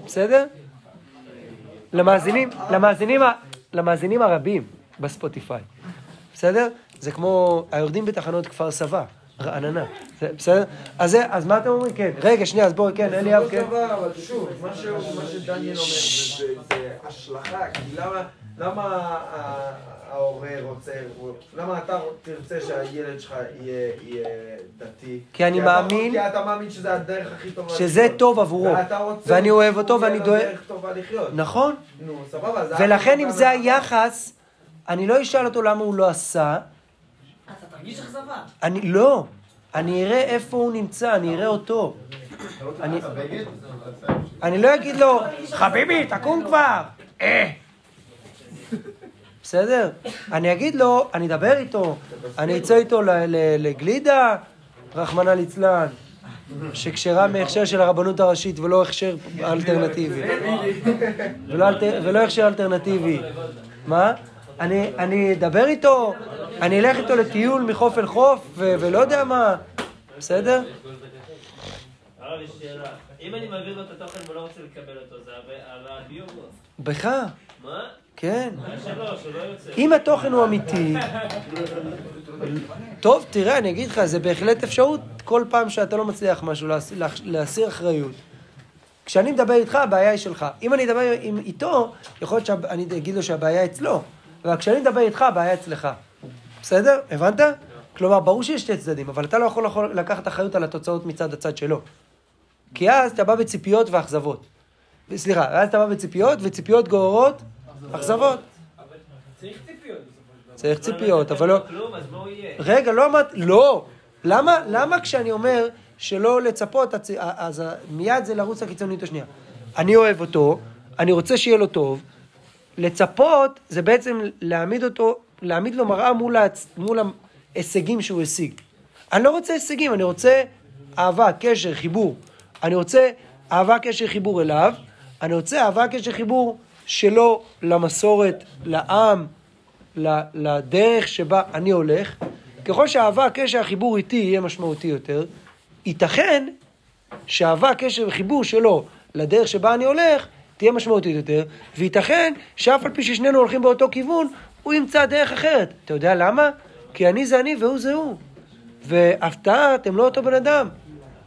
בסדר? למאזינים, למאזינים, למאזינים הרבים בספוטיפיי. בסדר? זה כמו היורדים בתחנות כפר סבא, רעננה. זה- בסדר? אז זה, אז מה אתם אומרים? כן. רגע, שנייה, אז בואי, כן, אליאב, כן. בסופו של דבר, אבל שוב, מה שהוא- מה שדניאל אומר, זה- זה השלכה, כי למה- למה ההורה רוצה, למה אתה תרצה שהילד שלך יהיה יהיה דתי? כי אני אתה- מאמין- כי אתה מאמין שזה הדרך הכי טובה שזה לחיות. טוב עבורו. ואתה רוצה ואני אוהב אותו ואני דואג... דרך טובה לחיות. נכון. נו, סבבה. ולכן אם זה היחס, אני לא אשאל אותו למה הוא לא עשה, אכזבה. אני לא. אני אראה איפה הוא נמצא, אני אראה אותו. אני- לא אגיד לו, חביבי, תקום כבר. אה. בסדר? אני אגיד לו, אני אדבר איתו, אני אצא איתו לגלידה, רחמנא ליצלן, שכשרה מהכשר של הרבנות הראשית ולא הכשר אלטרנטיבי. ולא אלטר- ולא הכשר אלטרנטיבי. מה? אני, אני אדבר איתו, אני אלך איתו לטיול מחוף אל חוף, ולא יודע מה. בסדר? הרב, יש שאלה. אם אני מעביר לו את התוכן והוא לא רוצה לקבל אותו, זה על הדיור? בך. מה? כן. יוצא. אם התוכן הוא אמיתי, טוב, תראה, אני אגיד לך, זה בהחלט אפשרות כל פעם שאתה לא מצליח משהו, להסיר אחריות. כשאני מדבר איתך, הבעיה היא שלך. אם אני אדבר איתו, יכול להיות שאני אגיד לו שהבעיה אצלו. אבל כשאני מדבר איתך, הבעיה אצלך. בסדר? הבנת? כלומר, ברור שיש שתי צדדים, אבל אתה לא יכול לקחת אחריות על התוצאות מצד הצד שלו. כי אז אתה בא בציפיות ואכזבות. סליחה, אז אתה בא בציפיות, וציפיות גוררות אכזבות. צריך ציפיות. צריך אבל לא... יהיה? רגע, לא אמרת, לא. למה, למה כשאני אומר שלא לצפות, אז מיד זה לרוץ לקיצוניות השנייה. אני אוהב אותו, אני רוצה שיהיה לו טוב. לצפות זה בעצם להעמיד אותו, להעמיד לו מראה מול, ההצ... מול ההישגים שהוא השיג. אני לא רוצה הישגים, אני רוצה אהבה, קשר, חיבור. אני רוצה אהבה, קשר, חיבור אליו. אני רוצה אהבה, קשר, חיבור שלו למסורת, לעם, לדרך שבה אני הולך. ככל שהאהבה, הקשר, החיבור איתי יהיה משמעותי יותר, ייתכן שהאהבה, הקשר וחיבור שלו לדרך שבה אני הולך, תהיה משמעותית יותר, וייתכן שאף על פי ששנינו הולכים באותו כיוון, הוא ימצא דרך אחרת. אתה יודע למה? כי אני זה אני והוא זה הוא. והפתעה, אתם לא אותו בן אדם.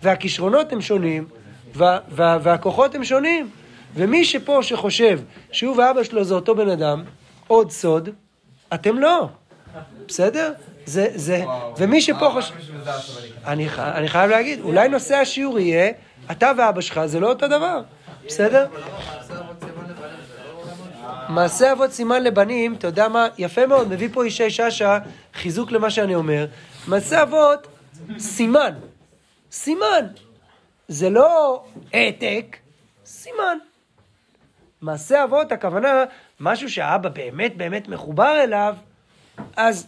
והכישרונות הם שונים, וה, וה, והכוחות הם שונים. ומי שפה שחושב שהוא ואבא שלו זה אותו בן אדם, עוד סוד, אתם לא. בסדר? זה, זה, ומי שפה חושב... אני, ח- אני חייב להגיד, אולי נושא השיעור יהיה, אתה ואבא שלך זה לא אותו דבר, בסדר? מעשה אבות סימן לבנים, אתה יודע מה, יפה מאוד, מביא פה ישי שאשא חיזוק למה שאני אומר. מעשה אבות, סימן. סימן. זה לא העתק, סימן. מעשה אבות, הכוונה, משהו שהאבא באמת באמת מחובר אליו, אז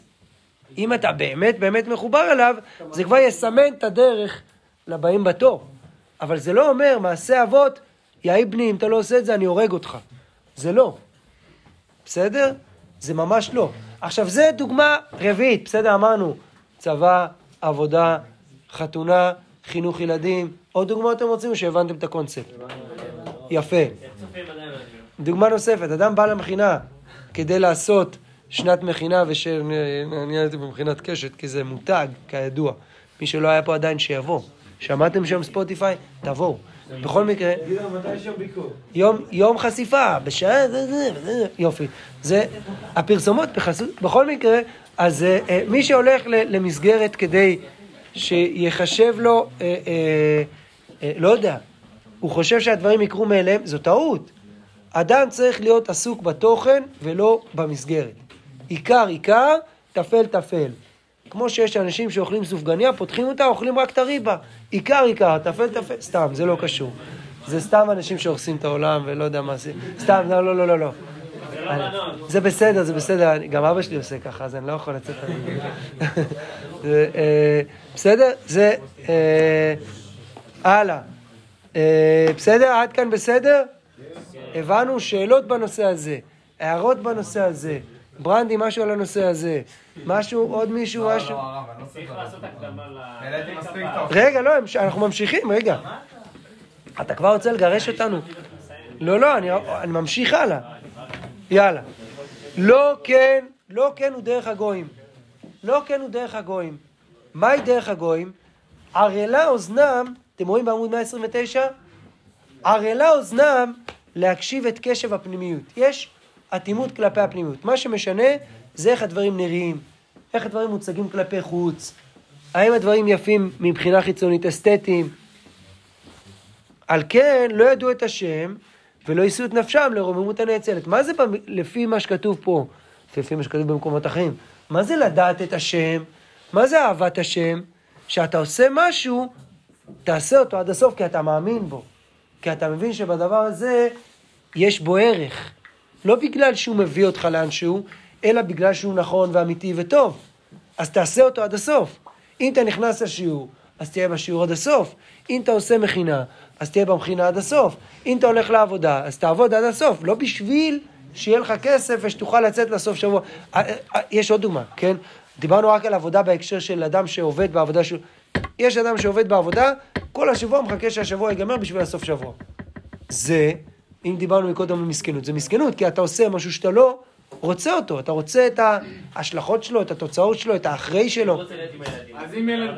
אם אתה באמת באמת מחובר אליו, זה כבר יסמן את הדרך לבאים בתור. אבל זה לא אומר, מעשה אבות, יאי בני, אם אתה לא עושה את זה, אני הורג אותך. זה לא. בסדר? זה ממש לא. עכשיו, זה דוגמה רביעית, בסדר? אמרנו, צבא, עבודה, חתונה, חינוך ילדים. עוד דוגמאות אתם רוצים או שהבנתם את הקונספט? יפה. דוגמה נוספת, אדם בא למכינה כדי לעשות שנת מכינה, ושאני הייתי במכינת קשת, כי זה מותג, כידוע. מי שלא היה פה עדיין, שיבוא. שמעתם שם ספוטיפיי? תבואו. בכל מקרה? יום, חשיפה, בשעה יופי. זה הפרסומות בחסות, בכל מקרה, אז אה, אה, מי שהולך למסגרת כדי שיחשב לו, אה, לא יודע, הוא חושב שהדברים יקרו מאליהם, זו טעות. אדם צריך להיות עסוק בתוכן ולא במסגרת. עיקר עיקר, טפל טפל. כמו שיש אנשים שאוכלים סופגניה, פותחים אותה, אוכלים רק את הריבה. עיקר עיקר, טפל טפל, סתם, זה לא קשור. זה סתם אנשים שהורסים את העולם ולא יודע מה זה. סתם, לא, לא, לא, לא, לא. זה בסדר, זה בסדר, גם אבא שלי עושה ככה, אז אני לא יכול לצאת על זה. אה, בסדר? זה... אה, הלאה. אה, בסדר? עד כאן בסדר? הבנו שאלות בנושא הזה, הערות בנושא הזה, ברנדי, משהו על הנושא הזה, משהו, עוד מישהו, משהו? צריך לעשות הקדמה ל... העליתי מספיק הבא. טוב. רגע, לא, אנחנו ממשיכים, רגע. אתה כבר רוצה לגרש אותנו? לא, לא, אני, אני ממשיך הלאה. יאללה. לא כן, לא כן הוא דרך הגויים. לא כן הוא דרך הגויים. מהי דרך הגויים? ערלה אוזנם, אתם רואים בעמוד 129? ערלה אוזנם להקשיב את קשב הפנימיות. יש אטימות כלפי הפנימיות. מה שמשנה זה איך הדברים נראים, איך הדברים מוצגים כלפי חוץ, האם הדברים יפים מבחינה חיצונית אסתטיים. על כן לא ידעו את השם ולא יישאו את נפשם לרוממות הנאצלת. מה זה במ- לפי מה שכתוב פה, לפי מה שכתוב במקומות אחרים? מה זה לדעת את השם? מה זה אהבת השם? שאתה עושה משהו, תעשה אותו עד הסוף כי אתה מאמין בו. כי אתה מבין שבדבר הזה יש בו ערך. לא בגלל שהוא מביא אותך לאנשהו, אלא בגלל שהוא נכון ואמיתי וטוב. אז תעשה אותו עד הסוף. אם אתה נכנס לשיעור, אז תהיה בשיעור עד הסוף. אם אתה עושה מכינה, אז תהיה במכינה עד הסוף. אם אתה הולך לעבודה, אז תעבוד עד הסוף. לא בשביל שיהיה לך כסף ושתוכל לצאת לסוף שבוע. אה, אה, יש עוד דוגמה, כן? דיברנו רק על עבודה בהקשר של אדם שעובד בעבודה שהוא... יש אדם שעובד בעבודה, כל השבוע מחכה שהשבוע ייגמר בשביל הסוף שבוע. זה, אם דיברנו מקודם על מסכנות, זה מסכנות, כי אתה עושה משהו שאתה לא רוצה אותו, אתה רוצה את ההשלכות שלו, את התוצאות שלו, את האחרי שלו. אז אם ילד,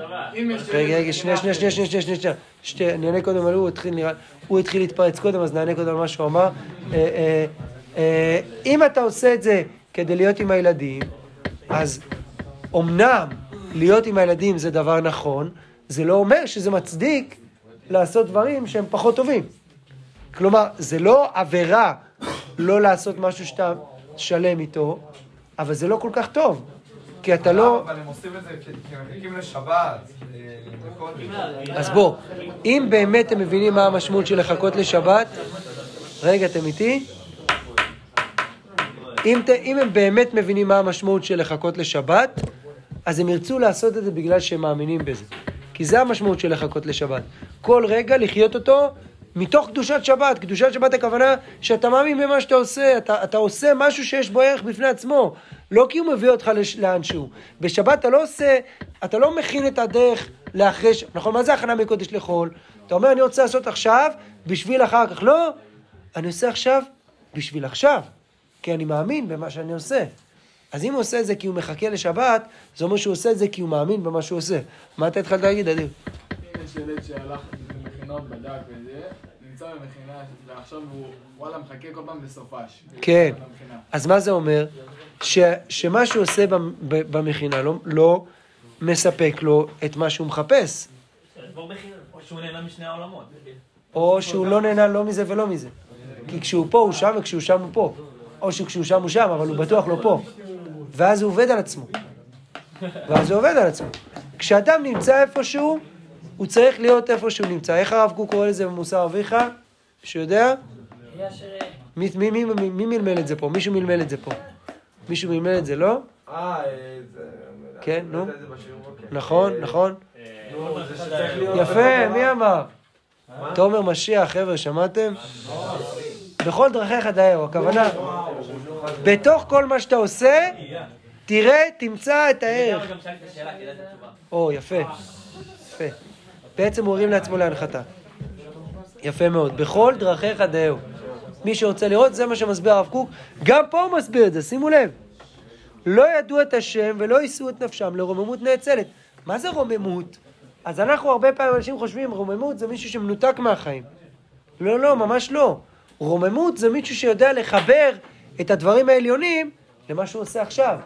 יש... רגע, רגע, שנייה, שנייה, שנייה, שנייה, שנייה, שנייה, שנייה, נענה קודם על הוא, התחיל נראה, הוא התחיל להתפרץ קודם, אז נענה קודם על מה שהוא אמר. אה, אה, אה, אם אתה עושה את זה כדי להיות עם הילדים, אז אמנם להיות עם הילדים זה דבר נכון, זה לא אומר שזה מצדיק לעשות דברים שהם פחות טובים. כלומר, זה לא עבירה לא לעשות משהו שאתה שלם איתו, אבל זה לא כל כך טוב. כי אתה לא... אבל הם עושים את זה כי הם לשבת. אה. אז בוא, אם באמת הם מבינים מה המשמעות של לחכות לשבת, רגע, אתם איתי? אם, ת- אם הם באמת מבינים מה המשמעות של לחכות לשבת, אז הם ירצו לעשות את זה בגלל שהם מאמינים בזה. כי זה המשמעות של לחכות לשבת. כל רגע לחיות אותו מתוך קדושת שבת. קדושת שבת הכוונה שאתה מאמין במה שאתה עושה, אתה, אתה עושה משהו שיש בו ערך בפני עצמו, לא כי הוא מביא אותך לש, לאנשהו. בשבת אתה לא עושה, אתה לא מכין את הדרך לאחרי, ש- נכון, מה זה הכנה מקודש לחול? אתה אומר, אני רוצה לעשות עכשיו בשביל אחר כך. לא, אני עושה עכשיו בשביל עכשיו, כי אני מאמין במה שאני עושה. אז אם הוא עושה את זה כי הוא מחכה לשבת, זה אומר שהוא עושה את זה כי הוא מאמין במה שהוא עושה. מה אתה התחלת להגיד, אדיר? אם יש ילד שהלך למכינות, בדק וזה, נמצא במכינה, ועכשיו הוא, וואלה, מחכה כל פעם בסופש. כן. אז מה זה אומר? ש, שמה שהוא עושה במכינה לא, לא מספק לו את מה שהוא מחפש, או שהוא נהנה משני העולמות. או שהוא לא נהנה לא מזה ולא מזה. כי כשהוא פה הוא שם וכשהוא שם הוא פה. או שכשהוא שם הוא שם, אבל הוא בטוח לא פה. ואז הוא עובד על עצמו. ואז הוא עובד על עצמו. כשאדם נמצא איפשהו, הוא צריך להיות איפה שהוא נמצא. איך הרב קוק קורא לזה במוסר אביך? אשר יהיה. מי, מי, מי, מי, מי מלמל את זה פה? מישהו מלמל את זה פה. מישהו מלמל את זה, לא? אה, אה, זה... כן, נו. בוקר. נכון, אה, נכון. יפה, מי אמר? תומר משיח, חבר'ה, שמעתם? בכל דרכיך דאהו, הכוונה, בתוך כל מה שאתה עושה, תראה, תמצא את הערך. או, יפה. יפה. בעצם הוא הרים לעצמו להנחתה. יפה מאוד. בכל דרכיך דאהו. מי שרוצה לראות, זה מה שמסביר הרב קוק. גם פה הוא מסביר את זה, שימו לב. לא ידעו את השם ולא יישאו את נפשם לרוממות נאצלת. מה זה רוממות? אז אנחנו הרבה פעמים אנשים חושבים רוממות זה מישהו שמנותק מהחיים. לא, לא, ממש לא. רוממות זה מישהו שיודע לחבר את הדברים העליונים למה שהוא עושה עכשיו.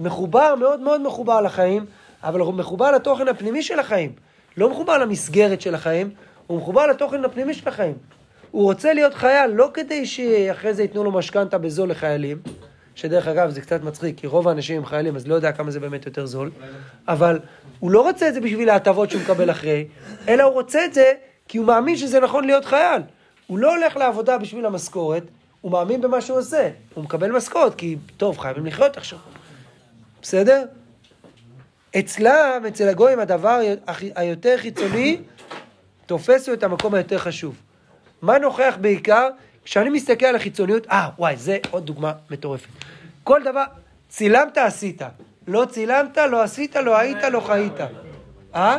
מחובר, מאוד מאוד מחובר לחיים, אבל מחובר לתוכן הפנימי של החיים. לא מחובר למסגרת של החיים, הוא מחובר לתוכן הפנימי של החיים. הוא רוצה להיות חייל לא כדי שאחרי זה ייתנו לו משכנתה בזול לחיילים, שדרך אגב זה קצת מצחיק, כי רוב האנשים הם חיילים, אז לא יודע כמה זה באמת יותר זול, אבל הוא לא רוצה את זה בשביל ההטבות שהוא מקבל אחרי, אלא הוא רוצה את זה כי הוא מאמין שזה נכון להיות חייל. הוא לא הולך לעבודה בשביל המשכורת, הוא מאמין במה שהוא עושה. הוא מקבל משכורת, כי טוב, חייבים לחיות עכשיו. בסדר? אצלם, אצל הגויים, הדבר היותר חיצוני, תופס לו את המקום היותר חשוב. מה נוכח בעיקר? כשאני מסתכל על החיצוניות, אה, וואי, זה עוד דוגמה מטורפת. כל דבר, צילמת, עשית. לא צילמת, לא עשית, לא היית, לא חיית. אה?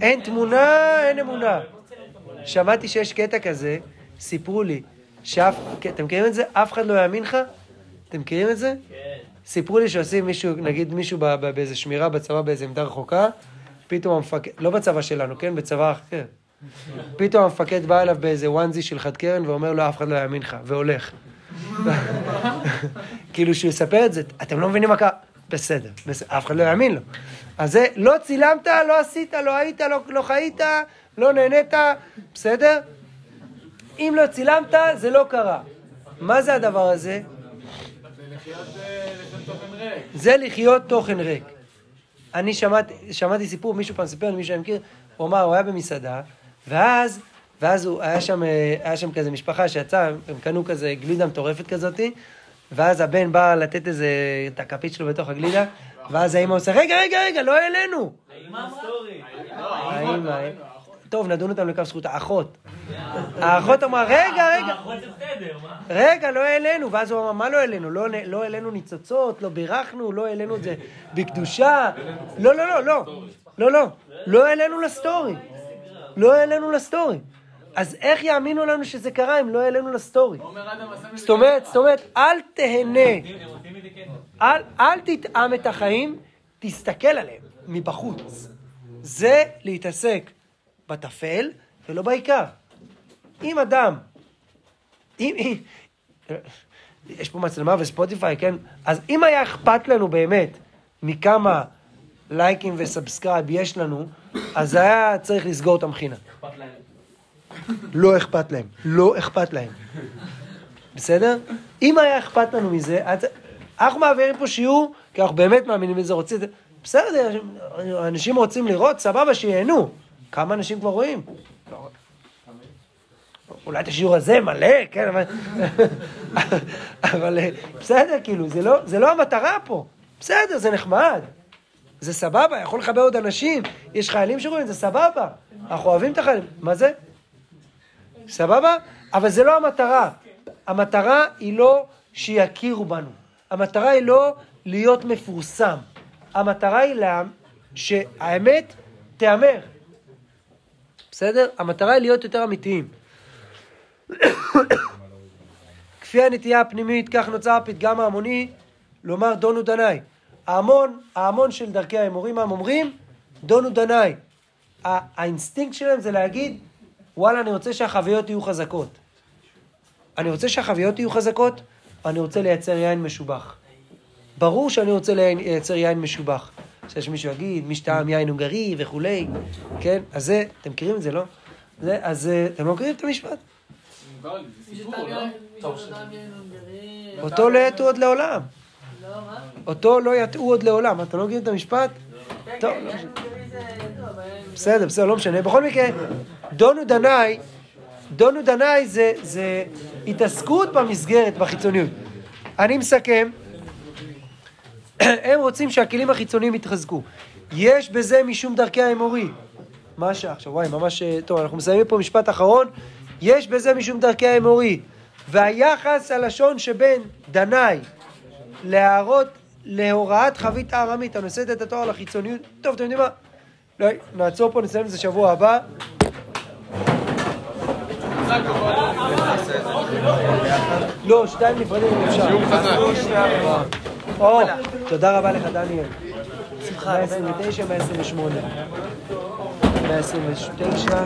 אין תמונה, אין אמונה. שמעתי שיש קטע כזה, סיפרו לי, שאף, אתם מכירים את זה? אף אחד לא יאמין לך? אתם מכירים את זה? סיפרו לי שעושים מישהו, נגיד מישהו באיזה שמירה בצבא באיזה עמדה רחוקה, פתאום המפקד, לא בצבא שלנו, כן? בצבא אחר. פתאום המפקד בא אליו באיזה וואנזי של חד קרן ואומר לו, אף אחד לא יאמין לך, והולך. כאילו שהוא יספר את זה, אתם לא מבינים מה קרה? בסדר, בסדר, אף אחד לא יאמין לו. אז זה, לא צילמת, לא עשית, לא היית, לא, לא חיית, לא נהנית, בסדר? אם לא צילמת, זה לא קרה. מה זה הדבר הזה? זה לחיות אה, ריק. זה לחיות תוכן ריק. אני שמעתי, שמעתי סיפור, מישהו פעם סיפר לי, מישהו שאני מכיר, הוא אמר, הוא היה במסעדה, ואז, ואז הוא, היה שם, אה, היה שם כזה משפחה שיצאה, הם קנו כזה גלידה מטורפת כזאתי, ואז הבן בא לתת איזה, את הכפית שלו בתוך הגלידה, ואז האמא עושה, רגע, רגע, רגע, לא העלינו. האמא, טוב, נדון אותם לכף זכות, האחות. האחות אמרה, רגע, רגע. האחות זה בסדר, מה? רגע, לא העלינו, ואז הוא אמר, מה לא העלינו? לא, לא העלינו ניצוצות, לא בירכנו, לא העלינו את זה בקדושה. לא, לא, לא, לא, לא, לא, לא העלינו לסטורי. לא העלינו לסטורי. אז איך יאמינו לנו שזה קרה אם לא העלינו לסטורי? זאת אומרת, זאת אומרת, אל תהנה, אל תטעם את החיים, תסתכל עליהם מבחוץ. זה להתעסק בטפל ולא בעיקר. אם אדם אם, יש פה מצלמה וספוטיפיי, כן? אז אם היה אכפת לנו באמת מכמה לייקים ו subscribe יש לנו, אז היה צריך לסגור את המכינה. אכפת להם. לא אכפת להם, לא אכפת להם. בסדר? אם היה אכפת לנו מזה, אנחנו מעבירים פה שיעור, כי אנחנו באמת מאמינים בזה, רוצים... בסדר, אנשים רוצים לראות, סבבה, שייהנו. כמה אנשים כבר רואים? אולי את השיעור הזה מלא, כן, אבל... אבל אה, בסדר, כאילו, זה לא, זה לא המטרה פה. בסדר, זה נחמד. זה סבבה, יכול לחבר עוד אנשים, יש חיילים שרואים, זה סבבה. אנחנו אוהבים את החיילים. מה זה? סבבה? אבל זה לא המטרה. המטרה היא לא שיכירו בנו. המטרה היא לא להיות מפורסם. המטרה היא לה... שהאמת תיאמר. בסדר? המטרה היא להיות יותר אמיתיים. כפי הנטייה הפנימית, כך נוצר הפתגם ההמוני לומר דונו דנאי. ההמון, ההמון של דרכי האמורי, הם אומרים דונו דנאי. האינסטינקט שלהם זה להגיד, וואלה, אני רוצה שהחוויות יהיו חזקות. אני רוצה שהחוויות יהיו חזקות, אני רוצה לייצר יין משובח. ברור שאני רוצה לייצר יין משובח. שיש מישהו יגיד, מי שטעם יין הונגרי וכולי, כן? אז זה, אתם מכירים את זה, לא? זה, אז אה, אתם לא מכירים את המשפט? אותו לא יטעו עוד לעולם. אותו לא יטעו עוד לעולם. אתם לא מכירים את המשפט? כן, טוב, כן, לא משנה. בסדר, בסדר, לא משנה. בכל מקרה, דונו דנאי, דונו דנאי זה התעסקות במסגרת, בחיצוניות. אני מסכם, הם רוצים שהכלים החיצוניים יתחזקו. יש בזה משום דרכי האמורי. מה השעה עכשיו? וואי, ממש... אה, טוב, אנחנו מסיימים פה משפט אחרון. יש בזה משום דרכי האמורי. והיחס הלשון שבין דנאי להערות, להוראת חבית הארמית הנושאת את התואר לחיצוניות. טוב, אתם יודעים מה? לא, נעצור פה, נסיים את זה שבוע הבא. לא, שתיים נפרדים אם אפשר. או, תודה רבה לך, דניאל. שמחה, 129, 128. 129.